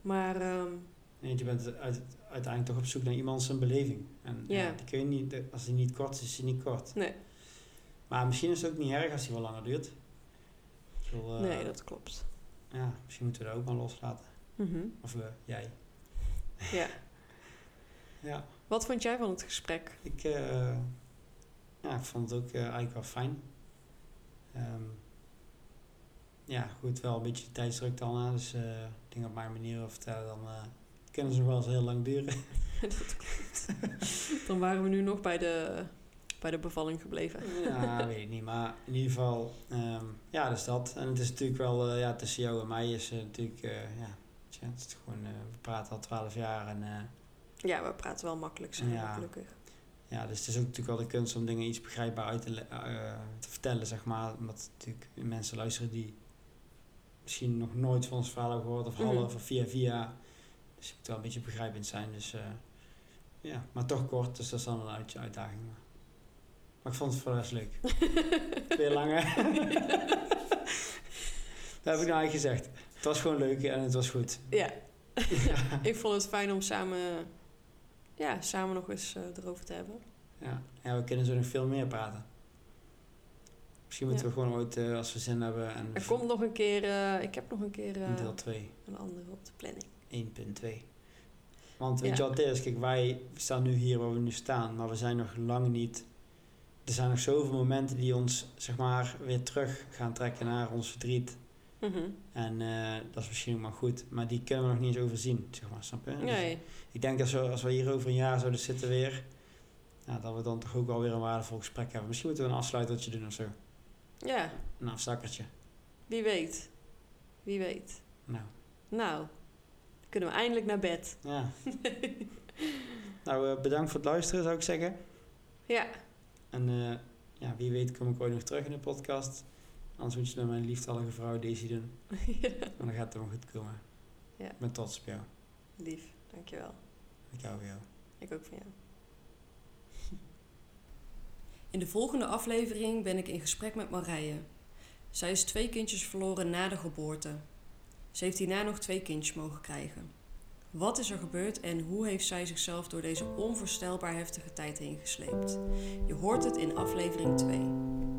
Maar ehm, Nee, je bent uit, uiteindelijk toch op zoek naar iemand zijn beleving. En ja. Ja. die kun je niet, als die niet kort is, is die niet kort. nee, Maar misschien is het ook niet erg als die wel langer duurt. Bedoel, eh, nee, dat klopt. Ja, misschien moeten we dat ook maar loslaten. Mhm. Of we, jij. Ja. Ja, Wat vond jij van het gesprek? ik, eh, ja, ik vond het ook eh, eigenlijk wel fijn. Ehm, ja, goed, wel een beetje tijdsdruk dan. Hè, dus eh dingen op mijn manier vertellen, dan eh, kunnen ze nog wel eens heel lang duren. dat klopt. Dan waren we nu nog bij de, bij de bevalling gebleven. Ja, weet ik niet. Maar in ieder geval, ehm, ja, dus dat. En het is natuurlijk wel, eh, ja, tussen jou en mij is natuurlijk, ja, tja, het is gewoon, we praten al twaalf jaar en Ja, we praten wel makkelijk samen, Ja. gelukkig. Ja, dus het is ook natuurlijk wel de kunst om dingen iets begrijpbaar uit te, eh, te vertellen, zeg maar. Omdat natuurlijk mensen luisteren die misschien nog nooit van ons verhaal hebben gehoord of Mhm. half of via via. Dus het moet wel een beetje begrijpend zijn. Dus eh, ja, maar toch kort, dus dat is dan een uit- uitdaging. Maar, maar ik vond het voor de rest leuk. Weer langer. dat heb ik nou eigenlijk gezegd. Het was gewoon leuk en het was goed. Ja. ik vond het fijn om samen, ja, samen nog eens eh, erover te hebben. Ja. ja, we kunnen zo nog veel meer praten. Misschien moeten Ja. we gewoon ooit, eh, als we zin hebben, en Er komt nog een keer, eh, ik heb nog een keer een deel 2, een andere op de planning. 1.2. Want weet Ja. je wat het is? Kijk, wij staan nu hier waar we nu staan, maar we zijn nog lang niet... Er zijn nog zoveel momenten die ons, zeg maar, weer terug gaan trekken naar ons verdriet. Mhm. En eh, dat is misschien ook maar goed, maar die kunnen we nog niet eens overzien, zeg maar, snap je? Dus Nee, ik denk dat we, als we hier over een jaar zouden zitten weer, ja, dat we dan toch ook wel weer een waardevol gesprek hebben. Misschien moeten we een afsluitertje doen of zo. ja, Een afzakkertje. wie weet. Wie weet. Nou, Nou, dan kunnen we eindelijk naar bed. ja. nou, eh, bedankt voor het luisteren, zou ik zeggen. Ja, En eh, ja, wie weet kom ik ooit nog terug in de podcast. Anders moet je met mijn lieftallige vrouw Daisy doen. En dan gaat het wel goed komen. Ja. Ben trots op jou. lief. Dankjewel. Ik hou van jou. Ik ook van jou. In de volgende aflevering ben ik in gesprek met Marije. Zij is twee kindjes verloren na de geboorte. Ze heeft hierna nog twee kindjes mogen krijgen. Wat is er gebeurd en hoe heeft zij zichzelf door deze onvoorstelbaar heftige tijd heen gesleept? Je hoort het in aflevering 2.